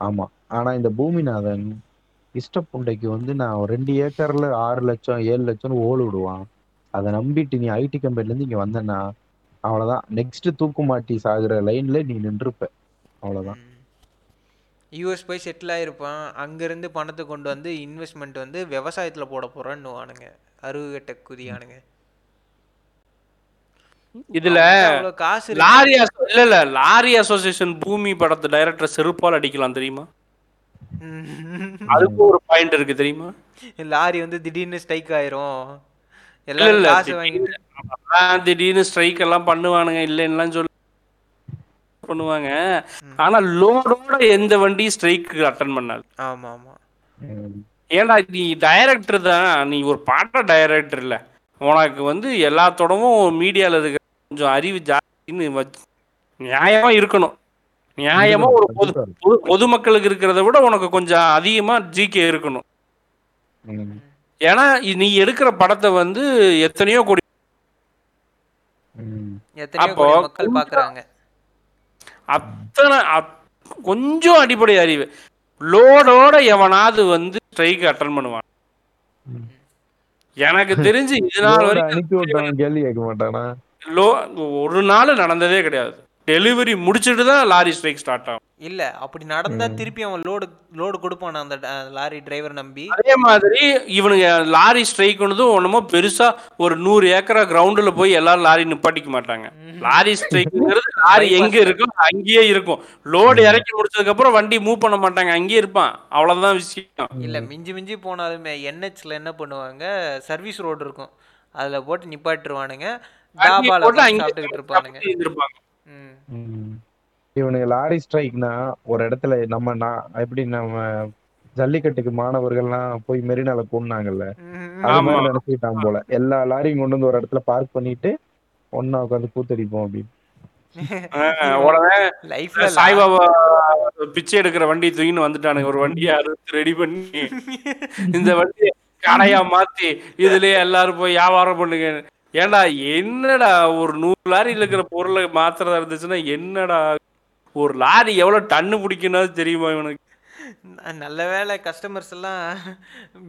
Speaker 3: ஆமா. ஆனா இந்த பூமிநாதன் இஷ்டப்புண்டைக்கு வந்து நான் ரெண்டு ஏக்கர்ல ஆறு லட்சம் ஏழு லட்சம்னு ஓடு விடுவான். அதை நம்பிட்டு நீ ஐடி கம்பெனில இருந்து இங்க வந்தேன்னா அவ்வளவுதான். நெக்ஸ்ட் தூக்கு மாட்டி சாகுற லைன்ல நீ நின்றுப்ப. அவ்வளவுதான்.
Speaker 1: யூஎஸ் போய் செட்டில் ஆகிருப்பான் அங்கேருந்து பணத்தை கொண்டு வந்து இன்வெஸ்ட்மெண்ட் வந்து விவசாயத்தில் போட போகிறேன்னுவானுங்க அருகட்ட குதியானுங்க.
Speaker 2: இதுல
Speaker 1: காசு.
Speaker 2: லாரி இல்ல இல்ல லாரி அசோசியேஷன் பூமி படத்து டைரக்டர் செருப்பால் அடிக்கலாம் தெரியுமா. அதுக்கு ஒரு பாயிண்ட் இருக்கு தெரியுமா?
Speaker 1: லாரி வந்து திடீர்னு ஸ்ட்ரைக் ஆயிரும். காசு வாங்கிட்டு
Speaker 2: திடீர்னு- ஸ்ட்ரைக் எல்லாம் பண்ணுவானுங்க இல்லைன்னுலாம் சொல்லி பண்ணுவாங்க. ஆனா லோடோட எந்த வண்டி ஸ்ட்ரைக்கு அட்டன் பண்ணாது.
Speaker 1: ஆமா ஆமா
Speaker 2: ஏன்டா நீ டைரக்டர் தான் நீ ஒரு பாட்ட டைரக்டர் இல்ல. உனக்கு வந்து எல்லாத்தோடவும் மீடியால இருக்கிற கொஞ்சம் அறிவு ஜாஸ்தின்னு நியாயமா இருக்கணும். நியாயமா ஒரு பொது பொது- பொதுமக்களுக்கு இருக்கிறத விட உனக்கு கொஞ்சம் அதிகமா ஜிகே இருக்கணும். ஏன்னா நீ எடுக்கிற படத்தை வந்து எத்தனையோ கோடி அப்போ
Speaker 1: பாக்குறாங்க.
Speaker 2: அத்தனை அத்- கொஞ்சம் அடிப்படை அறிவு. லோடோட எவனாவது வந்து ஸ்ட்ரைக் அட்டன் பண்ணுவான். எனக்கு தெரிஞ்சு இது நாள்
Speaker 3: லோட
Speaker 2: வரைக்கும்
Speaker 3: கேள்வி கேட்க மாட்டானா?
Speaker 2: லோ ஒரு நாள் நடந்ததே கிடையாது. டெலிவரி முடிச்சிட்டு தான் லாரி ஸ்ட்ரைக் ஸ்டார்ட் ஆகும்.
Speaker 1: இல்ல அப்படி நடந்தா திருப்பி அவன் லோடு லோடு கொடுப்பான். அந்த லாரி டிரைவர் நம்பி.
Speaker 2: அதே மாதிரி இவனுங்க லாரி ஸ்ட்ரைக்னதும் ஒண்ணுமோ பெருசா ஒரு நூறு ஏக்கரா கிரவுண்டுல போய் எல்லாரும் லாரி நிப்பாட்டிக்க மாட்டாங்க. லாரி ஸ்ட்ரைக்ங்கிறது லாரி எங்க இருக்கோ அங்கேயே இருக்கும். லோடு இறக்கி முடிச்சதுக்கு அப்புறம் வண்டி மூவ் பண்ண மாட்டாங்க. அங்கேயே இருப்பான். அவ்வளவுதான் விஷயம்.
Speaker 1: இல்ல மிஞ்சி மிஞ்சி போனாலுமே என்ஹெச்ல என்ன பண்ணுவாங்க? சர்வீஸ் ரோடு இருக்கும். அதுல போட்டு நிப்பாட்டிருவானுங்க.
Speaker 3: இவனுக்கு லாரி ஸ்ட்ரைக்னா ஒரு இடத்துல நம்ம நான் எப்படி நம்ம ஜல்லிக்கட்டுக்கு மாணவர்கள்லாம் போய் மெரினால கூடினாங்கல்ல
Speaker 1: ம்.
Speaker 3: அது
Speaker 2: ஆமா.
Speaker 3: மாதிரி நினைச்சுக்கிட்டான் போல. எல்லா லாரியும் கொண்டு வந்து ஒரு இடத்துல பார்க் பண்ணிட்டு ஒன்னா உட்காந்து கூத்தடிப்போம் அப்படின்னு.
Speaker 2: உடனே சாய்பாபா பிச்சை எடுக்கிற வண்டி தூக்கின்னு வந்துட்டானுங்க. ஒரு வண்டியை அறுத்து ரெடி பண்ணி இந்த வண்டியை கடையா மாத்தி இதுலயே எல்லாரும் போய் வியாபாரம் பண்ணுங்க. ஏன்டா என்னடா ஒரு நூறு லாரியில் இருக்கிற பொருளை மாத்துறதா இருந்துச்சுன்னா என்னடா ஒரு லாரி எவ்வளவு டன்னு பிடிக்கணும் தெரியுமா இவனுக்கு?
Speaker 1: நல்ல வேளை கஸ்டமர்ஸ் எல்லாம்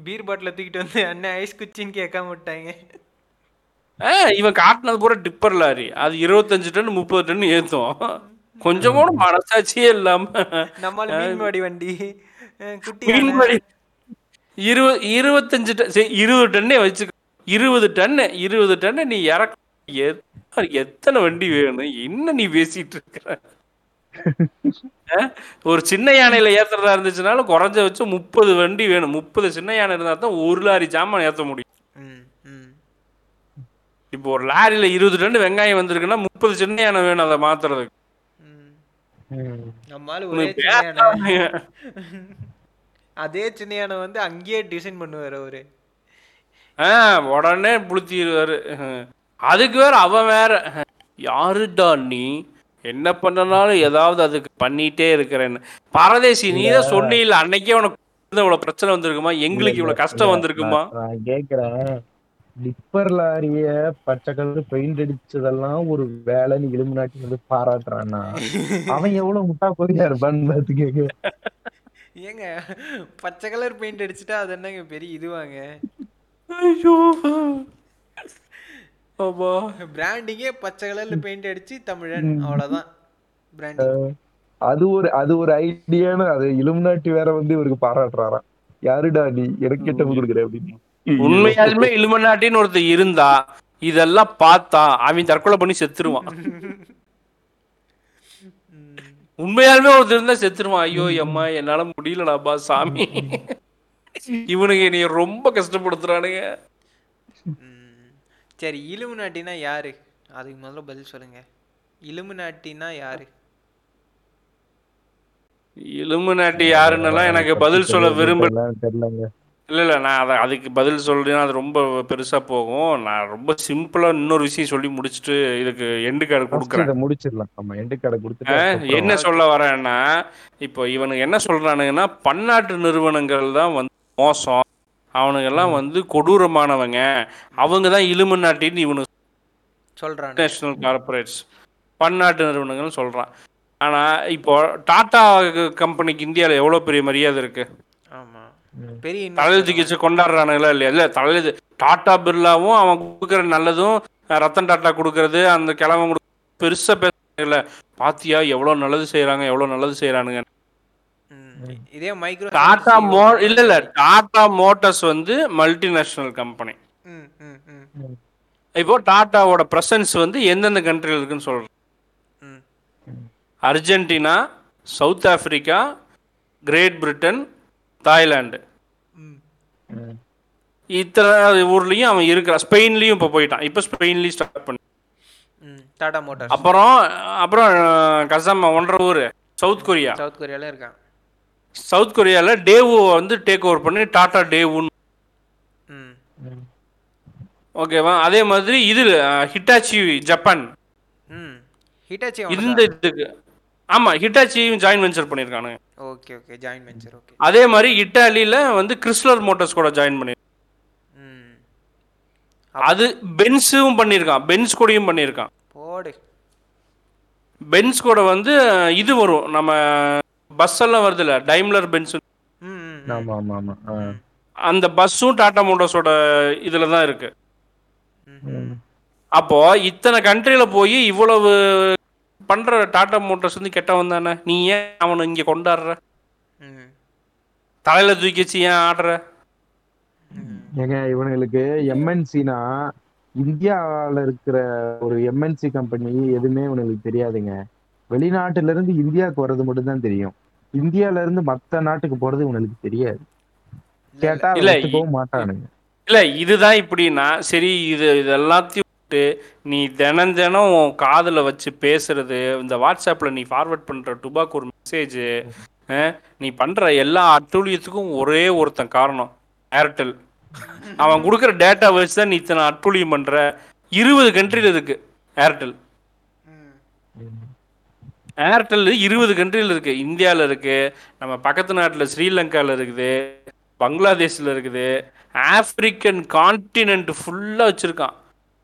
Speaker 1: பீர் பாட்டில தூக்கிட்டு வந்து அண்ணன் ஐஸ் குச்சின்னு கேட்காம விட்டாங்க.
Speaker 2: ஆ, இவன் காட்டினது பூரா டிப்பர் லாரி. அது இருபத்தஞ்சு டன் முப்பது டன் ஏத்தும். கொஞ்சம் கூட மனசாட்சியே இல்லாம.
Speaker 1: நம்மால மீன்வாடி வண்டி. குட்டி
Speaker 2: மீன்
Speaker 1: யானை.
Speaker 2: மடி. இருபது இருபத்தஞ்சு டன் சரி இருபது டன்னே வச்சுக்க இருபது டன்னு இருபது டன்னு நீ இறக்க எத்த- எத்தனை வண்டி வேணும்? என்ன நீ பேசிட்டு இருக்கிற? ஒரு சின்ன யானையில ஏத்துறதா இருந்துச்சுனாலும் குறைஞ்ச வச்சு முப்பது வண்டி வேணும். முப்பது சின்ன யானை இருந்தா தான் ஒரு லாரி ஜாமான் ஏத்த முடியும். இப்போ ஒரு லாரியில இருபது டன் வெங்காயம் வந்திருக்குன்னா முப்பது சின்ன யானை வேணும் அதை மாத்துறதுக்கு.
Speaker 1: அதே சின்ன யானை வந்து அங்கேயே டிசைன் பண்ணுவார் அவரு.
Speaker 2: ஆ உடனே புளுத்திடுவாரு. அதுக்கு வேற அவன் வேற. யாருடா நீ? என்ன பண்ணனாலும் ஏதாவது அதுக்கு பண்ணிட்டே இருக்கிறேன்னு. பரதேசி நீ தான் சொன்னீல்ல அன்னைக்கே உனக்கு இவ்வளவு பிரச்சனை வந்திருக்குமா? எங்களுக்கு இவ்வளவு கஷ்டம் வந்திருக்குமா?
Speaker 3: நான் கேக்குறேன். டிப்பர் லாரிய பச்சை கலர் பெயிண்ட் அடிச்சதெல்லாம் ஒரு வேலைன்னு இலுமினாட்டி வந்து பாராட்டுறான்னா? அவன் எவ்வளவு முட்டா போயிட்டா இருப்பான்னு பார்த்து கேக்கு
Speaker 1: ஏங்க பச்சை கலர் பெயிண்ட் அடிச்சுட்டா அது என்னங்க பெரிய இதுவாங்க?
Speaker 2: ஐயோ. ஆமா.
Speaker 1: பிராண்டிங்கே பச்சை கலர்ல பெயிண்ட் அடிச்சு தமிழன் அவ்வளவுதான். பிராண்டிங்
Speaker 3: அது ஒரு அது ஒரு ஐடியான்னு அது இலுமினாட்டி வேற வந்து இவருக்கு பாராட்டுறாராம். யாருடா நீ? எனக்கு கிட்ட கொடுக்குற அப்படின்னு.
Speaker 2: உண்மையாலுமே இலுமனாட்டின்னு ஒருத்தர் இருந்தா இதெல்லாம் பார்த்தா அவன் தற்கொலை பண்ணி செத்துருவான். உண்மையாலுமே ஒருத்தர் இருந்தா செத்துருவான். ஐயோ அம்மா என்னால முடியலடாப்பா சாமி. இவனுங்க என்னைய ரொம்ப கஷ்டப்படுத்துறானுங்க.
Speaker 1: சரி இலுமினாட்டினா யாரு? அதுக்கு முதல்ல பதில் சொல்லுங்க. இலுமினாட்டினா யாரு?
Speaker 2: இலுமினாட்டி யாருன்னெல்லாம் எனக்கு பதில் சொல்ல விரும்பல
Speaker 3: தெரியலங்க.
Speaker 2: இல்ல இல்ல நான் அதை அதுக்கு பதில் சொல்றேன்னா அது ரொம்ப பெருசா போகும். நான் ரொம்ப சிம்பிளா இன்னொரு விஷயம் சொல்லி முடிச்சுட்டு இதுக்கு எண்டு கார்டு கொடுக்குறேன்.
Speaker 3: இதை முடிச்சிடலாம். நம்ம எண்டு கடை கொடுத்துட்டு
Speaker 2: என்ன சொல்ல வரேன்னா இப்போ இவனுக்கு என்ன சொல்றானுங்கன்னா பன்னாட்டு நிறுவனங்கள் தான் வந்து மோசம். அவனுங்கெல்லாம் வந்து கொடூரமானவங்க. அவங்க தான் இலுமினாட்டின்னு இவனுக்கு
Speaker 1: சொல்றானு
Speaker 2: நேஷனல் கார்பரேட்ஸ் பன்னாட்டு நிறுவனங்கள்னு சொல்றான். ஆனா இப்போ டாடா கம்பெனிக்கு இந்தியாவில் எவ்வளோ பெரிய மரியாதை இருக்கு?
Speaker 1: ஆமா. பெரிய
Speaker 2: தலையெழுத்து வச்சு கொண்டாடுறானுங்களா இல்லையா? இல்லை தலையெழுத்து டாடா பிர்லாவும் அவன் கொடுக்குற நல்லதும் ரத்தன் டாட்டா கொடுக்கறது அந்த கிழவன் கொடு பெருசா பேசுறாங்கல்ல பாத்தியா எவ்வளோ நல்லது செய்றாங்க எவ்வளோ நல்லது செய்றானுங்க
Speaker 1: ம். இதே மைக்ரோ
Speaker 2: டாடா மோ இல்ல இல்ல. டாடா மோட்டார்ஸ் வந்து மல்டிநேஷனல் கம்பெனி இப்போ டாட்டாவோட பிரசன்ஸ் வந்து எந்தெந்த கண்ட்ரியில் இருக்குன்னு சொல்றேன்.
Speaker 1: ம்.
Speaker 2: Argentina South Africa Great Britain Thailand. இத்தனை ஊர்லயும் அவன் இருக்கிறான். ஸ்பெயின்லயும் இப்போ போயிட்டான். இப்போ ஸ்பெயின்லயும் ஸ்டார்ட் பண்ணி
Speaker 1: டாடா மோட்டார்ஸ்
Speaker 2: அப்புறம் அப்புறம் கசம் ஒன்றரை ஊர். South Korea.
Speaker 1: சவுத் கொரியால இருக்கான்.
Speaker 2: சவுத் கொரியால டேவு வந்து டேக் ஓவர் பண்ணி டாடா டேவுன்னு. ஓகேவா? அதே மாதிரி இது ஹிட்டாச்சி ஜப்பான்.
Speaker 1: ம். ஹிட்டாச்சி
Speaker 2: இந்த இதுக்கு. ஆமா ஹிட்டாச்சியும் joint venture பண்ணியிருக்கானுங்க.
Speaker 1: Okay okay. Joint venture okay.
Speaker 2: அதே மாதிரி இட்டாலியில வந்து கிறிஸ்லர் மோட்டார்ஸ் கூட ஜாயின் பண்ணி
Speaker 1: ம்.
Speaker 2: அது பென்ஸும் பண்ணியிருக்கான். பென்ஸ் கூடயும் பண்ணியிருக்கான்.
Speaker 1: போடு.
Speaker 2: பென்ஸ் கூட வந்து இது வரும். நம்ம பஸ் எல்லாம் வருதுல்ல டைம்லர் பென்ஸ்
Speaker 3: ஆமா ஆமா ஆமா. ஆ.
Speaker 2: அந்த பஸ்ஸும் டாடா மோட்டார்ஸோட இதுல தான் இருக்கு
Speaker 3: ம்.
Speaker 2: அப்போ இத்தனை கண்ட்ரியில போய் இவ்வளவு பண்ற டாடா மோட்டார்ஸ் வந்து கெட்டவன் தானே? நீ ஏன் அவனை இங்க கொண்டாடுற? தலையில தூக்கி வச்சு ஏன் ஆடுற?
Speaker 3: ஏங்க இவனுங்களுக்கு எம்என்சினா இந்தியாவில் இருக்கிற ஒரு எம்என்சி கம்பெனி எதுவுமே இவனுங்களுக்கு தெரியாதுங்க. வெளிநாட்டுல இருந்து இந்தியாவுக்கு வர்றது மட்டும்தான் தெரியும். இந்தியால இருந்து மத்த நாட்டுக்கு போறது இவனுக்கு தெரியாது. கேட்டா
Speaker 2: இல்ல,
Speaker 3: ஒத்துக்கவும் மாட்டானுங்க.
Speaker 2: இல்ல இதுதான் இப்படின்னா சரி இது இது எல்லாத்தையும் விட்டு நீ தினம் தினம் உன் காதுல வச்சு பேசுறது இந்த வாட்ஸ்அப்ல நீ ஃபார்வர்ட் பண்ற டுபாக்கு ஒரு மெசேஜ் நீ பண்ற எல்லா அட்டூழியத்துக்கும் ஒரே ஒருத்தன் காரணம் ஏர்டெல் அவன் கொடுக்குற டேட்டா வச்சு தான் நீ இத்தனை அட்டூழியம் பண்ற. இருபது கண்ட்ரியில் இருக்கு ஏர்டெல் ஏர்டெல் இருபது கண்ட்ரியில் இருக்கு. இந்தியாவில் இருக்கு. நம்ம பக்கத்து நாட்டில் ஸ்ரீலங்காவில் இருக்குது. பங்களாதேஷில் இருக்குது. ஆப்பிரிக்கன் கான்டினென்ட் ஃபுல்லாக வச்சுருக்கான்.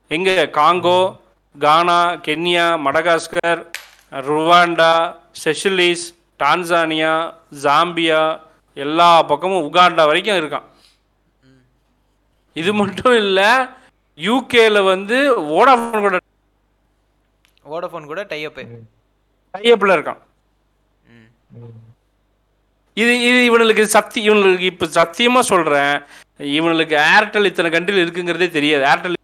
Speaker 2: எங்கே? Congo Ghana Kenya Madagascar Rwanda Seychelles Tanzania Zambia எல்லா பக்கமும் உகாண்டா வரைக்கும் இருக்கான். இது மட்டும் இல்லை யூகேல வந்து வோடாஃபோன் கூட
Speaker 1: வோடஃபோன் கூட டைஅப்
Speaker 2: டைப்பில் இருக்கான். இது இது இவனுக்கு சக்தி இவனுக்கு இப்போ சத்தியமா சொல்றேன் இவனுக்கு ஏர்டெல் இத்தனை கண்ட்ரியில் இருக்குங்கிறதே தெரியாது. ஏர்டெல்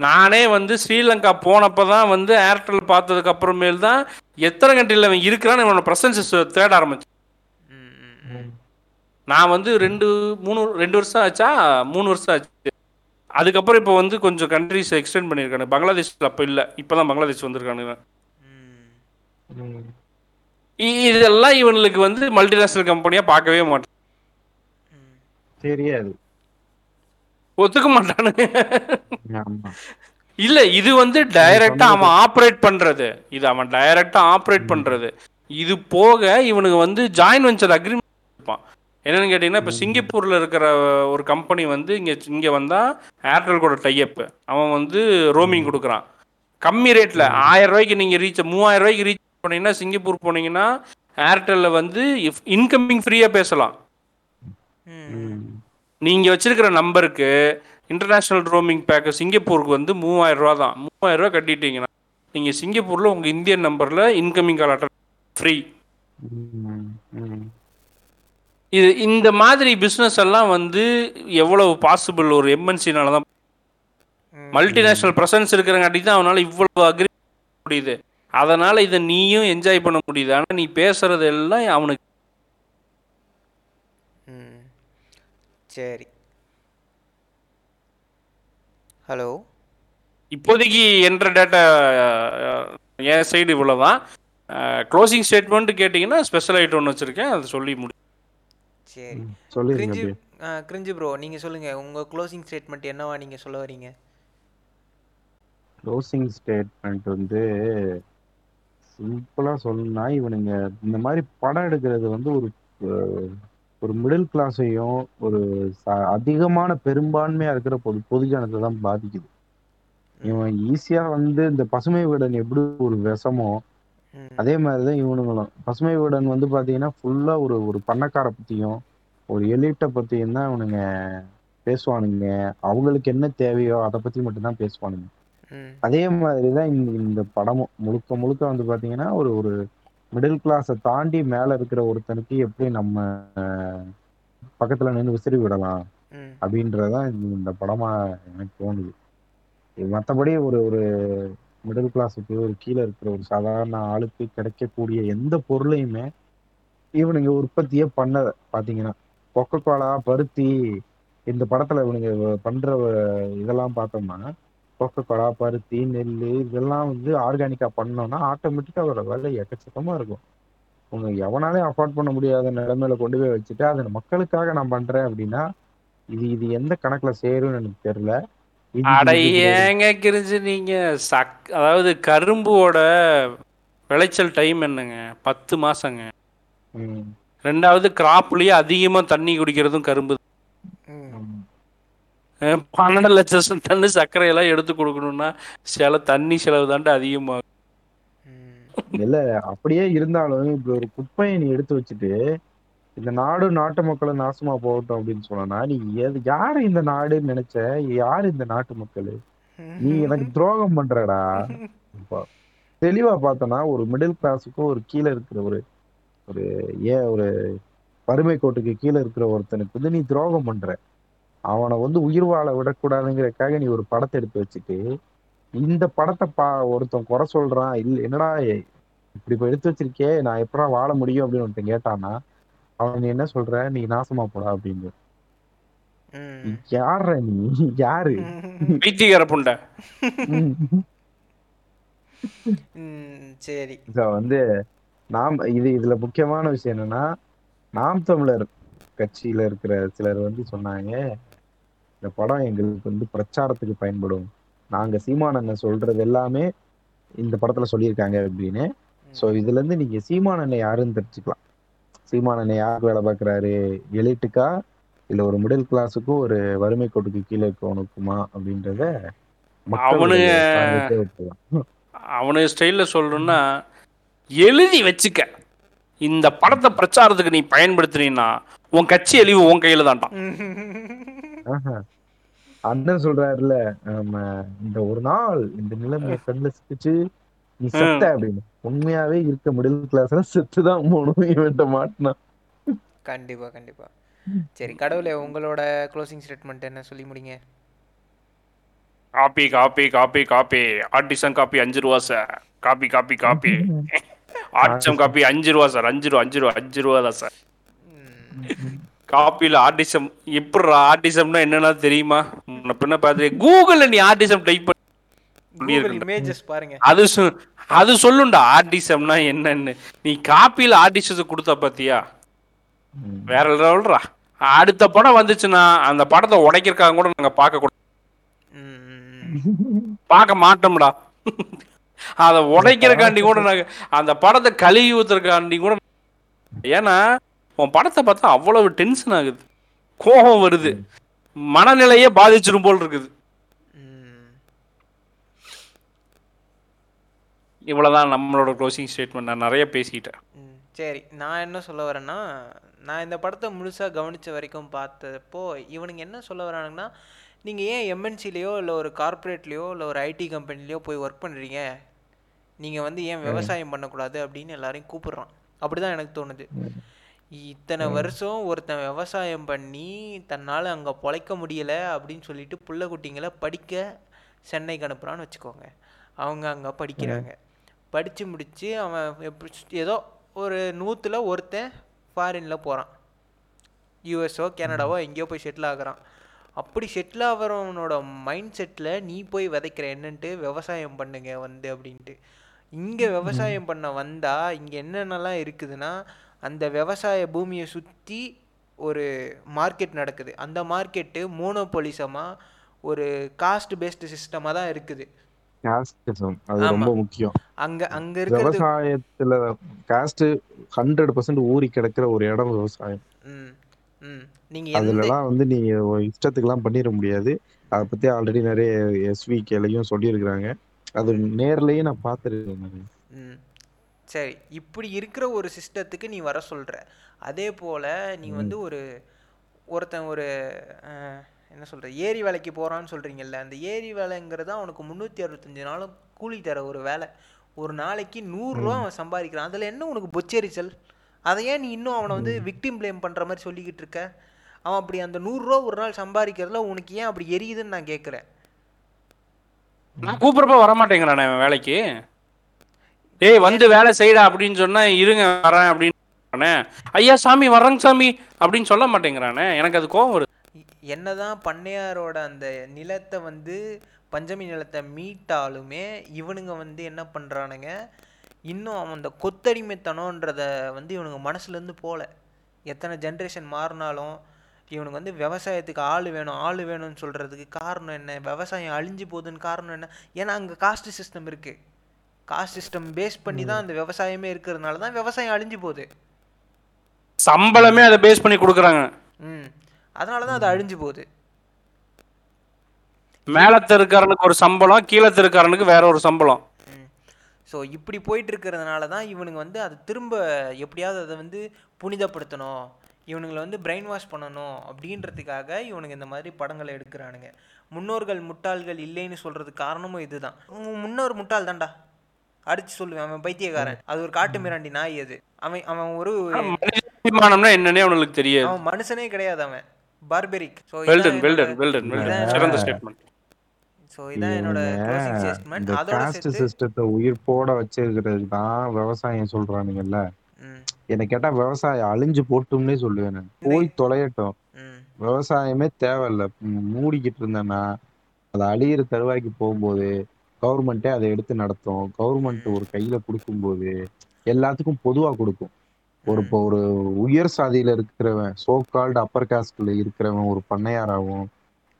Speaker 2: நானே வந்து ஸ்ரீலங்கா போனப்போ தான் வந்து ஏர்டெல் பார்த்ததுக்கு அப்புறமேல் தான் எத்தனை கண்ட்ரியில் அவன் இருக்கிறான்னு இவனோட ப்ரெசன்ஸ் தேட
Speaker 1: ம்.
Speaker 2: நான் வந்து ரெண்டு மூணு ரெண்டு வருஷம் ஆச்சா? மூணு வருஷம் ஆச்சு. அதுக்கப்புறம் இப்போ வந்து கொஞ்சம் கண்ட்ரிஸ் எக்ஸ்டெண்ட் பண்ணியிருக்காங்க பங்களாதேஷ் அப்போ இல்லை. இப்போ தான் பங்களாதேஷ் வந்திருக்கானுங்க இதெல்லாம் இவனுக்கு வந்து மல்டிநேஷனல் கம்பெனியாக பார்க்கவே மாட்டான்
Speaker 1: ம்
Speaker 3: தெரியாது.
Speaker 2: ஒத்துக்க மாட்டானுங்க இல்ல இது வந்து டைரக்டா அவன் ஆப்ரேட் பண்றது. இது அவன் டைரக்டா ஆப்ரேட் பண்றது. இது போக இவனுக்கு வந்து ஜாயின் வெஞ்சர் அக்ரிமெண்ட் இருப்பான் என்னன்னு கேட்டீங்கன்னா இப்போ சிங்கப்பூர்ல இருக்கிற ஒரு கம்பெனி வந்து இங்க இங்க வந்தா ஏர்டெல் கூட டைப் அவன் வந்து ரோமிங் கொடுக்குறான். கம்மி ரேட்ல ஆயிரம் ரூபாய்க்கு நீங்க ரீச் மூவாயிரம் ரூபாய்க்கு ரீச் பண்ணீங்கன்னா சிங்கப்பூர் போனீங்கன்னா ஏர்டெல்ல வந்து இன்கமிங் ஃப்ரீயா பேசலாம்.
Speaker 1: ம்.
Speaker 3: ம்.
Speaker 2: நீங்க வச்சிருக்கிற நம்பருக்கு இன்டர்நேஷனல் ரோமிங் பேக் சிங்கப்பூருக்கு வந்து மூவாயிரம் ரூபா தான். மூவாயிரம் ரூபா கட்டிட்டீங்கன்னா நீங்க சிங்கப்பூர்ல உங்க இந்தியன் நம்பர்ல இன்கமிங் கால் அட்டன் ஃப்ரீ. இது இந்த மாதிரி பிஸ்னஸ் எல்லாம் வந்து எவ்வளவு பாசிபிள் ஒரு எம்என்சினால தான் மல்டிநேஷனல் ப்ரெசன்ஸ் இருக்கிறங்காட்டி தான் அவனால இவ்வளவு அக்ரி முடியுது. அதனால இதை நீயும் என்ஜாய் பண்ண முடியுது. ஆனா நீ பேசுறது எல்லாம் அவனுக்கு
Speaker 1: சரி. ஹலோ
Speaker 2: இப்போதைக்கு என்ற டேட்டா என் சைடு இவ்வளோதான் க்ளோசிங் ஸ்டேட்மெண்ட் கேட்டிங்கன்னா ஸ்பெஷல் ஐட்டம் ஒன்று வச்சுருக்கேன். அதை சொல்லி முடி
Speaker 1: சரி. கிரிஞ்சு கிரிஞ்சு ப்ரோ நீங்கள் சொல்லுங்கள் உங்கள் க்ளோசிங் ஸ்டேட்மெண்ட் என்னவா நீங்கள் சொல்ல வரீங்க?
Speaker 3: க்ளோசிங் ஸ்டேட்மெண்ட் வந்து சிம்பிளா சொல்லணும்னா இவனுங்க இந்த மாதிரி படம் எடுக்கிறது வந்து ஒரு ஒரு மிடில் கிளாஸையும் ஒரு அதிகமான பெரும்பான்மையா இருக்கிற பொது பொதுஜனத்தை தான் பாதிக்குது. இவன் ஈஸியா வந்து இந்த பசுமை வீடன் எப்படி ஒரு விஷமோ அதே மாதிரிதான் இவனுங்களும். பசுமை வீடன் வந்து பாத்தீங்கன்னா ஃபுல்லா ஒரு ஒரு பண்ணக்கார பத்தியும் ஒரு எலிட்டை பத்தியும் தான் இவனுங்க பேசுவானுங்க. அவங்களுக்கு என்ன தேவையோ அதை பத்தி மட்டும்தான் பேசுவானுங்க.
Speaker 1: ம்.
Speaker 3: அதே மாதிரிதான் இந்த இந்த படமும் முழுக்க முழுக்க வந்து பாத்தீங்கன்னா ஒரு ஒரு மிடில் கிளாஸை தாண்டி மேல இருக்கிற ஒருத்தனுக்கு எப்படி நம்ம பக்கத்துல நின்று விசிறி விடலாம்
Speaker 1: ம்.
Speaker 3: அப்படின்றதான் இந்த- படமா எனக்கு தோணுது. மத்தபடி ஒரு ஒரு மிடில் கிளாஸுக்கு ஒரு கீழே இருக்கிற ஒரு சாதாரண ஆளுக்கு கிடைக்கக்கூடிய எந்த பொருளையுமே இவனுங்க உற்பத்தியே பண்ண பாத்தீங்கன்னா கொக்கோ கோலா பருத்தி இந்த படத்துல இவனுங்க பண்ற இதெல்லாம் பார்த்தோம்னா கொக்கோ கோலா பருத்தி நெல் இதெல்லாம் வந்து ஆர்கானிக்கா பண்ணோம்னா ஆட்டோமேட்டிக்கா அதோட விலை எக்கச்சக்கமா இருக்கும். உங்க எவனாலையும் அஃபோர்ட் பண்ண முடியாத நிலைமையில கொண்டு போய் வச்சுட்டு அதை மக்களுக்காக நான் பண்றேன் அப்படின்னா இது இது எந்த கணக்குல சேரும்னு எனக்கு தெரியல.
Speaker 2: அட ஏங்க கிரிஞ்சு நீங்க? சக் அதாவது கரும்போட விளைச்சல் டைம் என்னங்க? பத்து மாசங்க.
Speaker 3: ம்,
Speaker 2: ரெண்டாவது கிராப்லயே அதிகமா தண்ணி குடிக்கிறதும் கரும்பு பன்னெண்டு லட்சம் டன்னு சர்க்கரையெல்லாம் எடுத்து கொடுக்கணும்னா சில தண்ணி செலவு தாண்டி அதிகமாகும்.
Speaker 1: ம்.
Speaker 3: இல்ல அப்படியே இருந்தாலும் இப்படி ஒரு குப்பையை நீ எடுத்து வச்சுட்டு இந்த நாடு நாட்டு மக்களும் நாசமா போகட்டும் அப்படின்னு சொன்னா நீ எது யாரு இந்த நாடுன்னு நினைச்ச? யாரு இந்த நாட்டு மக்கள்? நீ எனக்கு துரோகம் பண்றடா. தெளிவா பார்த்தனா ஒரு மிடில் கிளாஸுக்கும் ஒரு கீழே இருக்கிற ஒரு ஒரு ஏன் ஒரு வறுமை கோட்டுக்கு கீழே இருக்கிற ஒருத்தனுக்கு வந்து நீ துரோகம் பண்ற. அவனை வந்து உயிர் வாழ விடக்கூடாதுங்கிறக்காக நீ ஒரு படத்தை எடுத்து வச்சுட்டு இந்த படத்தை பா ஒருத்தன் குறை சொல்றான் இல்ல என்னடா இப்படி இப்ப எடுத்து வச்சிருக்கே நான் எப்படா வாழ முடியும் அப்படின்னு ஒருத்தன் கேட்டான்னா அவன் நீ என்ன சொல்ற? நீ நாசமா போடா அப்படின்னு.
Speaker 1: ம்.
Speaker 3: யார நீ? யாரு?
Speaker 2: பைத்தியக்கார புண்டை.
Speaker 1: ம் சரி.
Speaker 3: வந்து நாம் இது இதுல முக்கியமான விஷயம் என்னன்னா நாம் தமிழர் கட்சியில இருக்கிற சிலர் வந்து சொன்னாங்க இந்த படம் எங்களுக்கு வந்து பிரச்சாரத்துக்கு பயன்படும். நாங்க சீமானண்ணன் சொல்றது எல்லாமே இந்த படத்துல சொல்லியிருக்காங்க அப்படின்னு. சோ இதுல இருந்து நீங்க சீமானண்ணன் யாருன்னு தெரிஞ்சுக்கலாம். சீமானண்ணன் யாருக்கு வேலை பார்க்கறாரு? எலிட்டுக்கா? இல்ல ஒரு மிடில் கிளாஸுக்கும் ஒரு வறுமை கோட்டுக்கு கீழே இருக்கவனுக்குமா அப்படின்றத மக்களுடைய
Speaker 2: அவனுங்க-
Speaker 3: பார்வைக்கே விட்டுறலாம்.
Speaker 2: அவனு ஸ்டைலில் சொல்லணும்னா எழுதி வச்சுக்க. இந்த படத்தை பிரச்சாரத்துக்கு நீ பயன்படுத்தினீன்னா உன் கட்சி அழிவு உன் கையில தான்டான்.
Speaker 3: அண்ணன் சொல்றாருல நம்ம இந்த ஒரு நாள் இந்த நிலைமையை கண்ணுல சிக்கிச்சு நீ செத்த அப்படின்னு. உண்மையாவே இருக்க மிடில் கிளாஸ்ல செத்துதான் போகணும் இவன்ட்ட மாட்டினா.
Speaker 1: கண்டிப்பா கண்டிப்பா. சரி கடவுளே உங்களோட க்ளோசிங் ஸ்டேட்மெண்ட் என்ன சொல்லி முடிங்க?
Speaker 2: Coffee coffee coffee coffee. Artisan coffee அஞ்சு ரூபா sir. Coffee coffee coffee. Artisan coffee அஞ்சு ரூபா சார். அஞ்சு ரூபா அஞ்சு ரூபா அஞ்சு ரூபா தான் சார். காப்பியில் ஆர்டிசம் எப்படி ஆர்டிசம்னா என்னன்னா தெரியுமா? பின்ன பார்த்து கூகுளில் நீ ஆர்டிசம் டைப் பண்ணி அது அது சொல்லுண்டா ஆர்டிசம்னா என்னன்னு. நீ காப்பியில் ஆர்டிசத்தை கொடுத்த பாத்தியா?
Speaker 3: ம்.
Speaker 2: வேற லெவல்ரா. அடுத்த படம் வந்துச்சுன்னா அந்த படத்தை உடைக்கிறக்காக கூட நாங்க பார்க்க கூட. பார்க்க மாட்டோம்டா. அதை உடைக்கிறக்காண்டி கூட நாங்க அந்த படத்தை கழுவி ஊத்துறக்காண்டி கூட ஏன்னா உன் படத்தை பார்த்தா அவ்வளவு டென்ஷன் ஆகுது. கோபம் வருது. மனநிலையே பாதிச்சிடும் போல் இருக்குது. இவ்வளவுதான் நம்மளோட க்ளோசிங் ஸ்டேட்மெண்ட் நான் நிறைய பேசிக்கிட்டேன்
Speaker 1: சரி. நான் என்ன சொல்ல வரேன்னா நான் இந்த படத்தை முழுசாக கவனித்த வரைக்கும் பார்த்தப்போ இவனுங்க என்ன சொல்ல வரானுங்கன்னா நீங்கள் ஏன் எம்என்சிலேயோ இல்லை ஒரு கார்ப்பரேட்லேயோ இல்லை ஒரு ஐடி கம்பெனிலையோ போய் ஒர்க் பண்ணுறீங்க நீங்கள் வந்து ஏன் விவசாயம் பண்ணக்கூடாது? அப்படின்னு எல்லாரையும் கூப்பிடுறான். அப்படி தான் எனக்கு தோணுது. இத்தனை வருஷம் ஒருத்தன் விவசாயம் பண்ணி தன்னால் அங்கே பொழைக்க முடியலை அப்படின்னு சொல்லிட்டு புள்ள குட்டிங்களை படிக்க சென்னைக்கு அனுப்புகிறான்னு வச்சுக்கோங்க. அவங்க அங்கே படிக்கிறாங்க. படித்து முடித்து அவன் எப்படி ஏதோ ஒரு நூற்றில் ஒருத்தன் ஃபாரினில் போகிறான் யூஎஸ்ஓ கனடாவோ எங்கேயோ போய் செட்டில் ஆகுறான். அப்படி செட்டில் ஆகிறவனோட மைண்ட் செட்டில் நீ போய் விதைக்கிற என்னன்ட்டு விவசாயம் பண்ணுங்க வந்து அப்படின்ட்டு. இங்கே விவசாயம் பண்ண வந்தால் இங்கே என்னென்னலாம் இருக்குதுன்னா அந்த விவசாய பூமியை சுற்றி ஒரு மார்க்கெட் நடக்குது. அந்த மார்க்கெட்டு மோனோபொலிசமாக ஒரு காஸ்ட் பேஸ்டு சிஸ்டமாக தான் இருக்குது.
Speaker 3: Casteism, அது. ரொம்ப முக்கியம்.
Speaker 1: அங்கே அங்கே இருக்கிறது
Speaker 3: விவசாயத்துல காஸ்ட் ஹண்ட்ரட் பர்சன்ட் ஊறி கிடக்குற ஒரு இடம் விவசாயம்.
Speaker 1: ம் ம். நீங்கள் எந்த
Speaker 3: அதுலலாம் வந்து நீங்க இஷ்டத்துக்குலாம் பண்ணிட முடியாது. அதை பத்தி ஆல்ரெடி நிறைய எஸ்விகேலையும் சொல்லியிருக்கிறாங்க. அது நேர்லயே நான் பார்த்துருக்கேன்
Speaker 1: சரி இப்படி இருக்கிற ஒரு சிஸ்டத்துக்கு நீ வர சொல்கிற அதே போல் நீ வந்து ஒரு ஒருத்தன் ஒரு என்ன சொல்கிற ஏரி வேலைக்கு போகிறான்னு சொல்கிறீங்கல்ல அந்த ஏரி வேலைங்கிறது அவனுக்கு முந்நூற்றி அறுபத்தஞ்சு நாளும் கூலி தர ஒரு வேலை. ஒரு நாளைக்கு நூறுரூவா அவன் சம்பாதிக்கிறான். அதில் என்ன உனக்கு பொச்சரிச்சல்? அதை ஏன் நீ இன்னும் அவனை வந்து விக்டிம் ப்ளேம் பண்ணுற மாதிரி சொல்லிக்கிட்டு இருக்க. அவன் அப்படி அந்த நூறுரூவா ஒரு நாள் சம்பாதிக்கிறதுல உனக்கு ஏன் அப்படி எரியுதுன்னு நான் கேட்குறேன்
Speaker 2: நான் கூப்பிடுறப்ப வரமாட்டேங்கிறானே வேலைக்கு? டேய் வந்து வேலை செய்டா அப்படின்னு சொன்னா இருங்க வரேன் அப்படின்னு. ஐயா சாமி வர்றேங்க சாமி அப்படின்னு சொல்ல மாட்டேங்கிறானே. எனக்கு அது கோவம் வருது.
Speaker 1: என்னதான் பண்ணையாரோட அந்த நிலத்தை வந்து பஞ்சமி நிலத்தை மீட்டாலுமே இவனுங்க வந்து என்ன பண்ணுறானுங்க இன்னும் அவன் அந்த கொத்தடிமைத்தனன்றத வந்து இவனுங்க மனசுலேருந்து போகல எத்தனை ஜென்ரேஷன் மாறினாலும் இவனுக்கு வந்து விவசாயத்துக்கு ஆள் வேணும் ஆள் வேணும்னு சொல்கிறதுக்கு காரணம் என்ன? விவசாயம் அழிஞ்சு போகுதுன்னு காரணம் என்ன? ஏன்னா அங்கே காஸ்ட் சிஸ்டம் இருக்குது காஸ்ட் சிஸ்டம் பேஸ் பண்ணி தான் அந்த விவசாயமே இருக்கிறதுனால தான் விவசாயம் அழிஞ்சு போகுது.
Speaker 2: சம்பளமே அதை பேஸ் பண்ணி கொடுக்குறாங்க.
Speaker 1: ம். அதனால தான் அது அழிஞ்சு போகுது.
Speaker 2: மேல தெருக்காரனுக்கு ஒரு சம்பளம் கீழே தெருக்காரனுக்கு வேற ஒரு சம்பளம்.
Speaker 1: ஸோ இப்படி போயிட்டு இருக்கிறதுனால தான் இவனுங்க வந்து அதை திரும்ப எப்படியாவது அதை வந்து புனிதப்படுத்தணும். இவனுங்களை வந்து பிரெயின் வாஷ் பண்ணணும் அப்படின்றதுக்காக இவனுங்க இந்த மாதிரி படங்களை எடுக்கிறானுங்க. முன்னோர்கள் முட்டாள்கள் இல்லைன்னு சொல்றதுக்கு காரணமும் இதுதான். முன்னோர் முட்டாள் தான்டா. அடிச்சு சொல்லுவேன் அவன் பைத்தியக்காரன். அது ஒரு காட்டு மிராண்டி நாய் அது. அவன் அவன் ஒரு
Speaker 2: என்னன்னே அவனுக்கு தெரியாது.
Speaker 1: அவன் மனுஷனே கிடையாது அவன். Barbaric so
Speaker 2: well done well done well done well done சிறந்த ஸ்டேட்மெண்ட்
Speaker 1: ஸோ இதான் என்னோட க்ளோசிங் ஸ்டேட்மெண்ட் அதோட
Speaker 3: சிஸ்டத்தை உயிர்ப்போட வச்சிருக்கிறதுக்கு தான் விவசாயம் சொல்றானுங்கல்ல. என்ன கேட்டா விவசாயம் அழிஞ்சு போட்டும்னே சொல்லுவேன் நான். போய் தொலையட்டும். விவசாயமே தேவையில்ல. மூடிக்கிட்டு இருந்தேன்னா அது அழியிற தருவாய்க்கு போகும்போது கவர்மெண்ட்டே அதை எடுத்து நடத்தும். கவர்மெண்ட் ஒரு கையில கொடுக்கும்போது எல்லாத்துக்கும் பொதுவா கொடுக்கும். ஒரு இப்போ ஒரு உயர் சாதியில இருக்கிறவன் சோ கால்டு அப்பர் காஸ்ட்ல இருக்கிறவன் ஒரு பண்ணையாராகவும்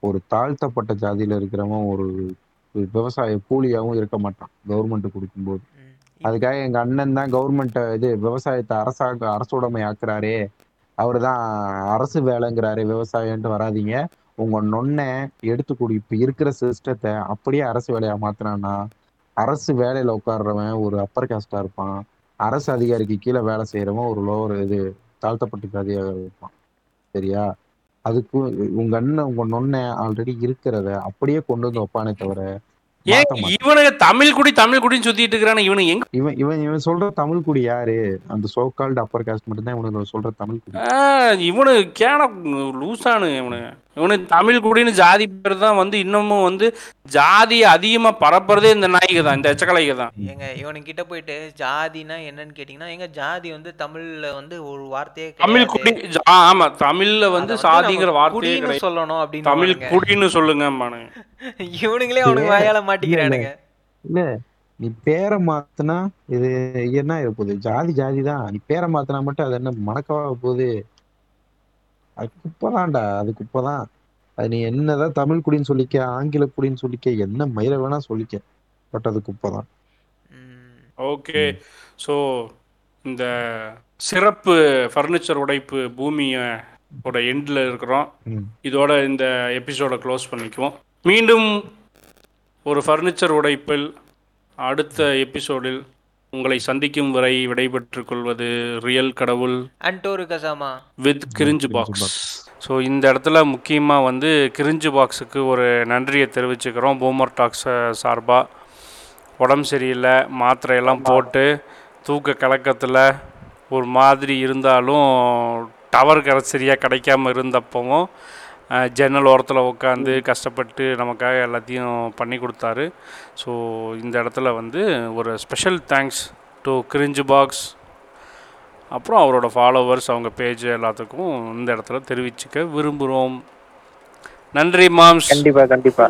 Speaker 3: ஒரு தாழ்த்தப்பட்ட ஜாதியில இருக்கிறவன் ஒரு விவசாய கூலியாவும் இருக்க மாட்டான் கவர்மெண்ட் கொடுக்கும்போது. அதுக்காக எங்க அண்ணன் தான் கவர்மெண்ட் இது விவசாயத்தை அரசாங்க அரசுடைமை ஆக்குறாரே. அவர் தான் அரசு வேலைங்கிறாரு விவசாயம்ட்டு வராதீங்க. உங்க நொண்ணை எடுத்து கொடு இப்ப இருக்கிற சிஸ்டத்தை அப்படியே அரசு வேலையா மாத்தினான்னா அரசு வேலையில உட்கார்றவன் ஒரு அப்பர் காஸ்டா இருப்பான். அரசு அதிகாரிக்கு கீழே வேலை செய்யறவன் ஒரு லோவர் இது தாழ்த்தப்பட்ட ஜாதியாக இருப்பான். சரியா? அதுக்கு உங்க அண்ணன் உங்க நொண்ணை ஆல்ரெடி இருக்கிறத அப்படியே கொண்டு வந்து வைப்பானே தவிர.
Speaker 2: இவனுக்கு தமிழ் குடி தமிழ் குடின்னு சுத்திட்டு இருக்கிறானு இவனுக்கு எங்க
Speaker 3: இவன் இவன் இவன் சொல்ற தமிழ் குடி யாரு? அந்த சோ கால்டு அப்பர் காஸ்ட் மட்டும் தான் இவனுக்கு சொல்ற தமிழ் குடி.
Speaker 2: இவனு கேன லூசானு இவனு. இவனுக்கு தமிழ் குடின்னு ஜாதி பேர் தான் வந்து இன்னமும் வந்து ஜாதியை அதிகமாக பரப்புறதே இந்த நாய்க்கு தான் இந்த எச்சக்கலைக்கு தான்.
Speaker 1: எங்க இவனுக்கிட்ட போயிட்டு ஜாதினா என்னன்னு கேட்டிங்கன்னா எங்க ஜாதி வந்து தமிழ்ல வந்து ஒரு வார்த்தையே
Speaker 2: தமிழ். குடி ஆமா தமிழ்ல வந்து சாதிங்கிற வார்த்தையே
Speaker 1: சொல்லணும் அப்படின்னு
Speaker 2: தமிழ். குடின்னு சொல்லுங்க
Speaker 1: இவனுங்களே அவனுக்கு வாயால மாட்டிக்கிறானுங்க.
Speaker 3: இல்ல நீ பேரை மாத்துனா இது என்ன இருக்க போகுது? ஜாதி ஜாதி தான். நீ பேரை மாத்துனா மட்டும் அது என்ன மணக்கவா போகுது? அது குப்பைதான்டா அது குப்பைதான் அது நீ என்னதான் தமிழ் குடின்னு சொல்லிக்க ஆங்கில குடின்னு சொல்லிக்க என்ன மயில வேணா சொல்லிக்க பட் அது குப்பைதான்.
Speaker 2: ஓகே ஸோ இந்த சிறப்பு ஃபர்னிச்சர் உடைப்பு பூமியோட எண்டில் இருக்கிறோம். இதோட இந்த எபிசோடை க்ளோஸ் பண்ணிக்குவோம் மீண்டும் ஒரு ஃபர்னிச்சர் உடைப்பில் அடுத்த எபிசோடில் உங்களை சந்திக்கும் வரை விடைபெற்றுக் கொள்வது ரியல் கடவுள்
Speaker 1: and Toru Kasama
Speaker 2: with cringe box. So இந்த இடத்துல முக்கியமாக வந்து கிரிஞ்சு பாக்ஸுக்கு ஒரு நன்றியை தெரிவிச்சுக்கிறோம். பூமர் டாக்ஸ் சார்பாக உடம்பு சரியில்லை மாத்திரையெல்லாம் போட்டு தூக்க கலக்கத்தில் ஒரு மாதிரி இருந்தாலும் டவர் கரை சரியாக கிடைக்காம இருந்தப்பவும் ஜன்னல் ஓரத்தில் உட்காந்து கஷ்டப்பட்டு நமக்காக எல்லாத்தையும் பண்ணி கொடுத்தாரு. ஸோ இந்த இடத்துல வந்து ஒரு special thanks to cringe box அப்புறம் அவரோட ஃபாலோவர்ஸ் அவங்க பேஜ் எல்லாத்துக்கும் இந்த இடத்துல தெரிவிச்சுக்க விரும்புகிறோம் நன்றி மாம்ஸ்.
Speaker 5: கண்டிப்பா கண்டிப்பா.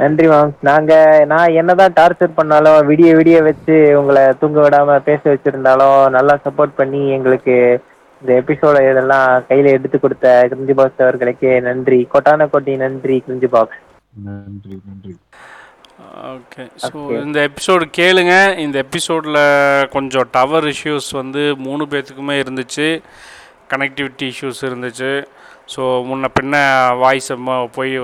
Speaker 5: நன்றி மேம் நாங்க நான் என்னதான் டார்ச்சர் பண்ணாலும் விடிய விடிய வச்சு உங்களை தூங்க விடாம பேச வச்சிருந்தாலும் நல்லா சப்போர்ட் பண்ணி எங்களுக்கு இந்த எபிசோட இதெல்லாம் கையில எடுத்து கொடுத்த கிரிஞ்சி பாக்ஸ் அவர்களுக்கு நன்றி. கொட்டான கோட்டி நன்றி கிரிஞ்சி பாக்ஸ்
Speaker 3: நன்றி நன்றி.
Speaker 2: ஓகே. ஸோ இந்த எபிசோடு கேளுங்க. இந்த எபிசோடில் கொஞ்சம் டவர் இஷ்யூஸ் வந்து மூணு பேர்த்துக்குமே இருந்துச்சு. கனெக்டிவிட்டி இஷ்யூஸ் இருந்துச்சு. ஸோ முன்ன பின்ன வாய்ஸ் போய்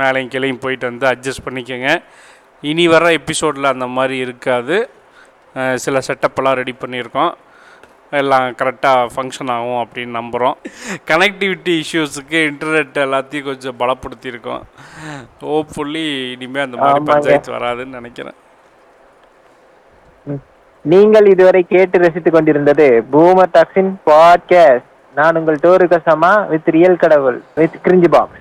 Speaker 2: மேலேயும் கீழேயும் போயிட்டு வந்து அட்ஜஸ்ட் பண்ணிக்கோங்க. இனி வர எபிசோடில் அந்த மாதிரி இருக்காது. சில செட்டப்பெல்லாம் ரெடி பண்ணியிருக்கோம். எல்லாம் கரெக்டாக ஃபங்க்ஷன் ஆகும் அப்படின்னு நம்புகிறோம் கனெக்டிவிட்டி இஷ்யூஸுக்கு இன்டர்நெட் எல்லாத்தையும் கொஞ்சம் பலப்படுத்தியிருக்கோம். ஹோப்ஃபுல்லி இனிமேல் அந்த மாதிரி. பஞ்சாயத்து வராதுன்னு நினைக்கிறேன்.
Speaker 5: நீங்கள் இதுவரை கேட்டு ரசித்துக் கொண்டிருந்தது பூமர் டாக்ஸின் பாட்காஸ்ட் நான் உங்கள் டோரு கசமா வித் ரியல் கடவுள் with cringey box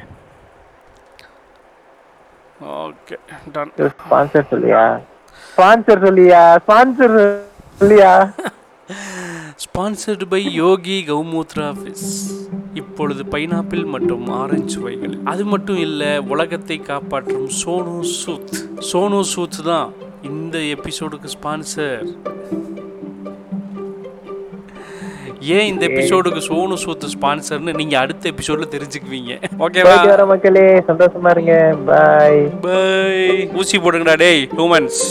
Speaker 2: okay done
Speaker 5: sponsor சொல்லியா? ஸ்பான்சர் சொல்லியா? ஸ்பான்சர் சொல்லியா?
Speaker 2: Sponsored by Yogi Gaumutra fizz இப்பொழுது பைனாப்பிள் மற்றும் ஆரஞ்சு சுவைகள். அது மட்டும் இல்லை உலகத்தை காப்பாற்றும் சோனு சூத். சோனு சூத் தான் இந்த எபிசோடுக்கு ஸ்பான்சர் ஏன் இந்த எபிசோடுக்கு சோனு சூத் ஸ்பான்சர்னு நீங்க அடுத்த எபிசோட்ல தெரிஞ்சுக்குவீங்க. ஓகேவா
Speaker 5: மக்களே சந்தோஷமா இருங்க. பாய்
Speaker 2: பை ஊசி போடுங்கடா டேய் ஹியூமன்ஸ்